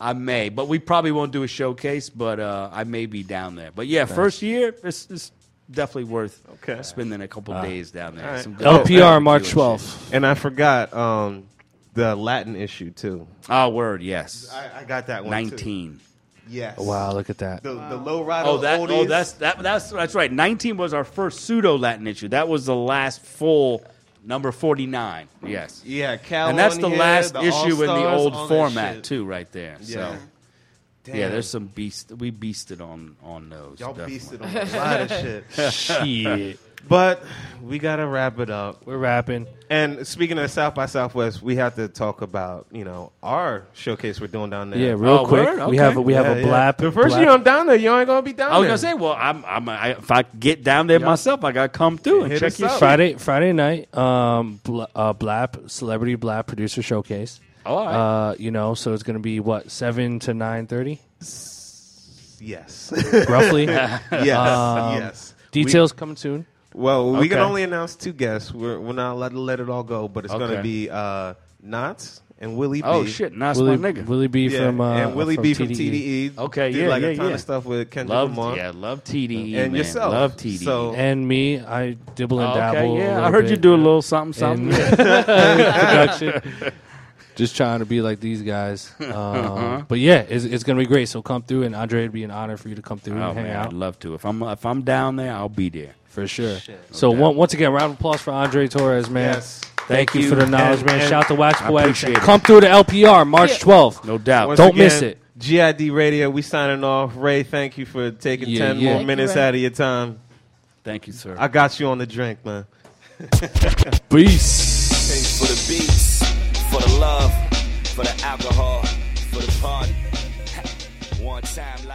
I may, but we probably won't do a showcase. But uh, I may be down there. But yeah, first year, it's, it's definitely worth Okay. spending a couple days down there. all right. Some good LPR barbecue March and shit. 12th. And I forgot um, the Latin issue too. Oh, word, yes, I, I got that one. nineteen. Too. Yes. Wow, look at that. The, the low rider. Oh, that, oh, that's that, that's that's right. Nineteen was our first pseudo Latin issue. That was the last full number forty nine. Yes. yeah. Cal and that's the here, last the issue in the old format too, right there. Yeah. So Damn. yeah, there's some beast. We beasted on on those. Y'all definitely. beasted on a lot of shit. Shit. But we gotta wrap it up. We're rapping. And speaking of South by Southwest, we have to talk about you know our showcase we're doing down there. Yeah, real Oh, quick. word? We have a, we have Yeah, a yeah. blap. The first blap- year I'm down there, you ain't gonna be down there. I was there. gonna say, well, I'm, I'm I, if I get down there myself, I gotta come through and Hit check us your Friday Friday night. Um, bl- uh, blap celebrity blap producer showcase. Oh, all right. Uh, you know, so it's gonna be what seven to nine thirty, yes, roughly. yes, Um, yes. Details coming soon. Well, we can Okay. only announce two guests. We're, we're not allowed to let it all go, but it's going Okay. to be uh, Knots and Willie B. oh shit, nice Willie, my nigga. Willie B Yeah, from uh, and Willie from B from TDE. TDE. Okay, Did yeah, like yeah, a ton yeah. of stuff with Kendrick Love, Lamar. yeah, love TDE And man. yourself. Love TDE. So- and me. I dibble and dabble. okay, a yeah, little I heard you bit. do a little something, something. Production. Just trying to be like these guys. Um, Uh-huh. But yeah, it's, it's gonna be great. So come through, and Andre, it'd be an honor for you to come through Oh and hang man, out I'd love to. If I'm if I'm down there, I'll be there. For sure. Shit. So okay. once again, round of applause for Andre Torres, man. Yes. Thank, Thank you, you, for the knowledge, and, man. And Shout out to Wax Poetics. Come through the LPR March 12th. No doubt. Once Don't again, miss it. GID Radio, we signing off. Ray, thank you for taking yeah, 10 yeah. more thank minutes you, out of your time. Thank you, sir. I got you on the drink, man. Peace. Thanks for the beats, for the love, for the alcohol, for the party. One time.